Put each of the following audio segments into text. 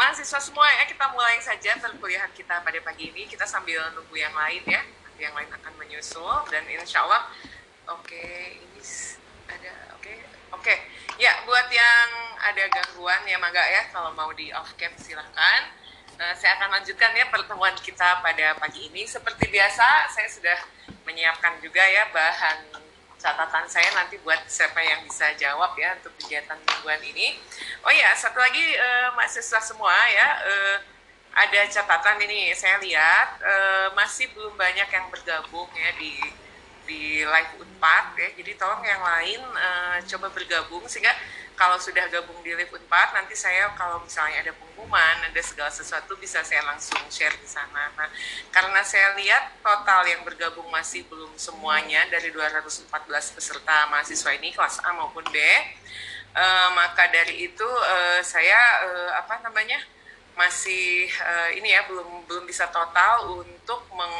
mahasiswa semua ya kita mulai saja perkuliahan kita pada pagi ini. Kita sambil nunggu yang lain ya. Nanti yang lain akan menyusul dan insya Allah oke okay, ini ada oke okay, oke okay. ya buat yang ada gangguan ya mangga ya kalau mau di off cam silahkan. Nah, saya akan lanjutkan ya pertemuan kita pada pagi ini. Seperti biasa saya sudah menyiapkan juga ya bahan catatan saya nanti buat siapa yang bisa jawab ya untuk kegiatan mingguan ini. Oh ya, satu lagi uh, mahasiswa semua ya, uh, ada catatan ini saya lihat uh, masih belum banyak yang bergabung ya di di live Unpad ya. Jadi tolong yang lain uh, coba bergabung sehingga kalau sudah gabung di live Unpad nanti saya kalau misalnya ada pengumuman, ada segala sesuatu bisa saya langsung share di sana. Nah, karena saya lihat total yang bergabung masih belum semuanya dari 214 peserta mahasiswa ini kelas A maupun B. Uh, maka dari itu uh, saya uh, apa namanya masih uh, ini ya belum belum bisa total untuk meng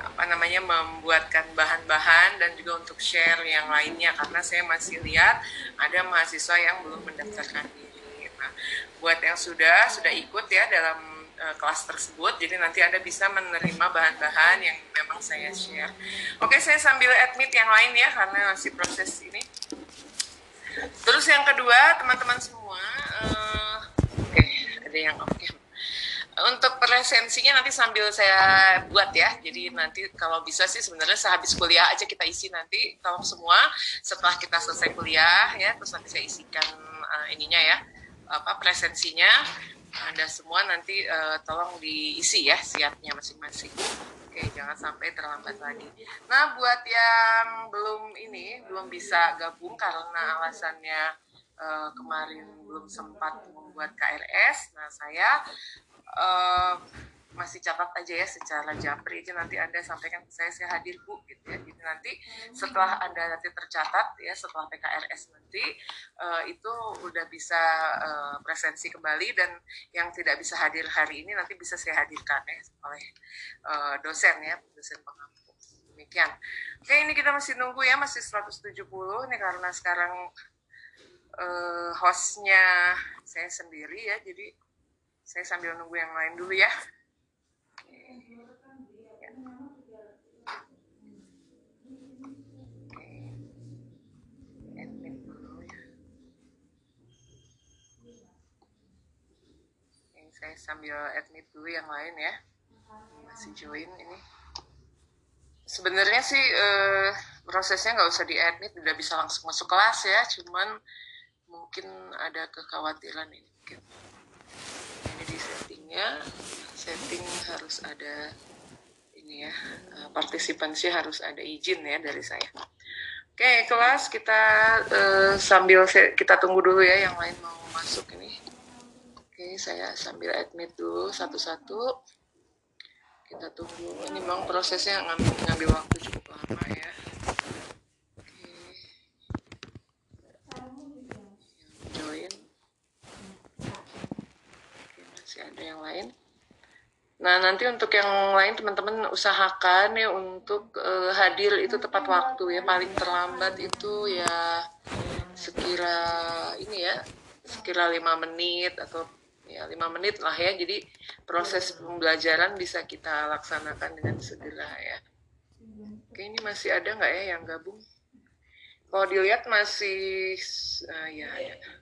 apa namanya membuatkan bahan-bahan dan juga untuk share yang lainnya karena saya masih lihat ada mahasiswa yang belum mendaftarkan diri. Nah, buat yang sudah sudah ikut ya dalam uh, kelas tersebut, jadi nanti anda bisa menerima bahan-bahan yang memang saya share. Oke, saya sambil admit yang lain ya karena masih proses ini. Terus yang kedua, teman-teman semua, uh, oke okay, ada yang oke. Okay untuk presensinya nanti sambil saya buat ya. Jadi nanti kalau bisa sih sebenarnya sehabis kuliah aja kita isi nanti tolong semua setelah kita selesai kuliah ya terus nanti saya isikan uh, ininya ya apa presensinya Anda semua nanti uh, tolong diisi ya siapnya masing-masing. Oke, jangan sampai terlambat lagi. Nah, buat yang belum ini, belum bisa gabung karena alasannya uh, kemarin belum sempat membuat KRS, nah saya uh, masih catat aja ya secara japri aja nanti anda sampaikan ke saya saya hadir bu gitu ya. Jadi nanti setelah anda nanti tercatat ya setelah PKRS nanti uh, itu udah bisa uh, presensi kembali dan yang tidak bisa hadir hari ini nanti bisa saya hadirkan ya oleh uh, dosen ya dosen pengampu. Demikian. Oke ini kita masih nunggu ya masih 170 ini karena sekarang uh, hostnya saya sendiri ya jadi saya sambil nunggu yang lain dulu ya. saya sambil admit dulu yang lain ya. Masih join ini. Sebenarnya sih eh, prosesnya nggak usah di admit udah bisa langsung masuk kelas ya. Cuman mungkin ada kekhawatiran ini mungkin settingnya setting harus ada ini ya eh, partisipansi harus ada izin ya dari saya. Oke kelas kita uh, sambil kita tunggu dulu ya yang lain mau masuk ini. Oke saya sambil admit dulu satu-satu. Kita tunggu ini memang prosesnya ngambil, ngambil waktu cukup lama ya ada yang lain. Nah nanti untuk yang lain teman-teman usahakan ya untuk uh, hadir itu tepat waktu ya. Paling terlambat itu ya sekira ini ya sekira lima menit atau ya lima menit lah ya. Jadi proses pembelajaran bisa kita laksanakan dengan segera ya. Oke ini masih ada nggak ya yang gabung? Kalau dilihat masih uh, ya ada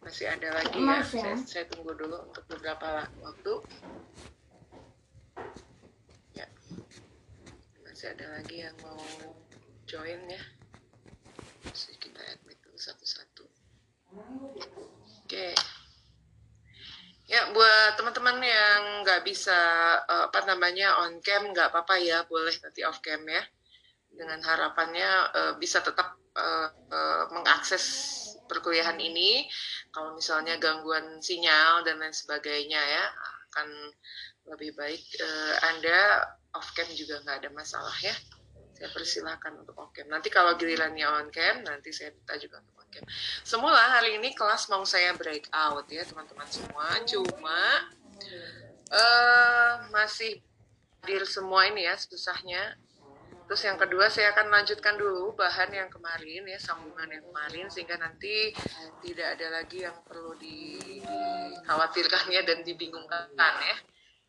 masih ada lagi ya. ya. Saya, saya tunggu dulu untuk beberapa waktu. Ya. Masih ada lagi yang mau join ya. Masih kita admit dulu satu-satu. Oke. Ya, buat teman-teman yang nggak bisa uh, apa namanya on cam nggak apa-apa ya, boleh nanti off cam ya. Dengan harapannya uh, bisa tetap uh, uh, mengakses perkuliahan ini kalau misalnya gangguan sinyal dan lain sebagainya ya akan lebih baik uh, Anda off cam juga nggak ada masalah ya. Saya persilahkan untuk off cam nanti kalau gilirannya on cam nanti saya minta juga untuk on cam semula hari ini kelas mau saya break out ya teman-teman semua. Cuma uh, masih hadir semua ini ya susahnya Terus yang kedua saya akan lanjutkan dulu bahan yang kemarin ya sambungan yang kemarin sehingga nanti tidak ada lagi yang perlu di, dikhawatirkannya dan dibingungkan ya.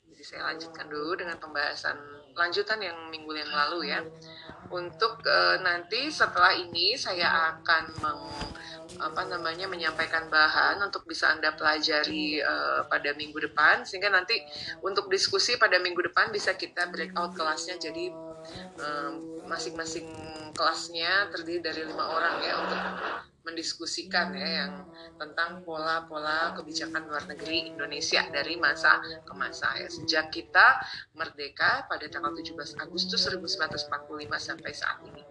Jadi saya lanjutkan dulu dengan pembahasan lanjutan yang minggu yang lalu ya. Untuk uh, nanti setelah ini saya akan meng, apa namanya menyampaikan bahan untuk bisa anda pelajari uh, pada minggu depan sehingga nanti untuk diskusi pada minggu depan bisa kita breakout kelasnya jadi masing-masing kelasnya terdiri dari lima orang ya untuk mendiskusikan ya yang tentang pola-pola kebijakan luar negeri Indonesia dari masa ke masa ya sejak kita merdeka pada tanggal 17 Agustus 1945 sampai saat ini.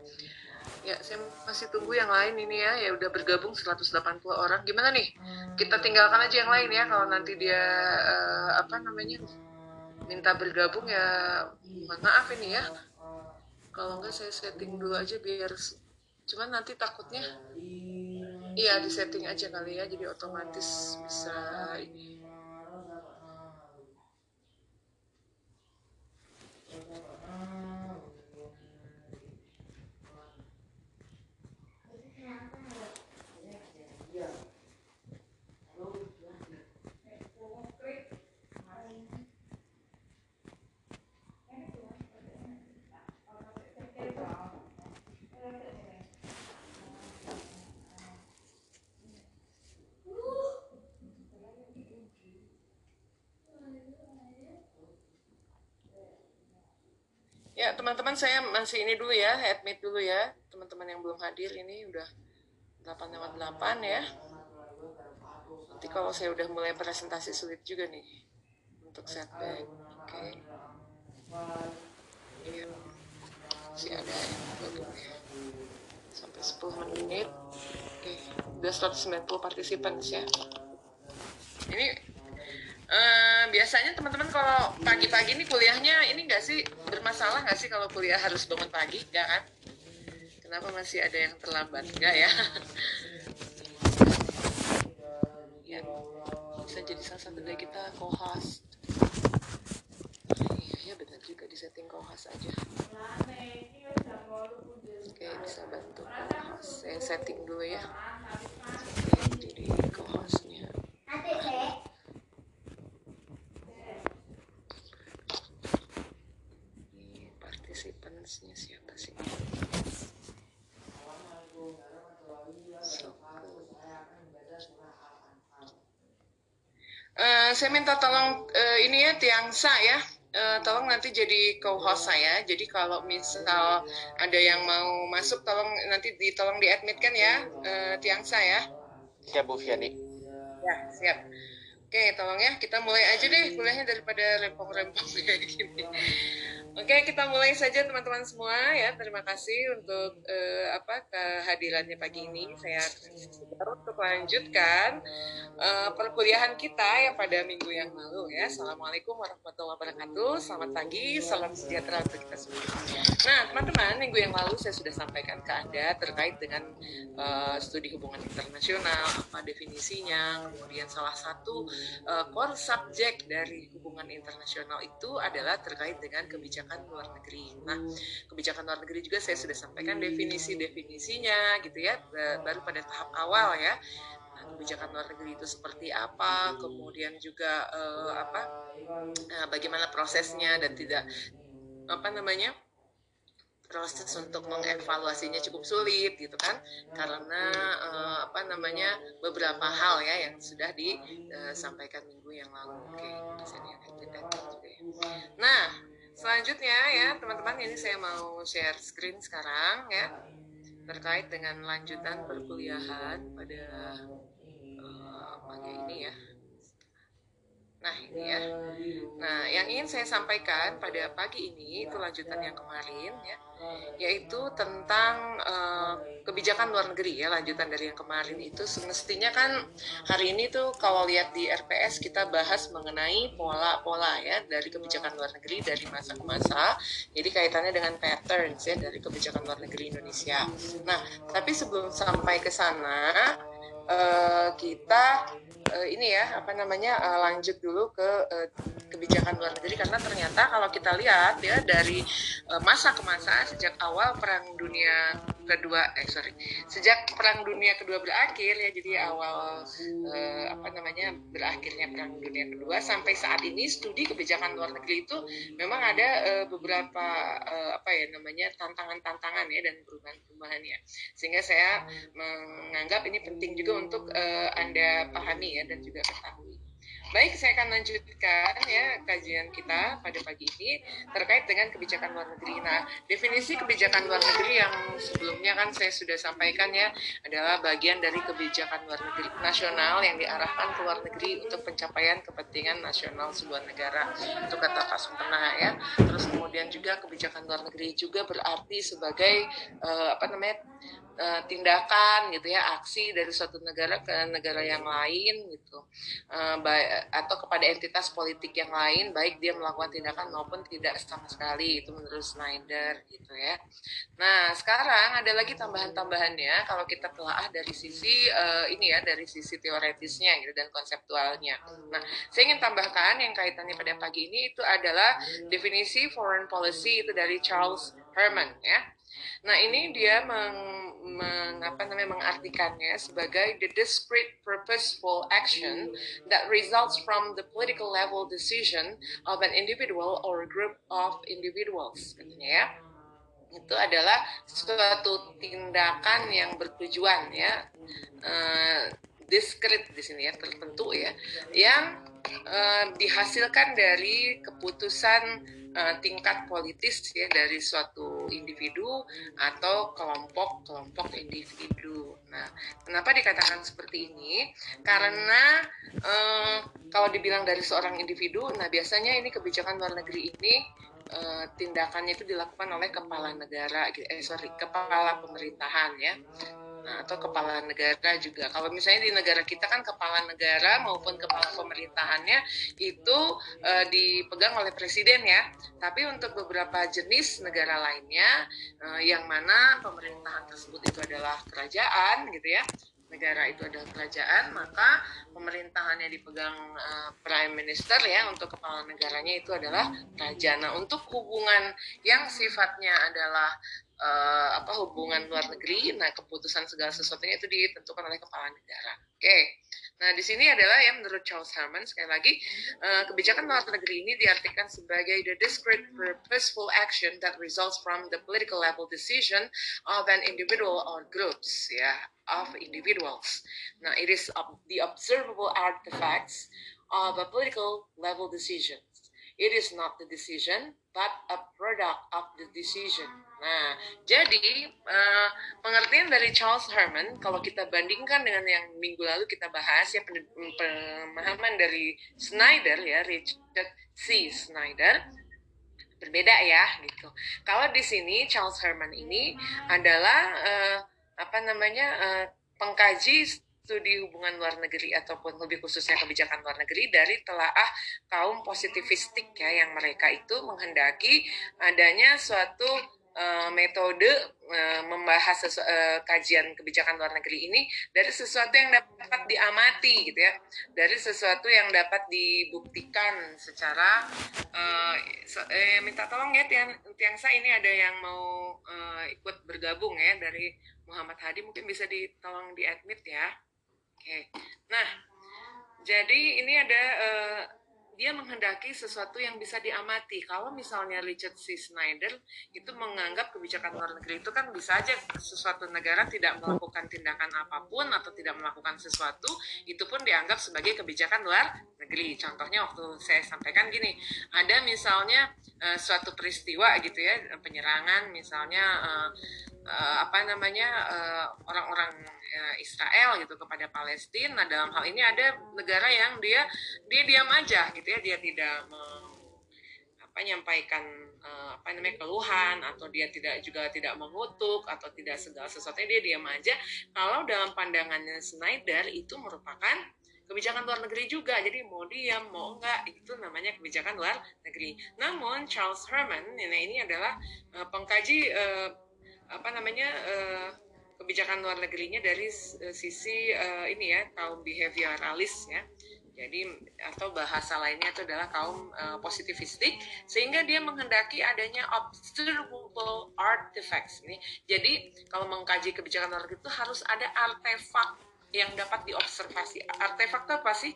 Ya, saya masih tunggu yang lain ini ya. Ya udah bergabung 180 orang. Gimana nih? Kita tinggalkan aja yang lain ya kalau nanti dia uh, apa namanya? minta bergabung ya maaf ini ya kalau enggak saya setting dulu aja biar cuman nanti takutnya iya di setting aja kali ya jadi otomatis bisa ini Ya, teman-teman saya masih ini dulu ya, admit dulu ya. Teman-teman yang belum hadir ini udah 8 lewat 8 ya. Nanti kalau saya udah mulai presentasi sulit juga nih untuk setback. Oke. Okay. Iya. Ada yang ya. Sampai 10 menit. Oke, okay. udah 190 partisipan ya. Ini Uh, biasanya teman-teman kalau pagi-pagi ini kuliahnya ini enggak sih? Bermasalah nggak sih kalau kuliah harus bangun pagi? Enggak kan? Kenapa masih ada yang terlambat? Enggak ya? Ya. Bisa jadi salah satu dari kita kohas iya ya benar juga di setting kohas aja. Oke bisa bantu kohas saya setting dulu ya. Jadi kohasnya participants-nya siapa sih? Uh, saya minta tolong uh, ini ya Tiangsa ya, uh, tolong nanti jadi co-host saya. Jadi kalau misal ada yang mau masuk, tolong nanti ditolong diadmitkan ya, uh, Tiangsa ya. Siap Bu Fiani. Ya siap. Oke, tolong ya kita mulai aja deh kuliahnya daripada rempong-rempong kayak gini. Oke, kita mulai saja teman-teman semua ya. Terima kasih untuk uh, apa kehadirannya pagi ini. Saya baru untuk melanjutkan uh, perkuliahan kita yang pada minggu yang lalu ya. Assalamualaikum warahmatullahi wabarakatuh. Selamat pagi, salam sejahtera untuk kita semua. Nah, teman-teman, minggu yang lalu saya sudah sampaikan ke Anda terkait dengan uh, studi hubungan internasional, apa definisinya, kemudian salah satu core subject dari hubungan internasional itu adalah terkait dengan kebijakan kebijakan luar negeri. Nah, kebijakan luar negeri juga saya sudah sampaikan definisi-definisinya gitu ya, baru pada tahap awal ya. Nah, kebijakan luar negeri itu seperti apa, kemudian juga uh, apa, uh, bagaimana prosesnya dan tidak apa namanya proses untuk mengevaluasinya cukup sulit gitu kan karena uh, apa namanya beberapa hal ya yang sudah disampaikan minggu yang lalu oke okay. juga ya nah Selanjutnya ya teman-teman ini saya mau share screen sekarang ya terkait dengan lanjutan perkuliahan pada uh, pagi ini ya. Nah ini ya. Nah yang ingin saya sampaikan pada pagi ini itu lanjutan yang kemarin ya. Yaitu tentang uh, kebijakan luar negeri ya lanjutan dari yang kemarin itu. Semestinya kan hari ini tuh kalau lihat di RPS kita bahas mengenai pola-pola ya dari kebijakan luar negeri dari masa ke masa. Jadi kaitannya dengan patterns ya dari kebijakan luar negeri Indonesia. Nah tapi sebelum sampai ke sana uh, kita uh, ini ya apa namanya uh, lanjut dulu ke uh, kebijakan luar negeri. Karena ternyata kalau kita lihat ya dari uh, masa ke masa sejak awal perang dunia kedua eh sorry sejak perang dunia kedua berakhir ya jadi awal uh, apa namanya berakhirnya perang dunia kedua sampai saat ini studi kebijakan luar negeri itu memang ada uh, beberapa uh, apa ya namanya tantangan-tantangan ya dan perubahan-perubahan ya. Sehingga saya menganggap ini penting juga untuk uh, anda pahami ya dan juga ketahui Baik, saya akan lanjutkan ya kajian kita pada pagi ini terkait dengan kebijakan luar negeri. Nah, definisi kebijakan luar negeri yang sebelumnya kan saya sudah sampaikan ya adalah bagian dari kebijakan luar negeri nasional yang diarahkan ke luar negeri untuk pencapaian kepentingan nasional sebuah negara. Untuk kata Pak Sumpena ya. Terus kemudian juga kebijakan luar negeri juga berarti sebagai uh, apa namanya uh, tindakan gitu ya aksi dari suatu negara ke negara yang lain gitu. Uh, atau kepada entitas politik yang lain baik dia melakukan tindakan maupun tidak sama sekali itu menurut Snyder gitu ya. Nah sekarang ada lagi tambahan-tambahannya kalau kita telah dari sisi uh, ini ya dari sisi teoretisnya gitu dan konseptualnya. Nah saya ingin tambahkan yang kaitannya pada pagi ini itu adalah definisi foreign policy itu dari Charles Herman ya Nah ini dia meng, meng, apa namanya, mengartikannya sebagai the discrete purposeful action that results from the political level decision of an individual or group of individuals. Katanya ya itu adalah suatu tindakan yang bertujuan ya uh, diskret di sini ya tertentu ya yang uh, dihasilkan dari keputusan uh, tingkat politis ya dari suatu individu atau kelompok-kelompok individu. Nah, kenapa dikatakan seperti ini? Karena uh, kalau dibilang dari seorang individu, nah biasanya ini kebijakan luar negeri ini tindakannya itu dilakukan oleh kepala negara, eh sorry, kepala pemerintahan ya Nah, atau kepala negara juga. Kalau misalnya di negara kita kan kepala negara maupun kepala pemerintahannya itu e, dipegang oleh presiden ya. Tapi untuk beberapa jenis negara lainnya e, yang mana pemerintahan tersebut itu adalah kerajaan gitu ya negara itu adalah kerajaan, maka pemerintahannya dipegang uh, prime minister ya untuk kepala negaranya itu adalah raja. Nah, untuk hubungan yang sifatnya adalah uh, apa hubungan luar negeri, nah keputusan segala sesuatunya itu ditentukan oleh kepala negara. Oke, okay. nah di sini adalah ya menurut Charles Harman sekali lagi uh, kebijakan luar negeri ini diartikan sebagai the discrete purposeful action that results from the political level decision of an individual or groups, ya, of individuals. Nah, it is the observable artifacts of a political level decision. It is not the decision, but a product of the decision. Nah, jadi uh, pengertian dari Charles Herman, kalau kita bandingkan dengan yang minggu lalu kita bahas ya pemahaman dari Snyder ya Richard C. Snyder berbeda ya gitu. Kalau di sini Charles Herman ini adalah uh, apa namanya uh, pengkaji studi hubungan luar negeri ataupun lebih khususnya kebijakan luar negeri dari telaah kaum positifistik ya yang mereka itu menghendaki adanya suatu uh, metode uh, membahas sesu, uh, kajian kebijakan luar negeri ini dari sesuatu yang dapat diamati gitu ya dari sesuatu yang dapat dibuktikan secara uh, so, eh, minta tolong ya tiang tiang saya ini ada yang mau uh, ikut bergabung ya dari Muhammad Hadi mungkin bisa ditolong di admit ya Oke. Nah, jadi ini ada uh, dia menghendaki sesuatu yang bisa diamati. Kalau misalnya Richard C. Snyder itu menganggap kebijakan luar negeri itu kan bisa aja sesuatu negara tidak melakukan tindakan apa pun atau tidak melakukan sesuatu, itu pun dianggap sebagai kebijakan luar negeri. Contohnya waktu saya sampaikan gini, ada misalnya uh, suatu peristiwa gitu ya, penyerangan misalnya uh, uh, apa namanya orang-orang uh, Israel gitu kepada Palestina. Nah, dalam hal ini ada negara yang dia dia diam aja gitu ya, dia tidak menyampaikan uh, apa namanya keluhan. Atau dia tidak juga tidak mengutuk. Atau tidak segala sesuatunya dia diam aja. Kalau dalam pandangannya Snyder itu merupakan kebijakan luar negeri juga. Jadi mau diam mau enggak itu namanya kebijakan luar negeri. Namun Charles Herman ini, adalah pengkaji apa namanya uh, kebijakan luar negerinya dari sisi uh, ini ya kaum behavioralis ya. Jadi atau bahasa lainnya itu adalah kaum uh, positivistik sehingga dia menghendaki adanya observable artifacts ini jadi kalau mengkaji kebijakan luar negeri itu harus ada artefak yang dapat diobservasi. Artefak itu apa sih?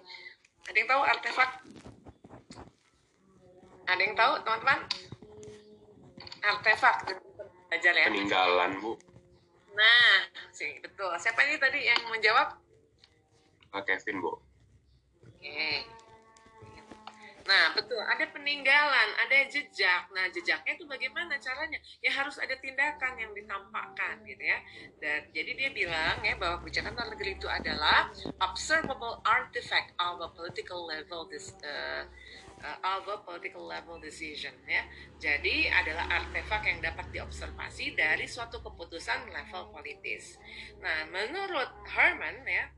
Ada yang tahu artefak? Ada yang tahu teman-teman? Artefak belajar ya peninggalan bu nah sih betul siapa ini tadi yang menjawab Pak Kevin bu Oke. Nah, betul. Ada peninggalan, ada jejak. Nah, jejaknya itu bagaimana caranya? Ya harus ada tindakan yang ditampakkan, gitu ya. Dan jadi dia bilang ya bahwa kebijakan luar negeri itu adalah observable artifact of a political level this uh, uh, of a political level decision ya. Jadi adalah artefak yang dapat diobservasi dari suatu keputusan level politis. Nah, menurut Herman ya,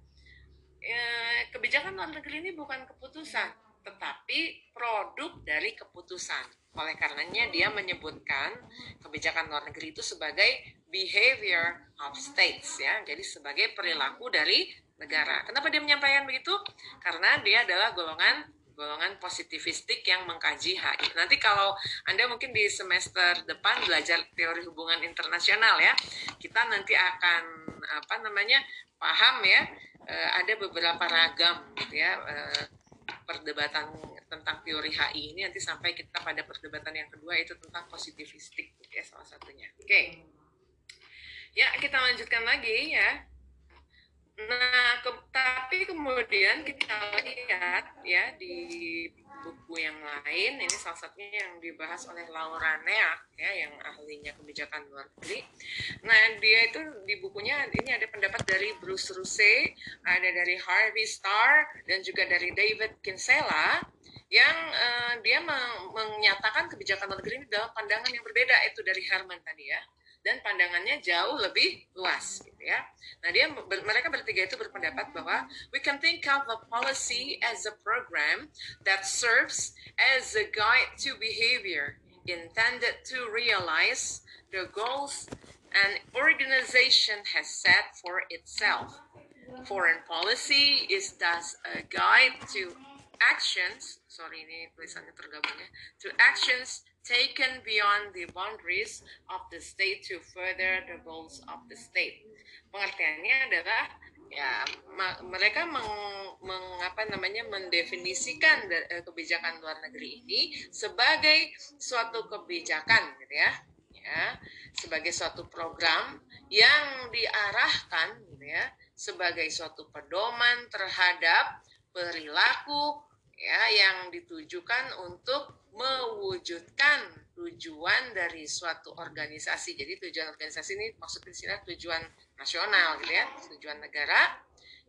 Eh, kebijakan luar negeri ini bukan keputusan, tetapi produk dari keputusan. Oleh karenanya dia menyebutkan kebijakan luar negeri itu sebagai behavior of states ya. Jadi sebagai perilaku dari negara. Kenapa dia menyampaikan begitu? Karena dia adalah golongan golongan positivistik yang mengkaji HI. Nanti kalau Anda mungkin di semester depan belajar teori hubungan internasional ya, kita nanti akan apa namanya paham ya uh, ada beberapa ragam gitu ya uh, perdebatan tentang teori HI ini nanti sampai kita pada perdebatan yang kedua itu tentang positivistik gitu ya salah satunya. Oke. Okay. Ya, kita lanjutkan lagi ya. Nah, ke, tapi kemudian kita lihat ya di buku yang lain, ini salah satunya yang dibahas oleh Laura Neak ya, yang ahlinya kebijakan luar negeri. Nah, dia itu di bukunya ini ada pendapat dari Bruce Ruse, ada dari Harvey Starr dan juga dari David Kinsella yang uh, dia menyatakan kebijakan luar negeri ini dalam pandangan yang berbeda itu dari Herman tadi ya dan pandangannya jauh lebih luas gitu ya. Nah, dia mereka bertiga itu berpendapat bahwa we can think of a policy as a program that serves as a guide to behavior intended to realize the goals an organization has set for itself. Foreign policy is thus a guide to actions, sorry ini tulisannya tergabung ya, to actions taken beyond the boundaries of the state to further the goals of the state. Pengertiannya adalah ya mereka meng, meng apa namanya mendefinisikan de, uh, kebijakan luar negeri ini sebagai suatu kebijakan gitu ya ya sebagai suatu program yang diarahkan gitu ya sebagai suatu pedoman terhadap perilaku ya yang ditujukan untuk mewujudkan tujuan dari suatu organisasi. Jadi tujuan organisasi ini maksudnya sini tujuan nasional gitu ya, tujuan negara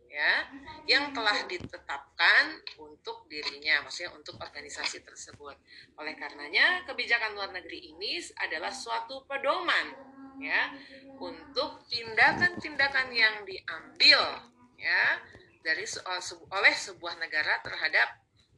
ya yang telah ditetapkan untuk dirinya, maksudnya untuk organisasi tersebut. Oleh karenanya kebijakan luar negeri ini adalah suatu pedoman ya untuk tindakan-tindakan yang diambil ya dari oleh sebuah negara terhadap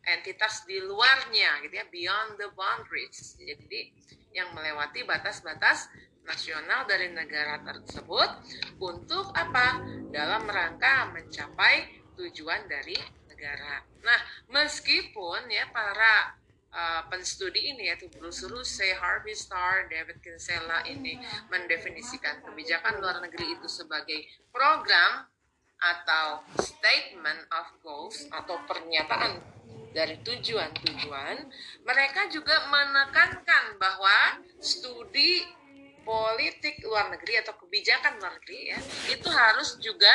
entitas di luarnya gitu ya beyond the boundaries jadi yang melewati batas-batas nasional dari negara tersebut untuk apa dalam rangka mencapai tujuan dari negara. Nah, meskipun ya para uh, penstudi ini yaitu Bruce Ruse, Harvey Starr, David Kinsella ini mendefinisikan kebijakan luar negeri itu sebagai program atau statement of goals atau pernyataan dari tujuan-tujuan, mereka juga menekankan bahwa studi politik luar negeri atau kebijakan luar negeri ya itu harus juga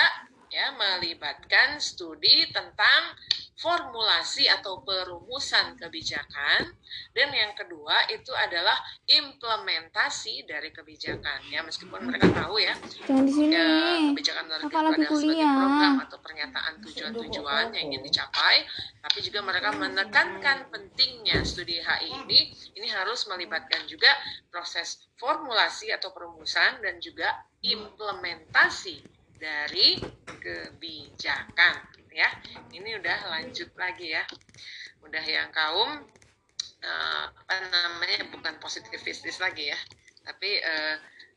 ya melibatkan studi tentang formulasi atau perumusan kebijakan. Dan yang kedua itu adalah implementasi dari kebijakan. Ya meskipun mereka tahu ya, ya kebijakan luar negeri adalah sebagai program atau pernyataan tujuan-tujuan yang ingin dicapai tapi juga mereka menekankan pentingnya studi HI ini. Ini harus melibatkan juga proses formulasi atau perumusan dan juga implementasi dari kebijakan ya ini udah lanjut lagi ya udah yang kaum uh, apa namanya bukan positivistis lagi ya tapi uh,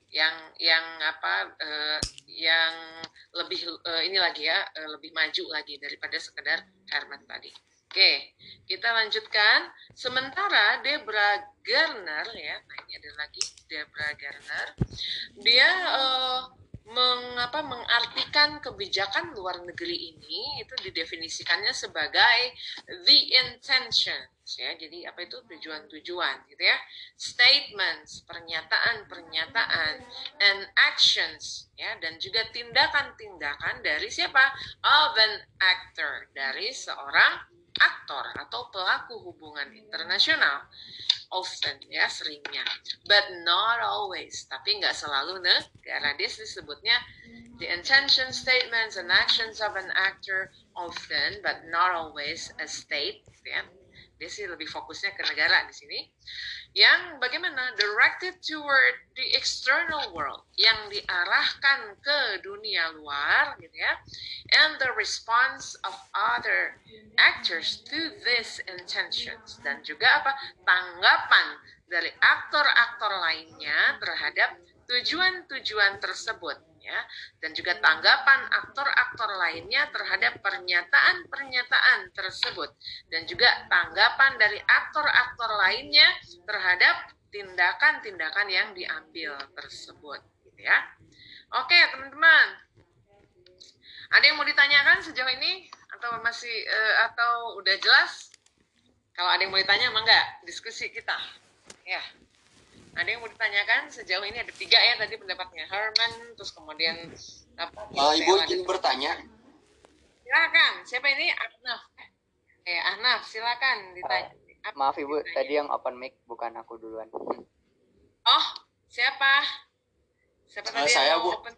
yang yang apa uh, yang lebih uh, ini lagi ya uh, lebih maju lagi daripada sekedar Herman tadi. Oke, kita lanjutkan. Sementara Debra Garner ya, nah ini ada lagi Debra Garner, dia uh, mengapa mengartikan kebijakan luar negeri ini itu didefinisikannya sebagai the intentions ya. Jadi apa itu? Tujuan-tujuan gitu ya. Statements pernyataan-pernyataan and actions ya. Dan juga tindakan-tindakan dari siapa? Of an actor dari seorang aktor atau pelaku hubungan internasional. Often ya seringnya. But not always. Tapi nggak selalu negara dia disebutnya the intention statements and actions of an actor often but not always a state ya dia sih lebih fokusnya ke negara di sini yang bagaimana directed toward the external world yang diarahkan ke dunia luar gitu ya and the response of other actors to these intentions. Dan juga apa? Tanggapan dari aktor-aktor lainnya terhadap tujuan-tujuan tersebut ya dan juga tanggapan aktor-aktor lainnya terhadap pernyataan-pernyataan tersebut dan juga tanggapan dari aktor-aktor lainnya terhadap tindakan-tindakan yang diambil tersebut gitu ya. Oke, teman-teman. Ada yang mau ditanyakan sejauh ini atau masih uh, atau udah jelas? Kalau ada yang mau ditanya, emang enggak? Diskusi kita. Ya. Ada yang mau ditanyakan sejauh ini ada tiga ya tadi pendapatnya Herman, terus kemudian apa? Uh, Ibu izin bertanya. Silakan. Siapa ini? Ahnaf. Eh, Ahnaf, silakan ditanya. Uh, maaf Ibu, ditanya? tadi yang open mic bukan aku duluan. Oh, siapa? Siapa uh, tadi saya, Bu. Open...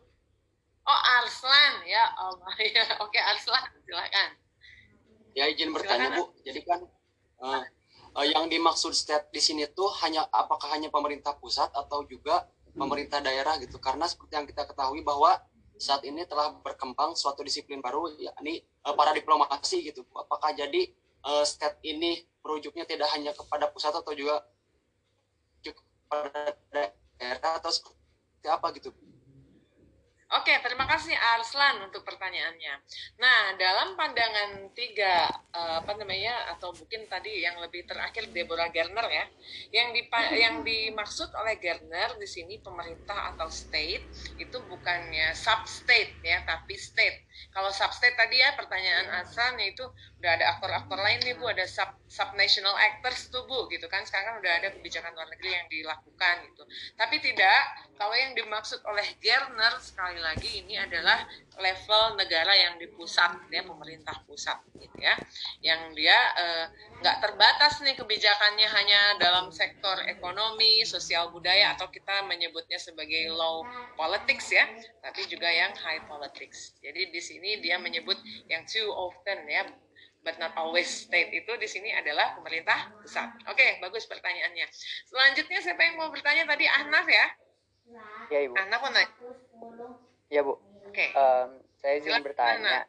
Oh, Arslan. Ya Allah. Ya, oke Arslan, silakan. Ya izin bertanya, silakan. Bu. Jadi kan uh, uh, yang dimaksud state di sini tuh hanya apakah hanya pemerintah pusat atau juga pemerintah daerah gitu. Karena seperti yang kita ketahui bahwa saat ini telah berkembang suatu disiplin baru yakni uh, para diplomasi gitu. Apakah jadi uh, state ini merujuknya tidak hanya kepada pusat atau juga kepada daerah atau seperti apa gitu Oke, terima kasih Arslan untuk pertanyaannya. Nah, dalam pandangan tiga uh, apa namanya atau mungkin tadi yang lebih terakhir Deborah Gerner ya, yang di yang dimaksud oleh Gerner di sini pemerintah atau state itu bukannya sub state ya, tapi state. Kalau sub state tadi ya pertanyaan Arslan itu udah ada aktor-aktor lain nih Bu, ada sub subnational actors tuh Bu gitu kan. Sekarang kan udah ada kebijakan luar negeri yang dilakukan gitu. Tapi tidak kalau yang dimaksud oleh Gerner sekali lagi ini adalah level negara yang di pusat ya pemerintah pusat gitu ya yang dia eh, nggak eh, terbatas nih kebijakannya hanya dalam sektor ekonomi sosial budaya atau kita menyebutnya sebagai low politics ya tapi juga yang high politics jadi di sini dia menyebut yang too often ya but not always state itu di sini adalah pemerintah pusat. Oke, bagus pertanyaannya. Selanjutnya siapa yang mau bertanya tadi Ahnaf ya? Ya, Ibu. Ahnaf mau Ya, Bu. Oke. Okay. Um, saya izin bertanya.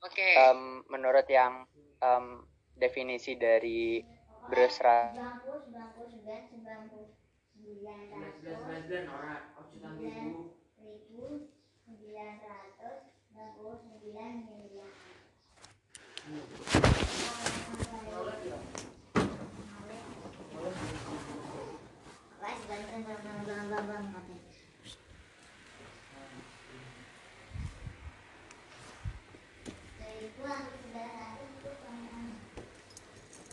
Oke. Okay. Um, menurut yang um, definisi dari berserah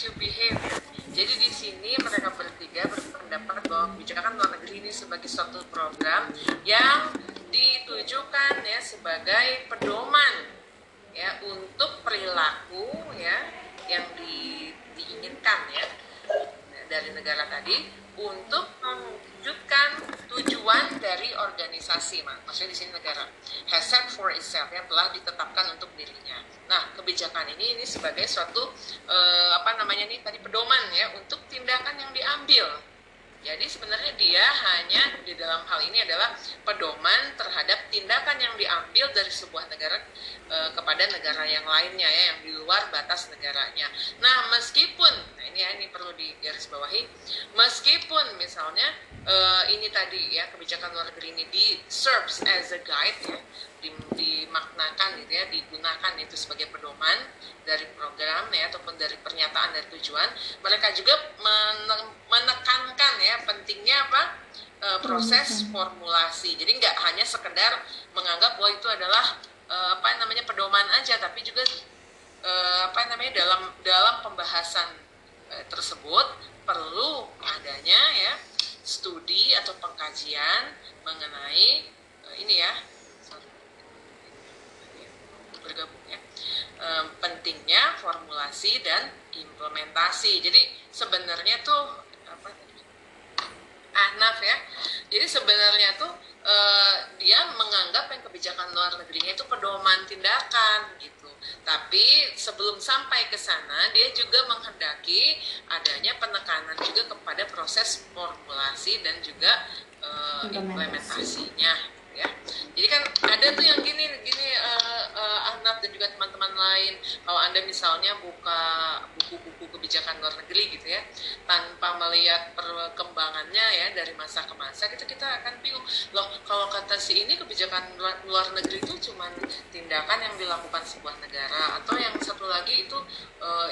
to behavior. Jadi di sini mereka bertiga berpendapat bahwa kebijakan luar negeri ini sebagai suatu program yang ditujukan ya sebagai pedoman ya untuk perilaku ya yang di, diinginkan ya dari negara tadi untuk mewujudkan tujuan dari organisasi organisasi, maksudnya di sini negara has set for itself yang telah ditetapkan untuk dirinya. Nah, kebijakan ini ini sebagai suatu uh, apa namanya nih tadi pedoman ya untuk diambil jadi sebenarnya dia hanya di dalam hal ini adalah pedoman terhadap tindakan yang diambil dari sebuah negara e, kepada negara yang lainnya ya yang di luar batas negaranya. Nah meskipun nah ini ya ini perlu digarisbawahi, meskipun misalnya e, ini tadi ya kebijakan luar negeri ini di serves as a guide ya dimaknakan gitu ya digunakan itu sebagai pedoman dari program ya ataupun dari pernyataan dan tujuan. Mereka juga menekankan ya pentingnya apa e, proses formulasi. Jadi nggak hanya sekedar menganggap bahwa itu adalah e, apa namanya pedoman aja tapi juga e, apa namanya dalam dalam pembahasan e, tersebut perlu adanya ya studi atau pengkajian mengenai e, ini ya bergabung ya. E, pentingnya formulasi dan implementasi. Jadi sebenarnya tuh apa Ahnaf ya. Jadi sebenarnya tuh e, dia menganggap yang kebijakan luar negerinya itu pedoman tindakan gitu. Tapi sebelum sampai ke sana dia juga menghendaki adanya penekanan juga kepada proses formulasi dan juga e, implementasinya ya. Jadi kan ada tuh yang gini gini uh, uh, Ahnaf dan juga teman-teman lain. Kalau anda misalnya buka buku-buku kebijakan luar negeri gitu ya tanpa melihat perkembangannya ya dari masa ke masa kita kita akan bingung. Loh kalau kata si ini kebijakan luar negeri itu cuma tindakan yang dilakukan sebuah negara atau yang satu lagi itu uh,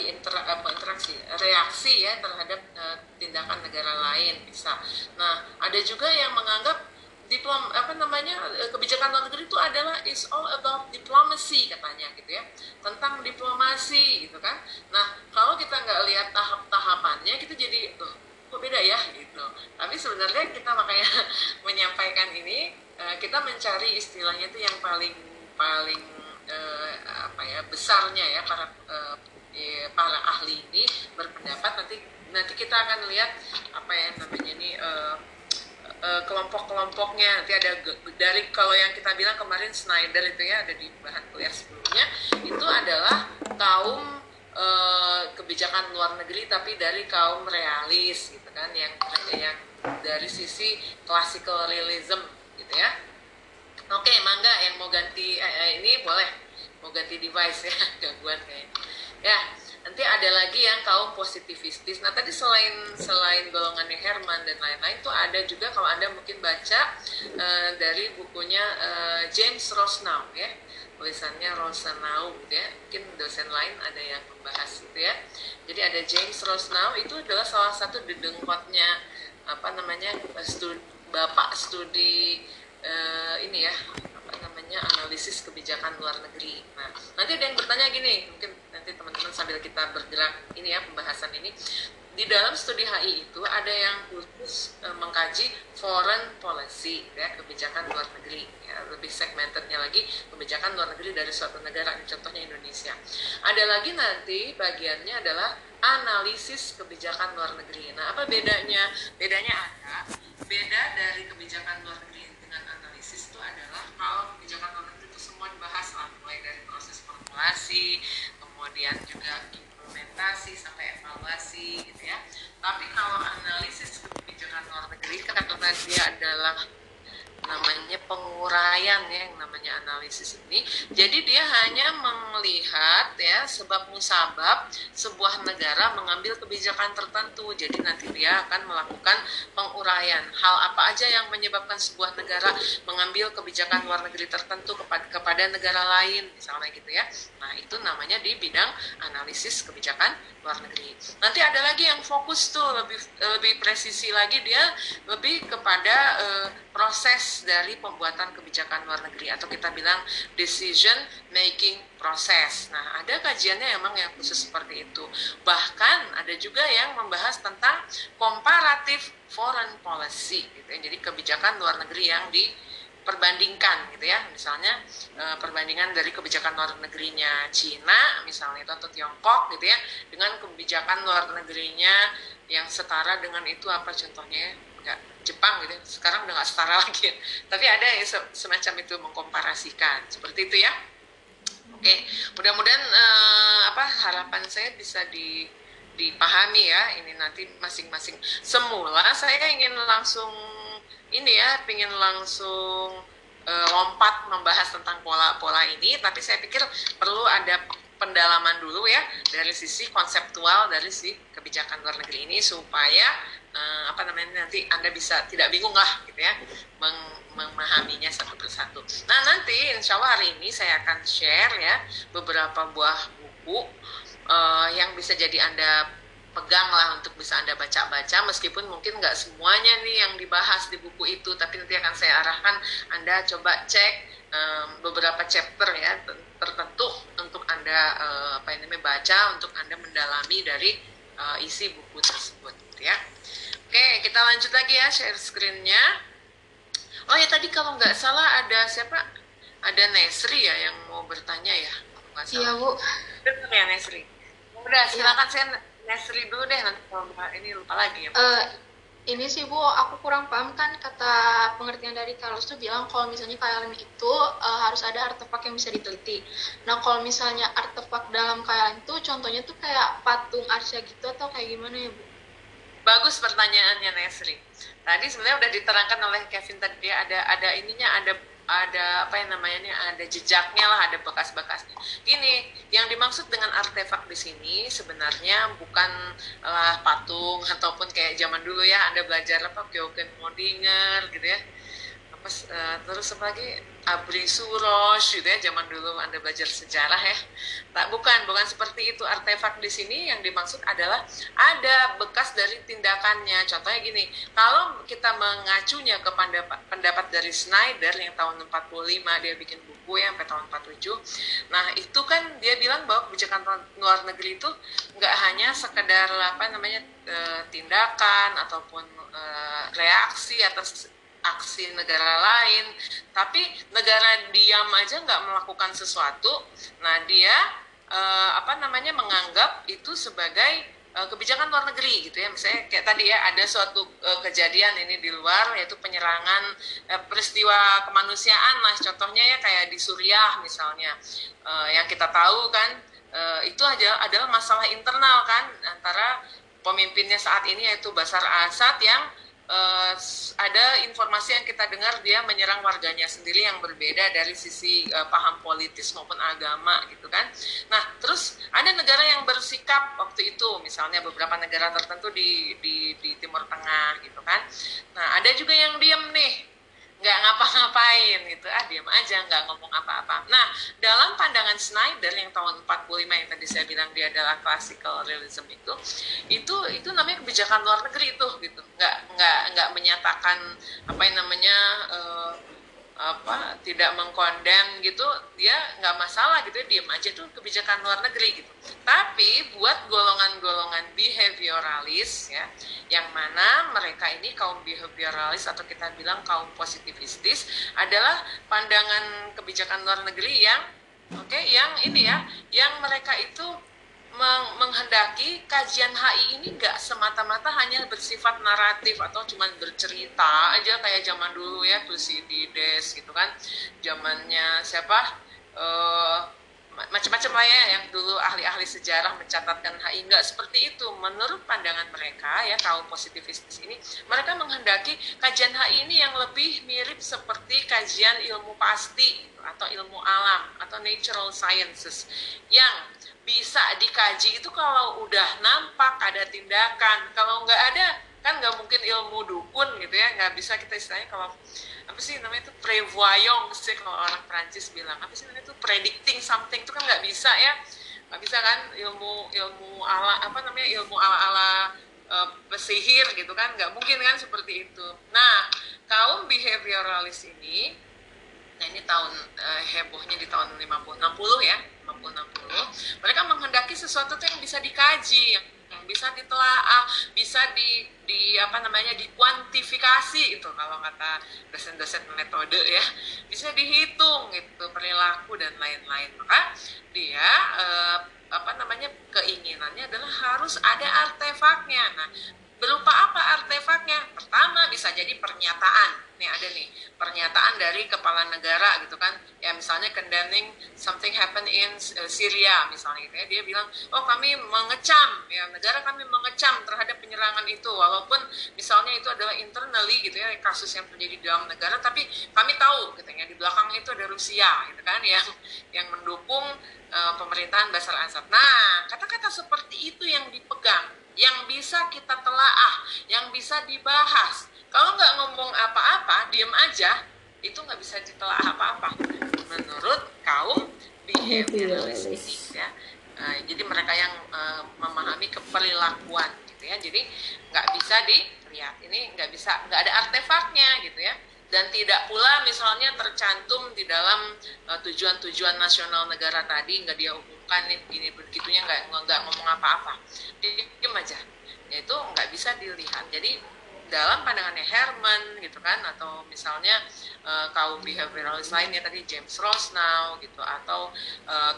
inter, apa, interaksi reaksi ya terhadap uh, tindakan negara lain bisa. Nah ada juga yang menganggap diplom apa namanya eh, kebijakan luar negeri itu adalah is all about diplomacy katanya gitu ya. Tentang diplomasi gitu kan. Nah kalau kita nggak lihat tahap-tahapannya kita jadi kok beda ya? Gitu. Tapi sebenarnya kita makanya menyampaikan ini eh, kita mencari istilahnya itu yang paling paling eh, apa ya besarnya ya para para ahli ini berpendapat. Nanti nanti kita akan lihat apa ya namanya ini uh, kelompok-kelompoknya. Nanti ada dari kalau yang kita bilang kemarin Snyder itu ya ada di bahan kuliah sebelumnya itu adalah kaum uh, kebijakan luar negeri tapi dari kaum realis gitu kan yang yang dari sisi classical realism gitu ya. Oke mangga yang mau ganti eh, eh, ini boleh. Mau ganti device ya gangguan kayaknya. Ya nanti ada lagi yang kaum positivistis. Nah tadi selain selain golongannya Herman dan lain-lain tuh ada juga kalau anda mungkin baca uh, dari bukunya uh, James Rosnau ya. Tulisannya Rosenau gitu ya. Mungkin dosen lain ada yang membahas itu ya. Jadi ada James Rosnau itu adalah salah satu dedengkotnya apa namanya studi, bapak studi uh, ini ya namanya analisis kebijakan luar negeri. Nah, nanti ada yang bertanya gini, mungkin nanti teman-teman sambil kita bergerak ini ya pembahasan ini. Di dalam studi HI itu ada yang khusus e, mengkaji foreign policy ya kebijakan luar negeri ya lebih segmentednya lagi kebijakan luar negeri dari suatu negara contohnya Indonesia. Ada lagi nanti bagiannya adalah analisis kebijakan luar negeri. Nah, apa bedanya? Bedanya ada beda dari kebijakan luar negeri adalah kalau kebijakan negeri itu semua dibahas lah. Mulai dari proses formulasi kemudian juga implementasi sampai evaluasi gitu ya. Tapi kalau analisis kebijakan luar negeri karena dia adalah namanya penguraian ya yang namanya analisis ini. Jadi dia hanya melihat ya sebab musabab sebuah negara mengambil kebijakan tertentu. Jadi nanti dia akan melakukan penguraian hal apa aja yang menyebabkan sebuah negara mengambil kebijakan luar negeri tertentu kepada kepada negara lain misalnya gitu ya. Nah, itu namanya di bidang analisis kebijakan luar negeri. Nanti ada lagi yang fokus tuh lebih lebih presisi lagi dia lebih kepada uh, proses dari pembuatan kebijakan luar negeri atau kita bilang decision making process. Nah, ada kajiannya emang yang khusus seperti itu. Bahkan ada juga yang membahas tentang comparative foreign policy gitu ya. Jadi kebijakan luar negeri yang di perbandingkan gitu ya misalnya e, perbandingan dari kebijakan luar negerinya Cina misalnya itu atau Tiongkok gitu ya dengan kebijakan luar negerinya yang setara dengan itu apa contohnya enggak Jepang gitu sekarang udah nggak setara lagi ya. tapi ada yang semacam itu mengkomparasikan. Seperti itu ya. Oke. Mudah-mudahan uh, apa harapan saya bisa di dipahami ya. Ini nanti masing-masing. Semula saya ingin langsung ini ya ingin langsung uh, lompat membahas tentang pola-pola ini. Tapi saya pikir perlu ada pendalaman dulu ya dari sisi konseptual dari si kebijakan luar negeri ini supaya uh, apa namanya nanti anda bisa tidak bingung lah gitu ya meng memahaminya satu persatu. Nah nanti insya Allah hari ini saya akan share ya beberapa buah buku uh, yang bisa jadi anda pegang lah untuk bisa anda baca-baca meskipun mungkin nggak semuanya nih yang dibahas di buku itu tapi nanti akan saya arahkan anda coba cek um, beberapa chapter ya tertentu untuk anda uh, apa ini baca untuk anda mendalami dari uh, isi buku tersebut ya oke kita lanjut lagi ya share screennya oh ya tadi kalau nggak salah ada siapa ada Nesri ya yang mau bertanya ya iya bu betul ya Nesri udah silakan ya. saya Nesri dulu deh nanti kalau ini lupa lagi ya uh, ini sih Bu, aku kurang paham kan kata pengertian dari Carlos tuh bilang kalau misalnya KLN itu uh, harus ada artefak yang bisa diteliti. Nah kalau misalnya artefak dalam KLN itu contohnya tuh kayak patung arsya gitu atau kayak gimana ya Bu? Bagus pertanyaannya Nesri. Tadi sebenarnya udah diterangkan oleh Kevin tadi ada ada ininya ada ada apa yang namanya ini ada jejaknya lah ada bekas-bekasnya gini yang dimaksud dengan artefak di sini sebenarnya bukan lah patung ataupun kayak zaman dulu ya anda belajar apa Kyogen Modinger gitu ya uh, terus apa lagi? Abri Suros gitu ya zaman dulu anda belajar sejarah ya. Tak bukan bukan seperti itu. Artefak di sini yang dimaksud adalah ada bekas dari tindakannya. Contohnya gini kalau kita mengacunya ke pendapat, pendapat dari Snyder yang tahun 45 dia bikin buku ya sampai tahun 47 nah itu kan dia bilang bahwa kebijakan luar negeri itu nggak hanya sekedar apa namanya eh, tindakan ataupun eh, reaksi atas aksi negara lain. Tapi negara diam aja nggak melakukan sesuatu nah dia uh, apa namanya menganggap itu sebagai uh, kebijakan luar negeri gitu ya. Misalnya kayak tadi ya ada suatu uh, kejadian ini di luar yaitu penyerangan uh, peristiwa kemanusiaan lah. Contohnya ya kayak di Suriah misalnya. Uh, yang kita tahu kan uh, itu aja adalah masalah internal kan antara pemimpinnya saat ini yaitu Basar Assad yang uh, ada informasi yang kita dengar dia menyerang warganya sendiri yang berbeda dari sisi uh, paham politis maupun agama gitu kan. Nah, terus ada negara yang bersikap waktu itu misalnya beberapa negara tertentu di di di Timur Tengah gitu kan. Nah, ada juga yang diem nih nggak ngapa-ngapain gitu. Ah diam aja nggak ngomong apa-apa. Nah dalam pandangan Snyder yang tahun 45 yang tadi saya bilang dia adalah classical realism itu itu itu namanya kebijakan luar negeri itu gitu. Nggak nggak nggak menyatakan apa yang namanya uh, apa tidak mengkondem gitu dia nggak masalah gitu ya diam aja tuh kebijakan luar negeri gitu. Tapi buat golongan-golongan behavioralis ya yang mana mereka ini kaum behavioralis atau kita bilang kaum positivistis adalah pandangan kebijakan luar negeri yang oke okay, yang ini ya yang mereka itu menghendaki kajian HI ini nggak semata-mata hanya bersifat naratif atau cuma bercerita aja kayak zaman dulu ya Thucydides gitu kan. Zamannya siapa? Uh, macam-macam lah ya yang dulu ahli-ahli sejarah mencatatkan HI nggak seperti itu. Menurut pandangan mereka ya kaum positivistis ini mereka menghendaki kajian HI ini yang lebih mirip seperti kajian ilmu pasti atau ilmu alam atau natural sciences yang bisa dikaji itu kalau udah nampak ada tindakan. Kalau nggak ada kan nggak mungkin ilmu dukun gitu ya. Nggak bisa kita istilahnya kalau apa sih namanya itu prevoyant sih kalau orang Prancis bilang. Apa sih namanya itu predicting something itu kan nggak bisa ya. Nggak bisa kan ilmu ilmu ala apa namanya ilmu ala ala uh, pesihir gitu kan. Nggak mungkin kan seperti itu. Nah kaum behavioralis ini nah ini tahun uh, hebohnya di tahun 50 60 ya 50 60 mereka menghendaki sesuatu yang bisa dikaji yang bisa ditelaah bisa di di apa namanya dikuantifikasi itu kalau kata dosen-dosen metode ya. Bisa dihitung gitu perilaku dan lain-lain. Maka dia eh, apa namanya keinginannya adalah harus ada artefaknya. Nah berupa apa artefaknya? Pertama bisa jadi pernyataan. Nih ada nih pernyataan dari kepala negara gitu kan. Ya misalnya condemning something happen in uh, Syria misalnya gitu ya. Dia bilang oh kami mengecam. Ya negara kami mengecam terhadap penyerangan itu. Walaupun misalnya itu adalah internally gitu ya kasus yang terjadi di dalam negara tapi kami tahu gitu ya. Di belakang itu ada Rusia gitu kan yang yang mendukung uh, pemerintahan Basar Assad nah kata-kata seperti itu yang dipegang yang bisa kita telaah yang bisa dibahas kalau nggak ngomong apa-apa, diem aja, itu nggak bisa ditelah apa-apa. Menurut kaum behavioralist ya. Uh, jadi mereka yang uh, memahami keperilakuan gitu ya. Jadi nggak bisa dilihat. Ini nggak bisa, nggak ada artefaknya gitu ya. Dan tidak pula misalnya tercantum di dalam eh, tujuan-tujuan uh, nasional negara tadi nggak dia umumkan ini begitunya nggak nggak ngomong apa-apa. Diem aja. Ya itu nggak bisa dilihat. Jadi dalam pandangannya Herman gitu kan atau misalnya uh, kaum behavioralist lainnya tadi James Rosnow gitu atau uh,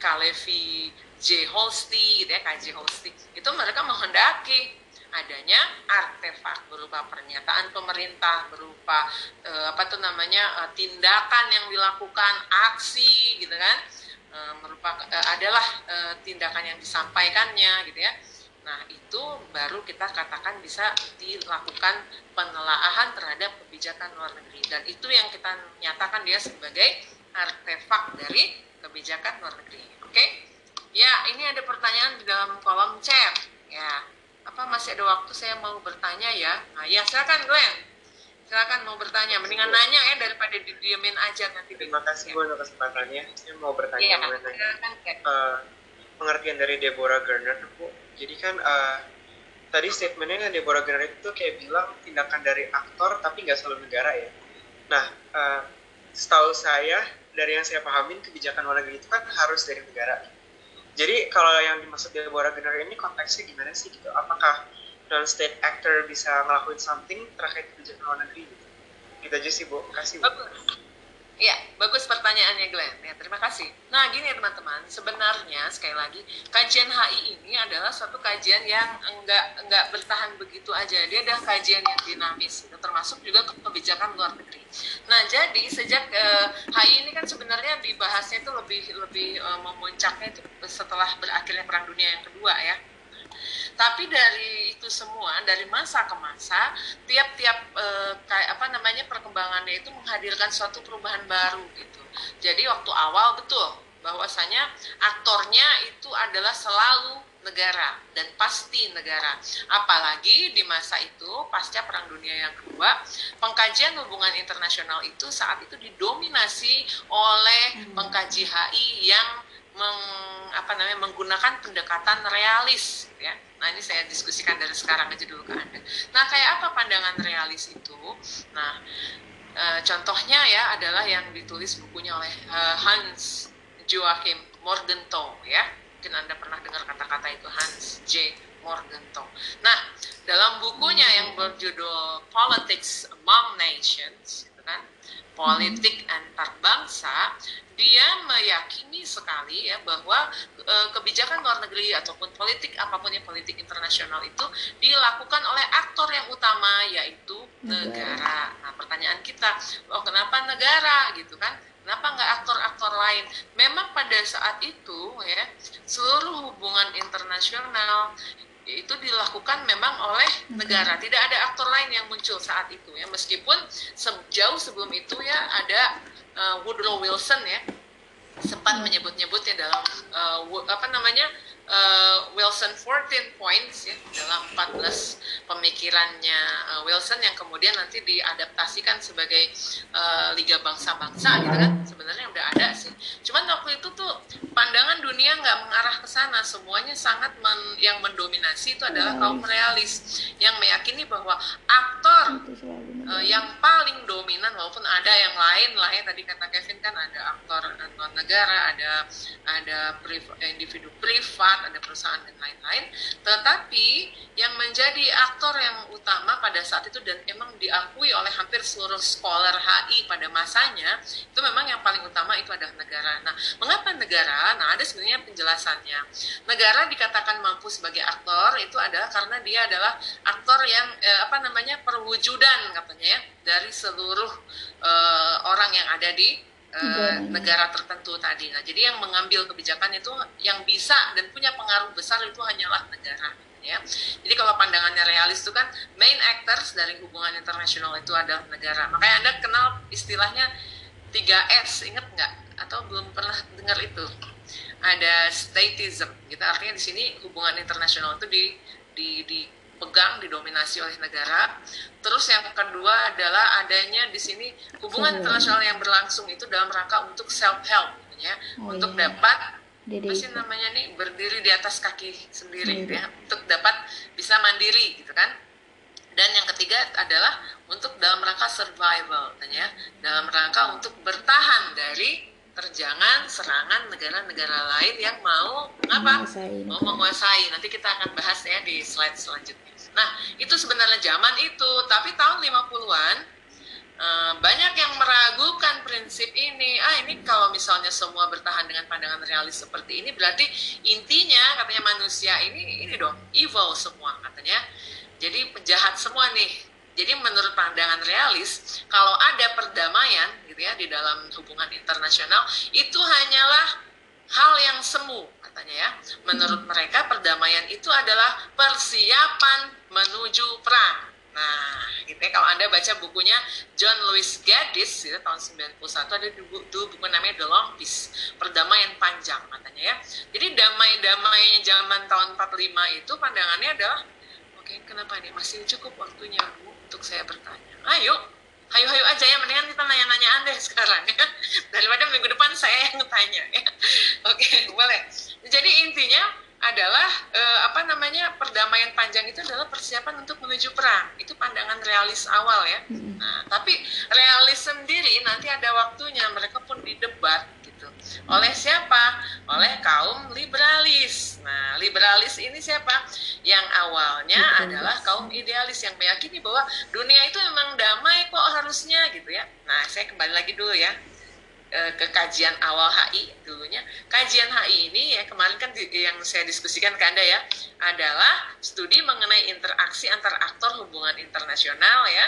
Kalevi J Holsti gitu ya KJ Holsti itu mereka menghendaki adanya artefak berupa pernyataan pemerintah berupa uh, apa tuh namanya uh, tindakan yang dilakukan aksi gitu kan uh, merupakan uh, adalah uh, tindakan yang disampaikannya gitu ya Nah, itu baru kita katakan bisa dilakukan penelaahan terhadap kebijakan luar negeri. Dan itu yang kita nyatakan dia sebagai artefak dari kebijakan luar negeri. Oke? Ya, ini ada pertanyaan di dalam kolom chat. Ya, apa masih ada waktu saya mau bertanya ya? Nah, ya silakan Glenn. Silakan mau bertanya. Mendingan nanya ya daripada didiemin aja nanti. Terima kasih Bu untuk kesempatannya. Saya mau bertanya ya, mengenai uh, pengertian dari Deborah Garner, Bu jadi kan uh, tadi statementnya kan Deborah Generate itu kayak bilang tindakan dari aktor tapi nggak selalu negara ya nah uh, setahu saya dari yang saya pahamin kebijakan luar negeri itu kan harus dari negara jadi kalau yang dimaksud Deborah Generate ini konteksnya gimana sih gitu? Apakah non state actor bisa ngelakuin something terkait kebijakan luar negeri? Gitu gitu aja sih bu. Kasih bu. Ya, bagus pertanyaannya Glenn. Ya, terima kasih. Nah, gini ya teman-teman, sebenarnya sekali lagi kajian HI ini adalah suatu kajian yang enggak enggak bertahan begitu aja. Dia adalah kajian yang dinamis, gitu, termasuk juga kebijakan luar negeri. Nah, jadi sejak eh, HI ini kan sebenarnya dibahasnya itu lebih lebih eh, memuncaknya itu setelah berakhirnya Perang Dunia yang kedua ya tapi dari itu semua, dari masa ke masa, tiap-tiap e, kayak apa namanya perkembangannya itu menghadirkan suatu perubahan baru gitu. Jadi waktu awal betul bahwasanya aktornya itu adalah selalu negara dan pasti negara. Apalagi di masa itu pasca Perang Dunia yang kedua, pengkajian hubungan internasional itu saat itu didominasi oleh hmm. pengkaji HI yang meng, apa namanya menggunakan pendekatan realis gitu ya. Nah, ini saya diskusikan dari sekarang aja dulu ke Anda. Nah, kayak apa pandangan realis itu? Nah, e, contohnya ya adalah yang ditulis bukunya oleh e, Hans Joachim Morgenthau ya. Mungkin Anda pernah dengar kata-kata itu Hans J. Morgenthau. Nah, dalam bukunya yang berjudul Politics Among Nations, gitu kan, politik antar bangsa, dia meyakini sekali ya bahwa e, kebijakan luar negeri ataupun politik apa pun yang politik internasional itu dilakukan oleh aktor yang utama yaitu negara. Nah, pertanyaan kita, oh kenapa negara gitu kan? Kenapa nggak aktor-aktor lain? Memang pada saat itu ya seluruh hubungan internasional itu dilakukan memang oleh negara. Tidak ada aktor lain yang muncul saat itu ya. Meskipun sejauh sebelum itu ya ada uh, Woodrow Wilson ya sempat menyebut-nyebutnya dalam uh, apa namanya uh, Wilson 14 points ya dalam 14 pemikirannya uh, Wilson yang kemudian nanti diadaptasikan sebagai uh, Liga Bangsa-Bangsa gitu kan. Sebenarnya udah ada sih cuman waktu itu tuh pandangan dunia nggak mengarah ke sana semuanya sangat men, yang mendominasi itu adalah kaum realis yang meyakini bahwa aktor uh, yang paling dominan walaupun ada yang lain lah ya tadi kata Kevin kan ada aktor non negara ada ada individu privat ada perusahaan dan lain-lain. Tetapi yang menjadi aktor yang utama pada saat itu dan emang diakui oleh hampir seluruh scholar HI pada masanya itu memang yang paling utama itu adalah negara. Nah, mengapa negara? Nah, ada sebenarnya penjelasannya. Negara dikatakan mampu sebagai aktor itu adalah karena dia adalah aktor yang eh, apa namanya perwujudan katanya ya dari seluruh eh, orang yang ada di eh, negara tertentu tadi. Nah, jadi yang mengambil kebijakan itu yang bisa dan punya pengaruh besar itu hanyalah negara ya. Jadi kalau pandangannya realis itu kan main actors dari hubungan internasional itu adalah negara. Makanya Anda kenal istilahnya 3S, ingat nggak? Atau belum pernah dengar itu? Ada statism, gitu. Artinya di sini hubungan internasional itu di, di, dipegang, didominasi oleh negara. Terus yang kedua adalah adanya di sini hubungan internasional yang berlangsung itu dalam rangka untuk self help, ya, oh, untuk iya. dapat apa sih namanya nih berdiri di atas kaki sendiri gitu ya untuk dapat bisa mandiri gitu kan dan yang ketiga adalah untuk dalam rangka survival ya dalam rangka untuk bertahan dari terjangan serangan negara-negara lain yang mau apa mau menguasai nanti kita akan bahas ya di slide selanjutnya nah itu sebenarnya zaman itu tapi tahun 50-an Eh, banyak yang meragukan prinsip ini. Ah, ini kalau misalnya semua bertahan dengan pandangan realis seperti ini, berarti intinya katanya manusia ini ini dong evil semua katanya. Jadi penjahat semua nih. Jadi menurut pandangan realis, kalau ada perdamaian gitu ya di dalam hubungan internasional, itu hanyalah hal yang semu katanya ya. Menurut mereka perdamaian itu adalah persiapan menuju perang Nah, gitu ya. Kalau Anda baca bukunya John Louis Gaddis, gitu, tahun 91, ada dulu, dulu buku namanya The Long Peace, Perdamaian Panjang katanya ya. Jadi damai-damainya zaman tahun 45 itu pandangannya adalah, oke okay, kenapa nih, masih cukup waktunya Bu untuk saya bertanya. Ayo, hayu-hayu aja ya, mendingan kita nanya-nanya Anda sekarang ya. Daripada minggu depan saya yang tanya ya. Oke, boleh. Jadi intinya, adalah eh, apa namanya perdamaian panjang itu adalah persiapan untuk menuju perang itu pandangan realis awal ya nah, tapi realis sendiri nanti ada waktunya mereka pun didebat gitu. Oleh siapa? Oleh kaum liberalis. Nah liberalis ini siapa? Yang awalnya adalah kaum idealis yang meyakini bahwa dunia itu memang damai kok harusnya gitu ya. Nah saya kembali lagi dulu ya Eh, ke kajian awal HI dulunya. Kajian HI ini ya kemarin kan di, yang saya diskusikan ke Anda ya adalah studi mengenai interaksi antar aktor hubungan internasional ya.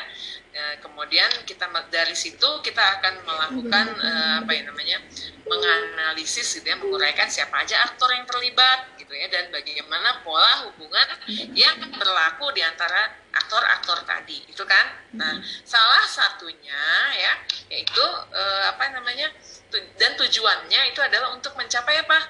E, kemudian kita dari situ kita akan melakukan e, apa ya namanya? menganalisis gitu ya, menguraikan siapa aja aktor yang terlibat gitu ya dan bagaimana pola hubungan yang berlaku di antara aktor-aktor tadi itu kan nah salah satunya ya yaitu eh, apa namanya tu, dan tujuannya itu adalah untuk mencapai apa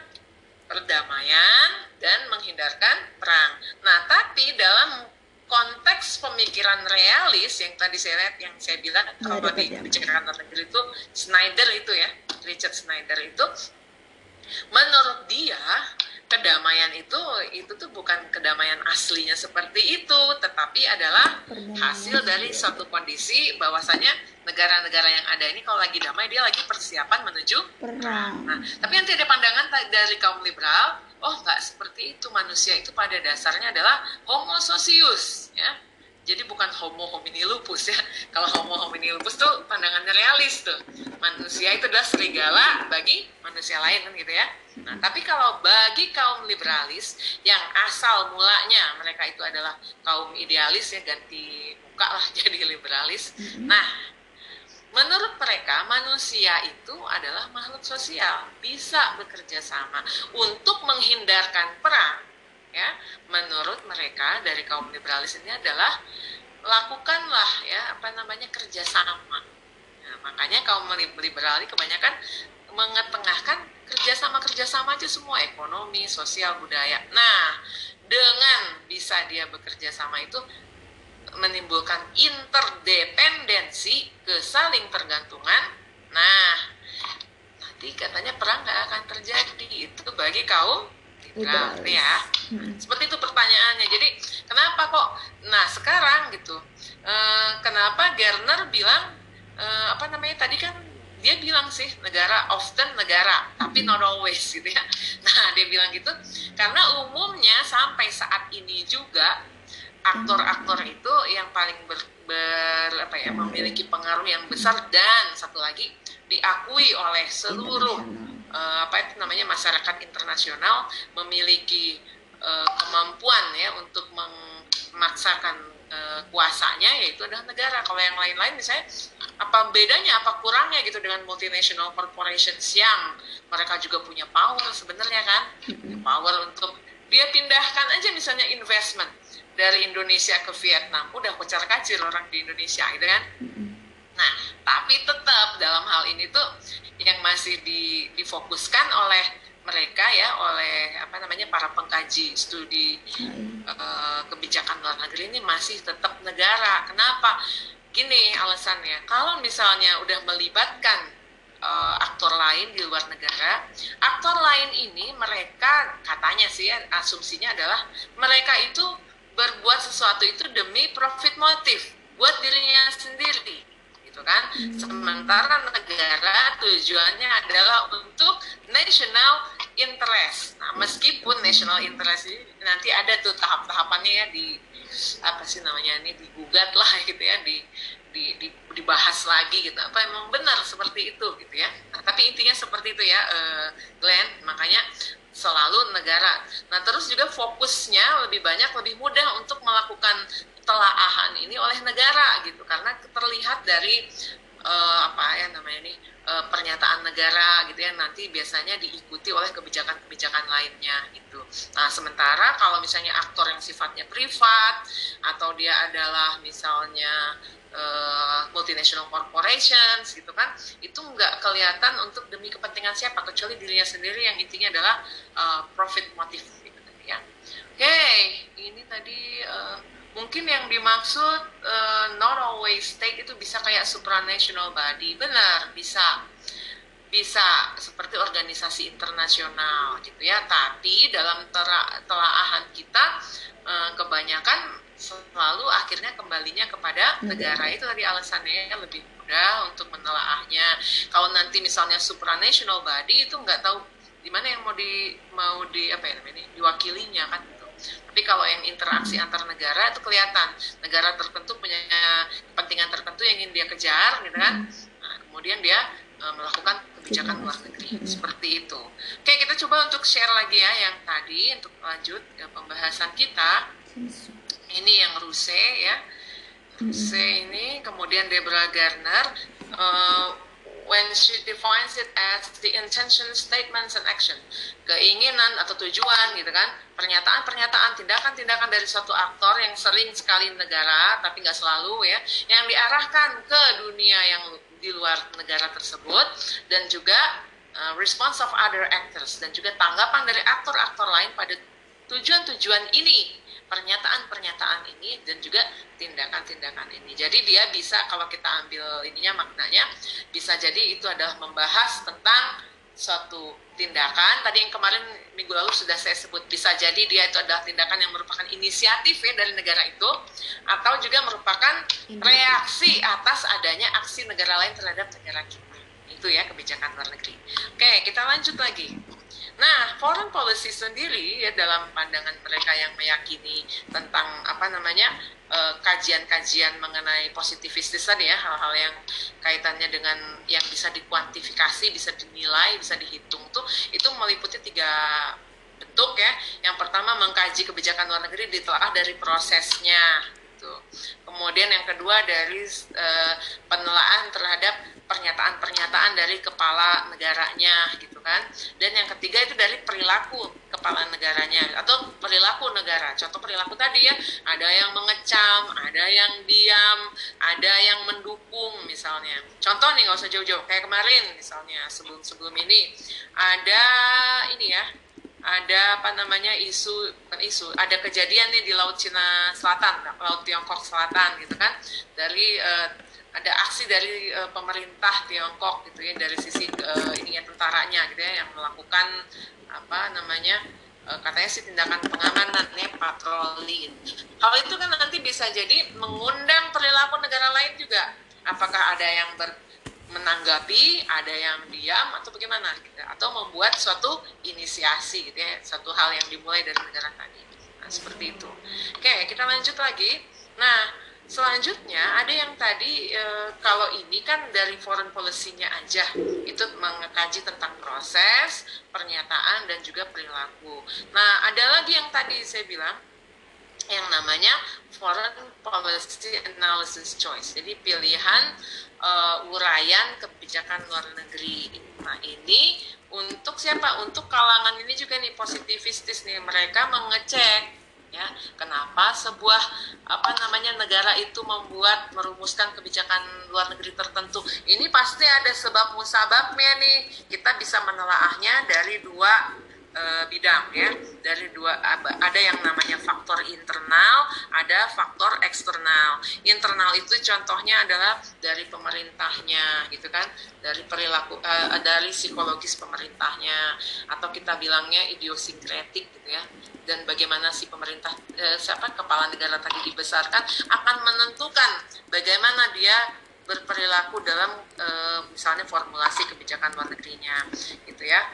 perdamaian dan menghindarkan perang nah tapi dalam konteks pemikiran realis yang tadi saya lihat yang saya bilang kalau di kebijakan negeri itu Snyder itu ya Richard Snyder itu menurut dia kedamaian itu itu tuh bukan kedamaian aslinya seperti itu tetapi adalah hasil dari suatu kondisi bahwasanya negara-negara yang ada ini kalau lagi damai dia lagi persiapan menuju perang. Nah, tapi nanti ada pandangan dari kaum liberal, oh nggak seperti itu. Manusia itu pada dasarnya adalah homo socius ya. Jadi bukan homo homini lupus ya. Kalau homo homini lupus tuh pandangannya realis tuh. Manusia itu adalah serigala bagi manusia lain kan gitu ya. Nah tapi kalau bagi kaum liberalis yang asal mulanya mereka itu adalah kaum idealis ya ganti muka lah jadi liberalis. Nah Menurut mereka, manusia itu adalah makhluk sosial, bisa bekerja sama untuk menghindarkan perang ya. Menurut mereka dari kaum liberalis ini adalah lakukanlah ya apa namanya kerjasama. Nah, makanya kaum liberal ini kebanyakan mengetengahkan kerjasama kerjasama aja semua ekonomi sosial budaya. Nah dengan bisa dia bekerja sama itu menimbulkan interdependensi kesaling tergantungan nah nanti katanya perang nggak akan terjadi itu bagi kaum Nah, ya. Hmm. Seperti itu pertanyaannya. Jadi, kenapa kok nah sekarang gitu. E, kenapa Gerner bilang e, apa namanya tadi kan dia bilang sih negara often negara tapi not always gitu ya. Nah, dia bilang gitu karena umumnya sampai saat ini juga aktor-aktor itu yang paling ber, ber apa ya memiliki pengaruh yang besar dan satu lagi diakui oleh seluruh uh, apa itu namanya masyarakat internasional memiliki uh, kemampuan ya untuk memaksakan uh, kuasanya yaitu adalah negara. Kalau yang lain-lain misalnya apa bedanya, apa kurangnya gitu dengan multinational corporations yang mereka juga punya power sebenarnya kan, power untuk dia pindahkan aja misalnya investment dari Indonesia ke Vietnam, udah kocar kacir orang di Indonesia gitu kan. Nah, tapi tetap dalam hal ini tuh yang masih di, difokuskan oleh mereka ya oleh apa namanya para pengkaji studi uh, kebijakan luar negeri ini masih tetap negara. Kenapa? Gini alasannya. Kalau misalnya udah melibatkan uh, aktor lain di luar negara, aktor lain ini mereka katanya sih ya, asumsinya adalah mereka itu berbuat sesuatu itu demi profit motif buat dirinya sendiri gitu kan. Sementara negara tujuannya adalah untuk national interest. Nah, meskipun national interest ini nanti ada tuh tahap-tahapannya ya di apa sih namanya ini digugat lah gitu ya di di, di, dibahas lagi gitu apa emang benar seperti itu gitu ya nah, tapi intinya seperti itu ya uh, Glenn makanya selalu negara nah terus juga fokusnya lebih banyak lebih mudah untuk melakukan telaahan ini oleh negara gitu karena terlihat dari uh, apa ya namanya ini uh, pernyataan negara gitu ya nanti biasanya diikuti oleh kebijakan-kebijakan lainnya itu. Nah sementara kalau misalnya aktor yang sifatnya privat atau dia adalah misalnya uh, multinational corporations gitu kan itu nggak kelihatan untuk demi kepentingan siapa kecuali dirinya sendiri yang intinya adalah uh, profit motif gitu ya. Oke okay, ini tadi uh, mungkin yang dimaksud uh, not always state itu bisa kayak supranational body. Benar bisa. Bisa seperti organisasi internasional gitu ya. Tapi dalam telaahan kita uh, kebanyakan selalu akhirnya kembalinya kepada negara. itu tadi alasannya lebih mudah untuk menelaahnya. Kalau nanti misalnya supranational body itu nggak tahu di mana yang mau di mau di apa ya namanya diwakilinya kan tapi kalau yang interaksi antar negara itu kelihatan. Negara tertentu punya kepentingan tertentu yang ingin dia kejar, gitu kan? Nah, kemudian dia uh, melakukan kebijakan luar negeri. seperti itu. Oke, kita coba untuk share lagi ya yang tadi untuk lanjut ke pembahasan kita. Ini yang Ruse ya. Ruse ini, kemudian Deborah Garner. Uh, when she defines it as the intention, statements, and action. Keinginan atau tujuan gitu kan, pernyataan-pernyataan, tindakan-tindakan dari suatu aktor yang sering sekali negara, tapi nggak selalu ya, yang diarahkan ke dunia yang di luar negara tersebut, dan juga uh, response of other actors, dan juga tanggapan dari aktor-aktor lain pada tujuan-tujuan ini pernyataan-pernyataan ini dan juga tindakan-tindakan ini. Jadi dia bisa kalau kita ambil ininya maknanya bisa jadi itu adalah membahas tentang suatu tindakan. Tadi yang kemarin minggu lalu sudah saya sebut bisa jadi dia itu adalah tindakan yang merupakan inisiatif ya dari negara itu atau juga merupakan reaksi atas adanya aksi negara lain terhadap negara kita. Itu ya kebijakan luar negeri. Oke kita lanjut lagi Nah, foreign policy sendiri ya dalam pandangan mereka yang meyakini tentang apa namanya eh, kajian-kajian mengenai positivistis tadi ya hal-hal yang kaitannya dengan yang bisa dikuantifikasi, bisa dinilai, bisa dihitung tuh itu meliputi tiga bentuk ya. Yang pertama mengkaji kebijakan luar negeri ditelaah dari prosesnya gitu. Kemudian yang kedua dari uh, penelaan terhadap pernyataan-pernyataan dari kepala negaranya gitu kan. Dan yang ketiga itu dari perilaku kepala negaranya atau perilaku negara. Contoh perilaku tadi ya, ada yang mengecam, ada yang diam, ada yang mendukung misalnya. Contoh nih nggak usah jauh-jauh kayak kemarin misalnya sebelum-sebelum ini ada ini ya ada apa namanya isu bukan isu ada kejadian nih di laut Cina Selatan laut Tiongkok Selatan gitu kan dari uh, ada aksi dari uh, pemerintah Tiongkok gitu ya dari sisi uh, ininya tentaranya gitu ya yang melakukan apa namanya uh, katanya sih tindakan pengamanan nih patroli gitu. hal itu kan nanti bisa jadi mengundang perilaku negara lain juga apakah ada yang ber menanggapi, ada yang diam atau bagaimana gitu. Atau membuat suatu inisiasi gitu ya, satu hal yang dimulai dari negara tadi. Nah, Nah, seperti itu. Oke, kita lanjut lagi. Nah, selanjutnya ada yang tadi e, kalau ini kan dari foreign policy-nya aja itu mengkaji tentang proses, pernyataan dan juga perilaku. Nah, ada lagi yang tadi saya bilang yang namanya foreign policy analysis choice. Jadi pilihan uh, uraian kebijakan luar negeri. Nah, ini untuk siapa? Untuk kalangan ini juga nih positivistis nih. Mereka mengecek ya kenapa sebuah apa namanya negara itu membuat merumuskan kebijakan luar negeri tertentu ini pasti ada sebab musababnya nih kita bisa menelaahnya dari dua uh, bidang ya. Dari dua ada yang namanya faktor internal ada faktor eksternal. Internal itu contohnya adalah dari pemerintahnya gitu kan? Dari perilaku uh, dari psikologis pemerintahnya atau kita bilangnya idiosinkretik gitu ya. Dan bagaimana si pemerintah uh, siapa kepala negara tadi dibesarkan akan menentukan bagaimana dia berperilaku dalam e, misalnya formulasi kebijakan luar negerinya gitu ya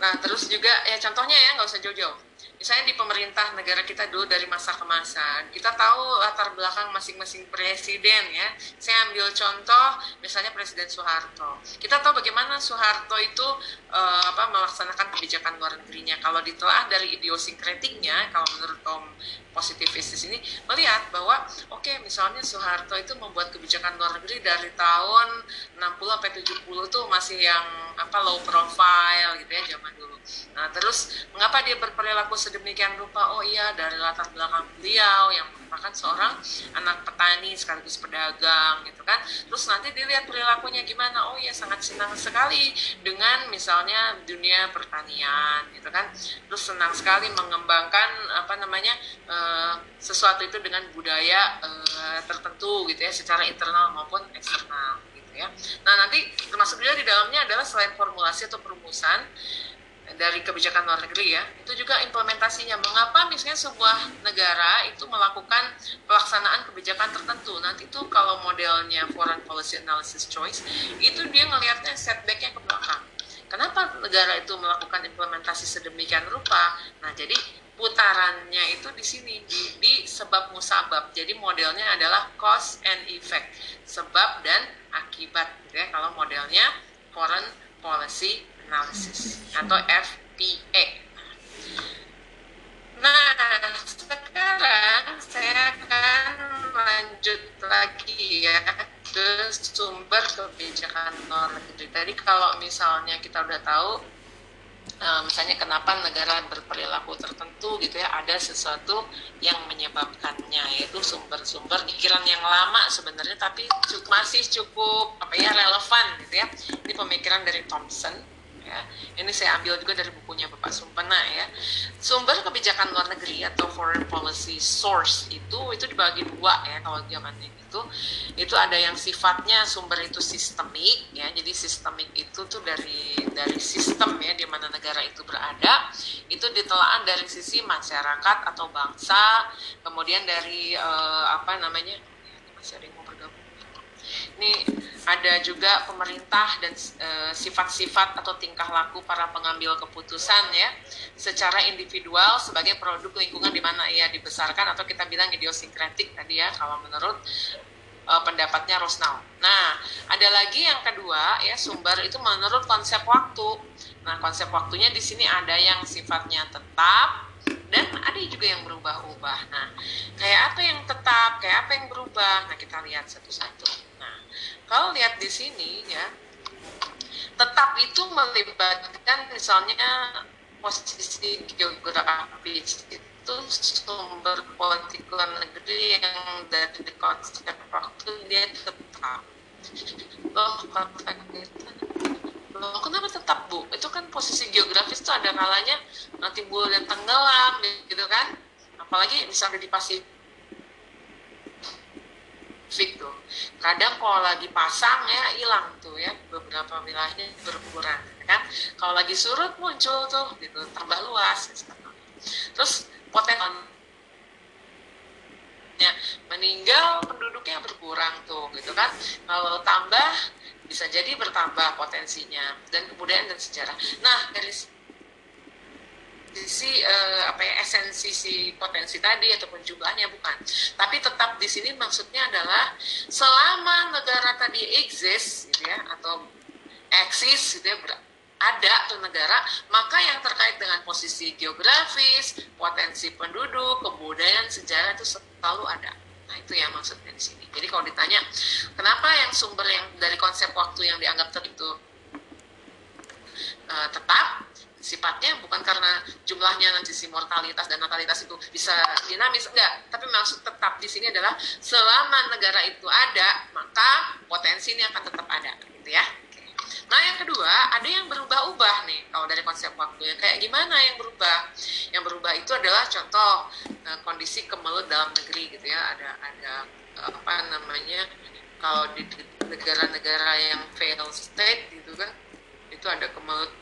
Nah, terus juga ya contohnya ya nggak usah jauh-jauh. Misalnya di pemerintah negara kita dulu dari masa ke masa, kita tahu latar belakang masing-masing presiden ya. Saya ambil contoh misalnya Presiden Soeharto. Kita tahu bagaimana Soeharto itu uh, apa melaksanakan kebijakan luar negerinya. Kalau ditelaah dari idiosinkretiknya, kalau menurut kaum positivistis ini melihat bahwa oke okay, misalnya Soeharto itu membuat kebijakan luar negeri dari tahun 60 sampai 70 tuh masih yang apa low profile gitu ya zaman dulu. Nah, terus mengapa dia berperilaku sedemikian rupa? Oh iya, dari latar belakang beliau yang merupakan seorang anak petani sekaligus pedagang gitu kan. Terus nanti dilihat perilakunya gimana? Oh iya, sangat senang sekali dengan misalnya dunia pertanian gitu kan. Terus senang sekali mengembangkan apa namanya? Uh, sesuatu itu dengan budaya uh, tertentu gitu ya, secara internal maupun eksternal gitu ya. Nah, nanti termasuk juga di dalamnya adalah selain formulasi atau perumusan dari kebijakan luar negeri ya, itu juga implementasinya. Mengapa misalnya sebuah negara itu melakukan pelaksanaan kebijakan tertentu? Nanti itu kalau modelnya foreign policy analysis choice, itu dia ngelihatnya setbacknya ke belakang. Kenapa negara itu melakukan implementasi sedemikian rupa? Nah, jadi putarannya itu di sini di, di sebab musabab. Jadi modelnya adalah cause and effect, sebab dan akibat. Gitu ya. Kalau modelnya foreign policy Analysis atau FPA. Nah, sekarang saya akan lanjut lagi ya ke sumber kebijakan luar negeri. Tadi kalau misalnya kita udah tahu uh, misalnya kenapa negara berperilaku tertentu gitu ya ada sesuatu yang menyebabkannya yaitu sumber-sumber pikiran yang lama sebenarnya tapi masih cukup apa ya relevan gitu ya ini pemikiran dari Thompson ya. Ini saya ambil juga dari bukunya Bapak Sumpena ya. Sumber kebijakan luar negeri atau foreign policy source itu itu dibagi dua ya kalau zaman itu. Itu ada yang sifatnya sumber itu sistemik ya. Jadi sistemik itu tuh dari dari sistem ya di mana negara itu berada. Itu ditelaan dari sisi masyarakat atau bangsa, kemudian dari uh, apa namanya? masih ada. Ini ada juga pemerintah dan eh, sifat-sifat atau tingkah laku para pengambil keputusan ya secara individual sebagai produk lingkungan di mana ia dibesarkan atau kita bilang idiosinkretik tadi ya kalau menurut uh, pendapatnya Rosnau. Nah, ada lagi yang kedua ya sumber itu menurut konsep waktu. Nah, konsep waktunya di sini ada yang sifatnya tetap dan ada juga yang berubah-ubah. Nah, kayak apa yang tetap, kayak apa yang berubah? Nah, kita lihat satu-satu. Kalau lihat di sini ya, tetap itu melibatkan misalnya posisi geografis itu sumber politik luar negeri yang dari konsep waktu dia tetap. Loh, kata kita loh kenapa tetap bu? Itu kan posisi geografis tuh ada kalanya nanti timbul dan tenggelam gitu kan. Apalagi misalnya di Pasifik tuh kadang kalau lagi pasang ya hilang tuh ya beberapa wilayahnya berkurang ya kan kalau lagi surut muncul tuh gitu tambah luas gitu. terus potensi meninggal penduduknya berkurang tuh gitu kan kalau tambah bisa jadi bertambah potensinya dan kebudayaan dan sejarah nah dari kondisi uh, apa ya esensi si potensi tadi ataupun jumlahnya bukan. Tapi tetap di sini maksudnya adalah selama negara tadi exist gitu ya atau eksis gitu ya ada tuh negara, maka yang terkait dengan posisi geografis, potensi penduduk, kebudayaan, sejarah itu selalu ada. Nah, itu yang maksudnya di sini. Jadi kalau ditanya, kenapa yang sumber yang dari konsep waktu yang dianggap tentu uh, tetap sifatnya bukan karena jumlahnya nanti si mortalitas dan natalitas itu bisa dinamis enggak. Tapi maksud tetap di sini adalah selama negara itu ada maka potensi ini akan tetap ada gitu ya. Nah yang kedua ada yang berubah-ubah nih kalau dari konsep waktu yang kayak gimana yang berubah? Yang berubah itu adalah contoh uh, kondisi kemelut dalam negeri gitu ya. Ada ada apa namanya kalau di negara-negara yang fail state gitu kan itu ada kemelut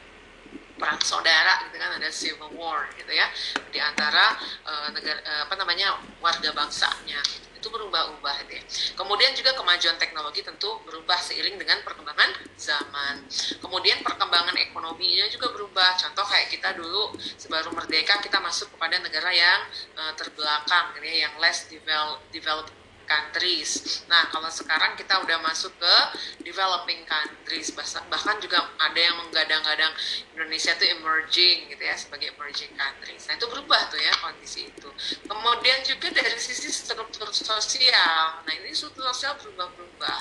perang saudara gitu kan ada civil war gitu ya di antara uh, negara uh, apa namanya warga bangsanya itu berubah-ubah ya. Kemudian juga kemajuan teknologi tentu berubah seiring dengan perkembangan zaman. Kemudian perkembangan ekonominya juga berubah. Contoh kayak kita dulu sebaru merdeka kita masuk kepada negara yang uh, terbelakang gitu ya, yang less develop, developed countries. Nah, kalau sekarang kita udah masuk ke developing countries, bahkan juga ada yang menggadang-gadang Indonesia itu emerging gitu ya sebagai emerging countries. Nah, itu berubah tuh ya kondisi itu. Kemudian juga dari sisi struktur sosial. Nah, ini struktur sosial berubah-berubah.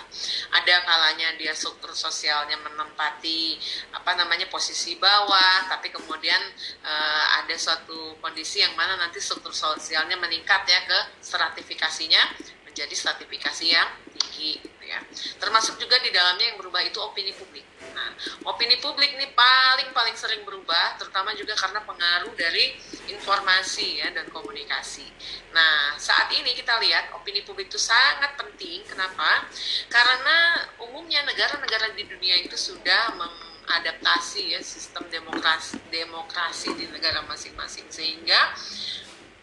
Ada kalanya dia struktur sosialnya menempati apa namanya posisi bawah, tapi kemudian uh, ada suatu kondisi yang mana nanti struktur sosialnya meningkat ya ke stratifikasinya menjadi stratifikasi yang tinggi gitu ya. Termasuk juga di dalamnya yang berubah itu opini publik. Nah, opini publik ini paling paling sering berubah terutama juga karena pengaruh dari informasi ya dan komunikasi. Nah, saat ini kita lihat opini publik itu sangat penting. Kenapa? Karena umumnya negara-negara di dunia itu sudah mengadaptasi ya sistem demokrasi demokrasi di negara masing-masing sehingga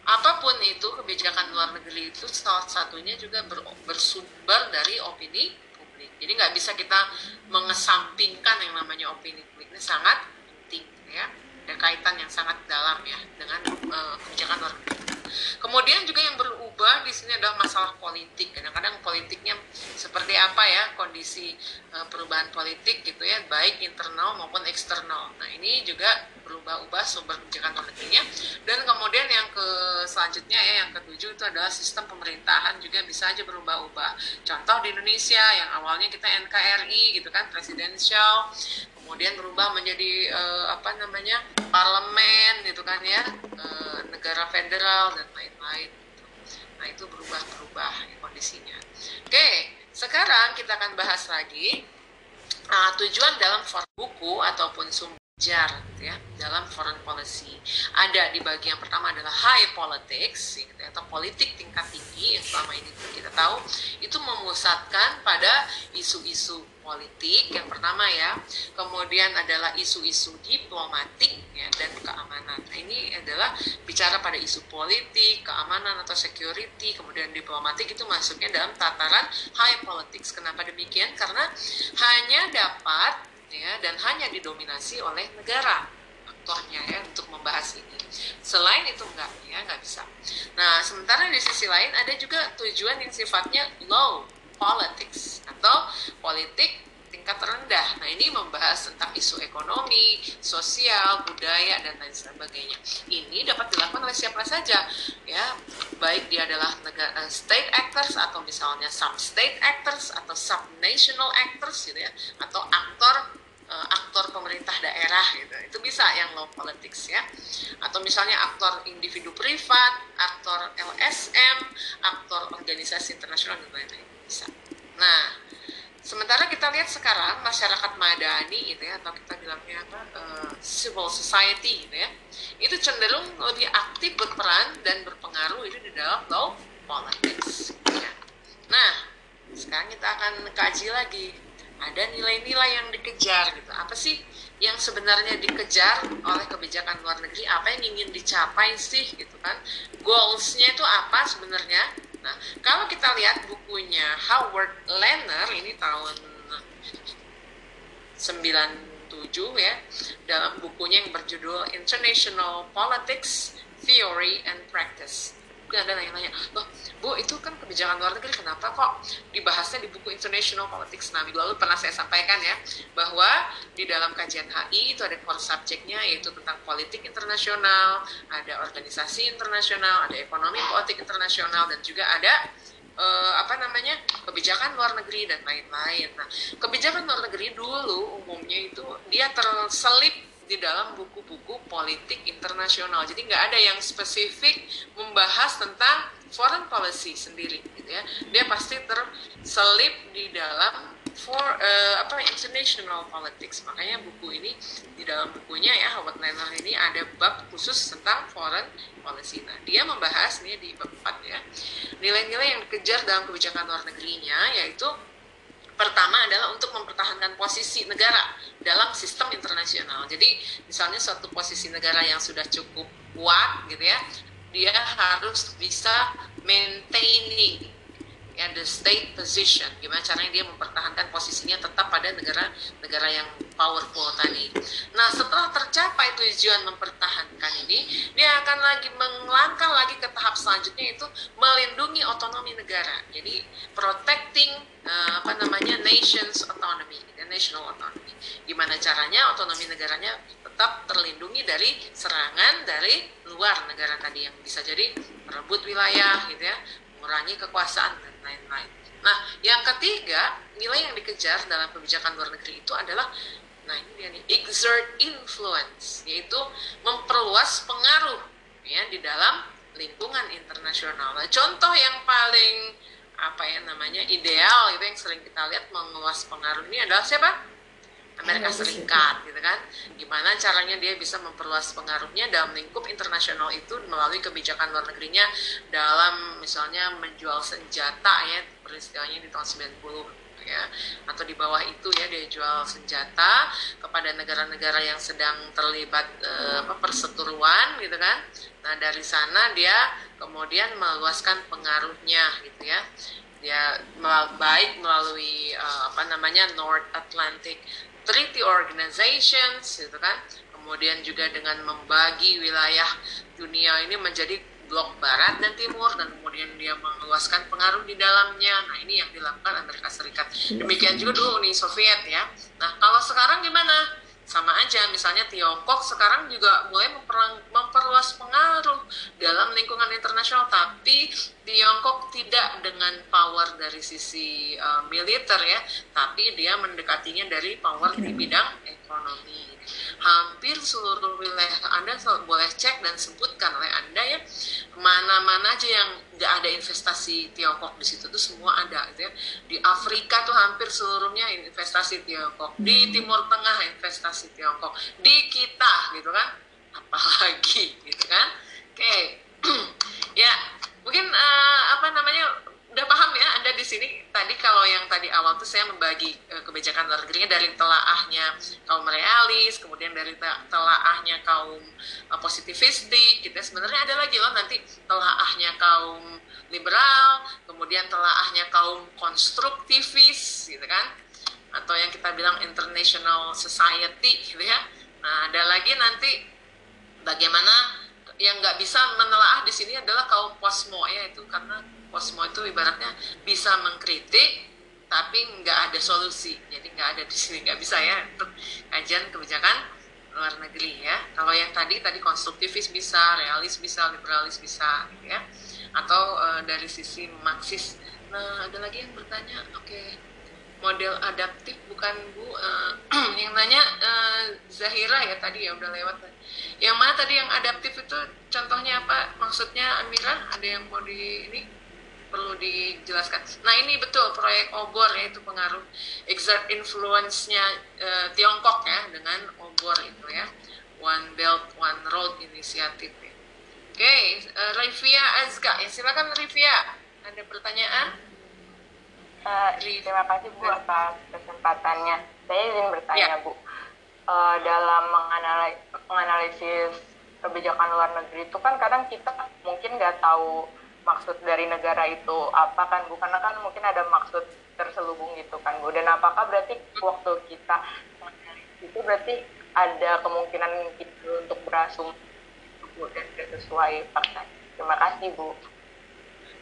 apa pun itu kebijakan luar negeri itu salah satunya juga ber, bersumber dari opini publik. Jadi nggak bisa kita mengesampingkan yang namanya opini publik ini sangat penting ya. Ada kaitan yang sangat dalam ya dengan uh, kebijakan luar negeri. Kemudian juga yang berubah di sini adalah masalah politik. Kadang-kadang politiknya seperti apa ya kondisi uh, perubahan politik gitu ya, baik internal maupun eksternal. Nah ini juga berubah-ubah sumber kebijakan negerinya. Dan kemudian yang ke selanjutnya ya yang ketujuh itu adalah sistem pemerintahan juga bisa aja berubah-ubah. Contoh di Indonesia yang awalnya kita NKRI gitu kan presidensial kemudian berubah menjadi uh, apa namanya parlemen gitu kan ya uh, negara federal dan lain-lain gitu. nah itu berubah-berubah kondisinya oke sekarang kita akan bahas lagi uh, tujuan dalam form buku ataupun sumber jar gitu ya dalam foreign policy ada di bagian pertama adalah high politics gitu ya, atau politik tingkat tinggi yang selama ini kita tahu itu memusatkan pada isu-isu politik. Yang pertama ya kemudian adalah isu-isu diplomatik ya dan keamanan. Nah ini adalah bicara pada isu politik keamanan atau security kemudian diplomatik itu masuknya dalam tataran high politics. Kenapa demikian? Karena hanya dapat ya dan hanya didominasi oleh negara aktornya ya untuk membahas ini. Selain itu enggak ya nggak bisa. Nah sementara di sisi lain ada juga tujuan yang sifatnya low politics atau politik tingkat rendah. Nah ini membahas tentang isu ekonomi, sosial, budaya dan lain sebagainya. Ini dapat dilakukan oleh siapa saja, ya baik dia adalah negara uh, state actors atau misalnya some state actors atau subnational actors gitu ya, atau aktor uh, aktor pemerintah daerah gitu itu bisa yang low politics ya atau misalnya aktor individu privat aktor LSM aktor organisasi internasional dan lain-lain nah sementara kita lihat sekarang masyarakat madani gitu ya atau kita bilangnya apa uh, civil society gitu ya itu cenderung lebih aktif berperan dan berpengaruh itu di dalam low politics ya. nah sekarang kita akan kaji lagi ada nilai-nilai yang dikejar gitu. Apa sih yang sebenarnya dikejar oleh kebijakan luar negeri? Apa yang ingin dicapai sih gitu kan? Goalsnya itu apa sebenarnya nah kalau kita lihat bukunya Howard Lerner ini tahun 9 7 ya dalam bukunya yang berjudul International Politics, Theory and Practice ada nanya-nanya, loh Bu itu kan kebijakan luar negeri kenapa kok dibahasnya di buku International Politics nah minggu lalu pernah saya sampaikan ya bahwa di dalam kajian HI itu ada core subjeknya yaitu tentang politik internasional ada organisasi internasional ada ekonomi politik internasional dan juga ada uh, apa namanya kebijakan luar negeri dan lain-lain. Nah, kebijakan luar negeri dulu umumnya itu dia terselip di dalam buku-buku politik internasional. Jadi nggak ada yang spesifik membahas tentang foreign policy sendiri, gitu ya. Dia pasti terselip di dalam for uh, apa international politics. Makanya buku ini di dalam bukunya ya Howard Lehner ini ada bab khusus tentang foreign policy. Nah, dia membahas nih di bab 4 ya. Nilai-nilai yang dikejar dalam kebijakan luar negerinya yaitu pertama adalah untuk mempertahankan posisi negara dalam sistem internasional. Jadi misalnya suatu posisi negara yang sudah cukup kuat gitu ya, dia harus bisa maintaining ya the state position. Gimana caranya dia mempertahankan posisinya tetap pada negara-negara yang powerful tadi. Nah setelah tercapai tujuan mempertahankan ini dia akan lagi melangkah lagi ke tahap selanjutnya itu melindungi otonomi negara. Jadi protecting uh, apa namanya nations autonomy dan national autonomy. Gimana caranya otonomi negaranya tetap terlindungi dari serangan dari luar negara tadi yang bisa jadi merebut wilayah gitu ya mengurangi kekuasaan dan lain-lain. Nah, yang ketiga, nilai yang dikejar dalam kebijakan luar negeri itu adalah nah ini dia nih, exert influence, yaitu memperluas pengaruh ya di dalam lingkungan internasional. Nah, contoh yang paling apa ya namanya ideal itu yang sering kita lihat menguas pengaruh ini adalah siapa? Amerika Serikat gitu kan. Gimana caranya dia bisa memperluas pengaruhnya dalam lingkup internasional itu melalui kebijakan luar negerinya dalam misalnya menjual senjata ya peristiwanya di tahun 90 ya. Atau di bawah itu ya dia jual senjata kepada negara-negara yang sedang terlibat eh, apa perseteruan gitu kan. Nah dari sana dia kemudian meluaskan pengaruhnya gitu ya. Dia baik melalui uh, apa namanya North Atlantic treaty organizations gitu kan. Kemudian juga dengan membagi wilayah dunia ini menjadi blok barat dan timur dan kemudian dia meluaskan pengaruh di dalamnya. Nah ini yang dilakukan Amerika Serikat. Demikian juga dulu Uni Soviet ya. Nah kalau sekarang gimana sama aja misalnya Tiongkok sekarang juga mulai memperluas pengaruh dalam lingkungan internasional tapi Tiongkok tidak dengan power dari sisi uh, militer ya tapi dia mendekatinya dari power di bidang ekonomi hampir seluruh wilayah Anda boleh cek dan sebutkan oleh Anda ya mana-mana aja yang nggak ada investasi Tiongkok di situ tuh semua ada gitu ya. Di Afrika tuh hampir seluruhnya investasi Tiongkok. Di hmm. Timur Tengah investasi Tiongkok. Di kita gitu kan. Apalagi gitu kan. Oke. Okay. ya mungkin uh, apa namanya udah paham ya Anda di sini tadi kalau yang tadi awal tuh saya membagi uh, kebijakan luar negerinya dari telaahnya kaum realis, kemudian dari telaahnya kaum uh, positivistik, gitu. Sebenarnya ada lagi loh nanti telaahnya kaum liberal, kemudian telaahnya kaum konstruktivis, gitu kan? Atau yang kita bilang international society, gitu ya. Nah, ada lagi nanti bagaimana yang nggak bisa menelaah di sini adalah kaum posmo ya itu karena Posmo itu ibaratnya bisa mengkritik tapi nggak ada solusi. Jadi nggak ada di sini nggak bisa ya untuk kajian kebijakan luar negeri ya. Kalau yang tadi tadi konstruktivis bisa realis bisa liberalis bisa gitu ya. Atau uh, dari sisi marxis. Nah ada lagi yang bertanya oke. Okay. model adaptif bukan bu? Uh, yang nanya uh, Zahira ya tadi ya udah lewat. Yang mana tadi yang adaptif itu contohnya apa? Maksudnya Amira ada yang mau di ini perlu dijelaskan. Nah ini betul proyek obor ya itu pengaruh exert influence-nya uh, Tiongkok ya dengan obor itu ya One Belt One Road inisiatif. Ya. Oke, okay, uh, eh, Rivia Azka ya silakan Rivia ada pertanyaan? Uh, terima kasih Bu atas kesempatannya. Saya ingin bertanya ya. Bu, uh, dalam menganalisis, menganalisis kebijakan luar negeri itu kan kadang kita mungkin nggak tahu maksud dari negara itu apa kan bu karena kan mungkin ada maksud terselubung gitu kan bu dan apakah berarti waktu kita itu berarti ada kemungkinan itu untuk berasum Bu dan sesuai fakta. Terima kasih Bu.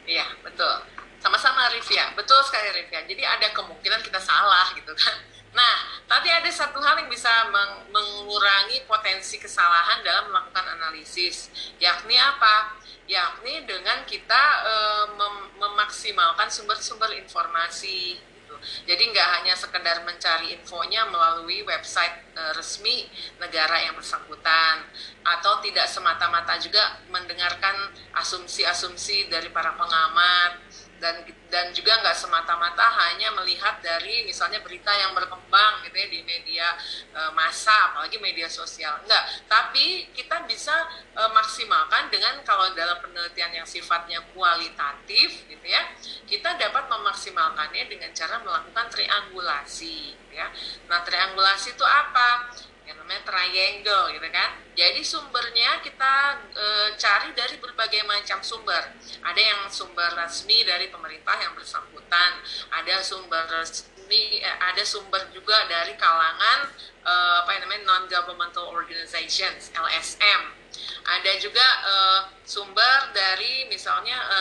Iya betul. Sama-sama Rivia, betul sekali Rivia. Jadi ada kemungkinan kita salah gitu kan. Nah, tapi ada satu hal yang bisa meng mengurangi potensi kesalahan dalam melakukan analisis, yakni apa? Yakni dengan kita e, mem memaksimalkan sumber-sumber informasi jadi nggak hanya sekedar mencari infonya melalui website e, resmi negara yang bersangkutan atau tidak semata-mata juga mendengarkan asumsi-asumsi dari para pengamat dan dan juga nggak semata-mata hanya melihat dari misalnya berita yang berkembang gitu ya di media e, massa apalagi media sosial. Enggak tapi kita bisa e, maksimalkan dengan kalau dalam penelitian yang sifatnya kualitatif gitu ya kita dapat memaksimalkannya dengan cara melakukan triangulasi gitu ya. Nah triangulasi itu apa yang namanya triangle gitu kan. Jadi sumbernya kita e, cari dari berbagai macam sumber. Ada yang sumber resmi dari pemerintah yang bersangkutan, ada sumber resmi, eh, ada sumber juga dari kalangan e, apa yang namanya non governmental organizations (LSM). Ada juga e, sumber dari misalnya e,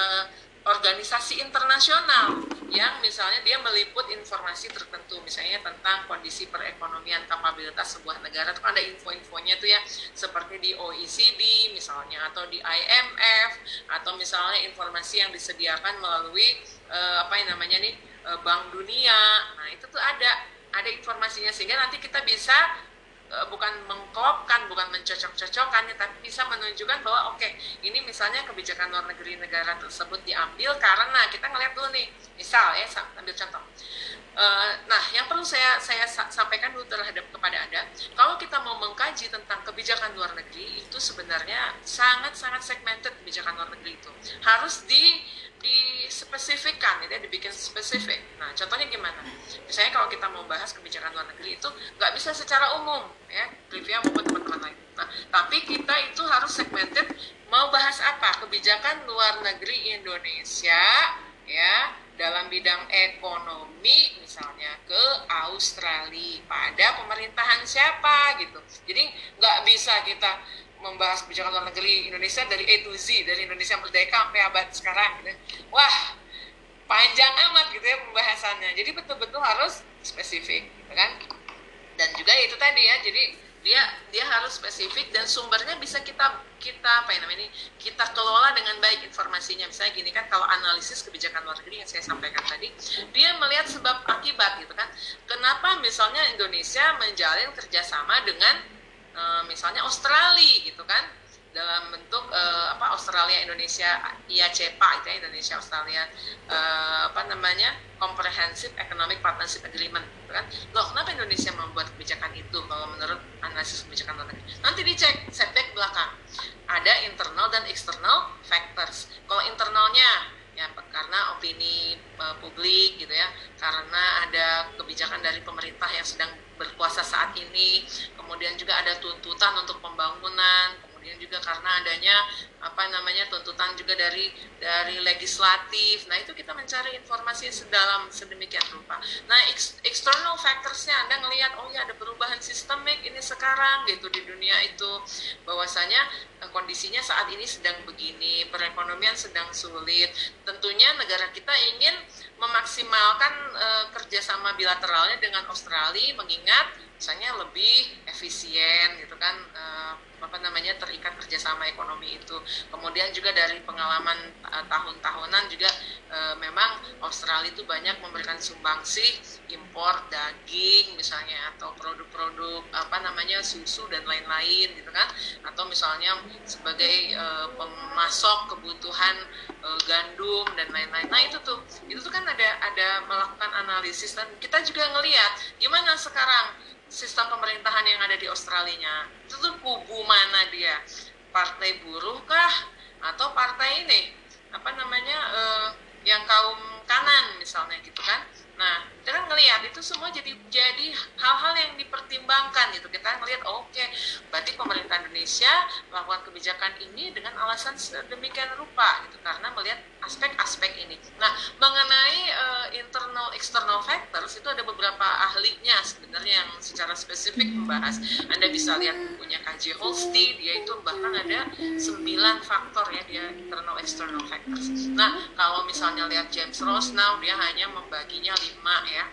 organisasi internasional yang misalnya dia meliput informasi tertentu misalnya tentang kondisi perekonomian kapabilitas sebuah negara itu kan ada info-infonya tuh ya seperti di OECD misalnya atau di IMF atau misalnya informasi yang disediakan melalui uh, apa yang namanya nih uh, Bank Dunia. Nah itu tuh ada ada informasinya sehingga nanti kita bisa Eh, bukan mengklopkan, bukan mencocok-cocokkan, tapi bisa menunjukkan bahwa oke, okay, ini misalnya kebijakan luar negeri negara tersebut diambil karena kita ngeliat dulu nih, misal ya, ambil contoh. Uh, nah, yang perlu saya saya sampaikan dulu terhadap kepada anda, kalau kita mau mengkaji tentang kebijakan luar negeri itu sebenarnya sangat-sangat segmented kebijakan luar negeri itu harus di dispesifikkan, ya, dibikin spesifik. Nah, contohnya gimana? Misalnya kalau kita mau bahas kebijakan luar negeri itu nggak bisa secara umum, ya, review maupun teman-teman lain. Nah, tapi kita itu harus segmented. Mau bahas apa? Kebijakan luar negeri Indonesia, ya, dalam bidang ekonomi misalnya ke Australia pada pemerintahan siapa gitu. Jadi nggak bisa kita membahas kebijakan luar negeri Indonesia dari A to Z dari Indonesia merdeka sampai abad sekarang gitu. wah panjang amat gitu ya pembahasannya. Jadi betul-betul harus spesifik gitu kan? Dan juga itu tadi ya jadi dia dia harus spesifik dan sumbernya bisa kita kita apa ya namanya ini kita kelola dengan baik informasinya. Misalnya gini kan kalau analisis kebijakan luar negeri yang saya sampaikan tadi dia melihat sebab akibat gitu kan? Kenapa misalnya Indonesia menjalin kerjasama dengan uh, misalnya Australia gitu kan. Dalam bentuk uh, apa Australia Indonesia IACPA itu ya Indonesia Australia. Uh, apa namanya Comprehensive Economic Partnership Agreement gitu kan. Loh kenapa Indonesia membuat kebijakan itu kalau menurut analisis kebijakan luar negeri? Nanti dicek setback belakang. Ada internal dan external factors. Kalau internalnya ya karena opini uh, publik gitu ya. Karena ada kebijakan dari pemerintah yang sedang berkuasa saat ini. Kemudian juga ada tuntutan untuk pembangunan kemudian juga karena adanya apa namanya tuntutan juga dari dari legislatif. Nah itu kita mencari informasi sedalam sedemikian rupa. Nah external factorsnya anda ngelihat oh ya ada perubahan sistemik ini sekarang gitu di dunia itu. Bahwasanya eh, kondisinya saat ini sedang begini perekonomian sedang sulit. Tentunya negara kita ingin memaksimalkan uh, kerjasama bilateralnya dengan Australia mengingat misalnya lebih efisien gitu kan uh, apa namanya terikat kerjasama ekonomi itu. Kemudian juga dari pengalaman uh, tahun-tahunan juga uh, memang Australia itu banyak memberikan sumbangsi impor daging misalnya atau produk-produk apa namanya susu dan lain-lain gitu kan. Atau misalnya sebagai uh, pemasok kebutuhan uh, gandum dan lain-lain. Nah itu tuh itu tuh kan ada ada melakukan analisis dan kita juga ngelihat gimana sekarang sistem pemerintahan yang ada di Australia itu tuh kubu mana dia? Partai buruh kah? Atau partai ini? Apa namanya uh, yang kaum kanan misalnya gitu kan nah kita kan ngelihat itu semua jadi jadi hal-hal yang dipertimbangkan gitu kita ngelihat oke okay, berarti pemerintah Indonesia melakukan kebijakan ini dengan alasan demikian rupa gitu karena melihat aspek-aspek ini. Nah, mengenai uh, internal external factors itu ada beberapa ahlinya sebenarnya yang secara spesifik membahas. Anda bisa lihat bukunya KJ Holstein, dia itu bahkan ada 9 faktor ya dia internal external factors. Nah, kalau misalnya lihat James Rosnow dia hanya membaginya 5 ya.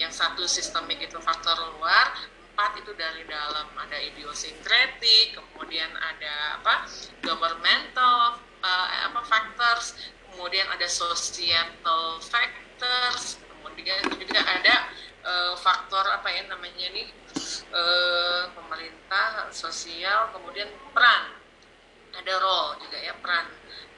Yang satu sistemik itu faktor luar, empat itu dari dalam. Ada idiosyncratic kemudian ada apa? Governmental uh, apa factors. Kemudian ada societal factors. Kemudian juga ada uh, faktor apa ya namanya nih uh, pemerintah sosial kemudian peran. Ada role juga ya peran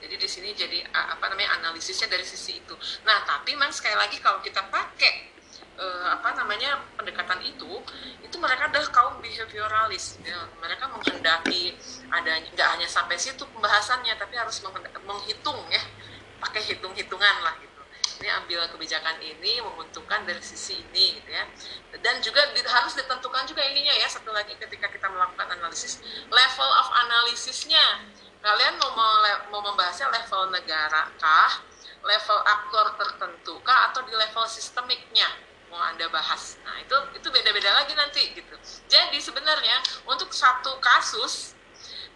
jadi di sini jadi apa namanya analisisnya dari sisi itu. Nah, tapi memang sekali lagi kalau kita pakai eh, apa namanya pendekatan itu, itu mereka adalah kaum behavioralis. Ya. Mereka menghendaki ada nggak hanya sampai situ pembahasannya, tapi harus menghitung ya, pakai hitung-hitungan lah gitu ini ambil kebijakan ini menguntungkan dari sisi ini gitu ya dan juga harus ditentukan juga ininya ya satu lagi ketika kita melakukan analisis level of analisisnya kalian mau mau membahasnya level negara kah? Level aktor tertentu kah? Atau di level sistemiknya? Mau anda bahas. Nah itu itu beda-beda lagi nanti gitu. Jadi sebenarnya untuk satu kasus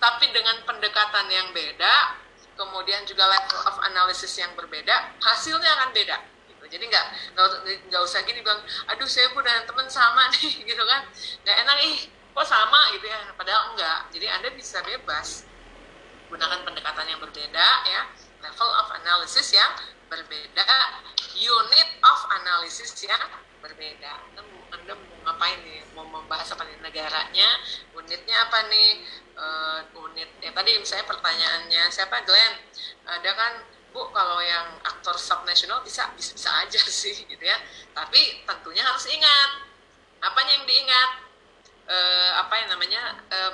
tapi dengan pendekatan yang beda kemudian juga level of analysis yang berbeda hasilnya akan beda gitu. Jadi nggak nggak usah gini bang aduh saya pun dan teman sama nih gitu kan. Nggak enak ih kok sama? gitu ya. Padahal enggak jadi anda bisa bebas gunakan pendekatan yang berbeda ya. Level of analysis yang berbeda unit of analysis yang berbeda. Anda, mau ngapain nih? Mau membahas apa nih? Negaranya unitnya apa nih? Uh, unit ya tadi misalnya pertanyaannya siapa? Glenn. Ada kan? Bu kalau yang aktor subnational bisa bisa bisa aja sih gitu ya. Tapi tentunya harus ingat. Apanya yang diingat? Uh, apa yang namanya? Uh,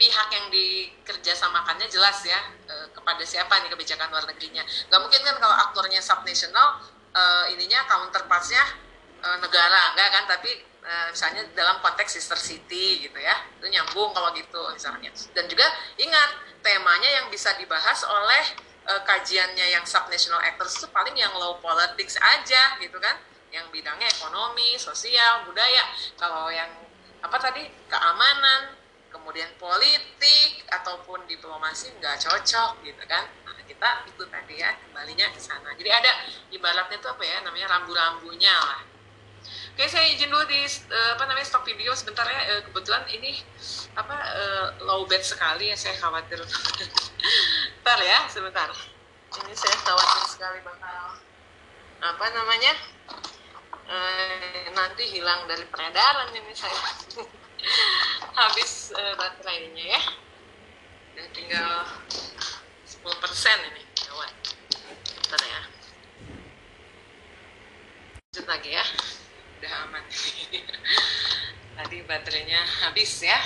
pihak yang dikerjasamakannya jelas ya e, kepada siapa nih kebijakan luar negerinya. Gak mungkin kan kalau aktornya subnational e, ininya counterpartsnya e, negara enggak kan? Tapi e, misalnya dalam konteks sister city gitu ya itu nyambung kalau gitu misalnya. Dan juga ingat temanya yang bisa dibahas oleh e, kajiannya yang subnational actors itu paling yang low politics aja gitu kan. Yang bidangnya ekonomi sosial budaya. Kalau yang apa tadi keamanan kemudian politik ataupun diplomasi nggak cocok gitu kan nah, kita itu tadi ya kembalinya ke sana jadi ada ibaratnya itu apa ya namanya rambu-rambunya lah Oke, saya izin dulu di uh, apa namanya stop video sebentar ya. Uh, kebetulan ini apa uh, low bed sekali ya saya khawatir. Bentar ya, sebentar. Ini saya khawatir sekali bakal apa namanya nanti hilang dari peredaran ini saya. Habis uh, baterainya ya. Dan tinggal 10% ini. Gawat. Bentar ya. Lanjut lagi ya udah aman tadi baterainya habis ya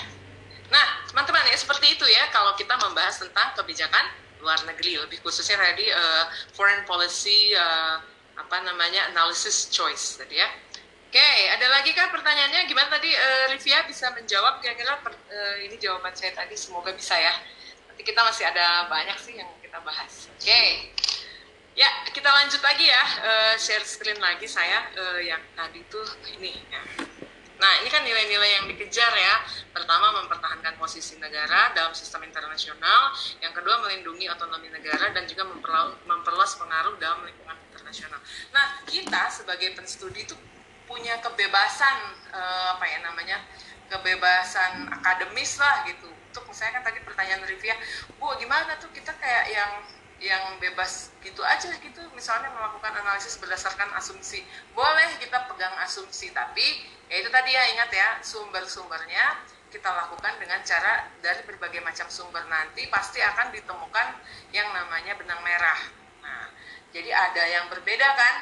nah teman-teman ya seperti itu ya kalau kita membahas tentang kebijakan luar negeri lebih khususnya tadi uh, foreign policy uh, apa namanya analysis choice tadi ya oke ada lagi kan pertanyaannya gimana tadi uh, Rivia bisa menjawab kira-kira uh, ini jawaban saya tadi semoga bisa ya nanti kita masih ada banyak sih yang kita bahas oke Ya, kita lanjut lagi ya, uh, share screen lagi saya uh, yang tadi tuh ini. Ya. Nah, ini kan nilai-nilai yang dikejar ya. Pertama, mempertahankan posisi negara dalam sistem internasional. Yang kedua, melindungi otonomi negara dan juga memperluas pengaruh dalam lingkungan internasional. Nah, kita sebagai penstudi itu punya kebebasan uh, apa ya namanya? kebebasan akademis lah gitu. Untuk misalnya kan tadi pertanyaan Rivia, Bu, gimana tuh kita kayak yang yang bebas gitu aja gitu misalnya melakukan analisis berdasarkan asumsi boleh kita pegang asumsi tapi ya itu tadi ya ingat ya sumber-sumbernya kita lakukan dengan cara dari berbagai macam sumber nanti pasti akan ditemukan yang namanya benang merah nah jadi ada yang berbeda kan?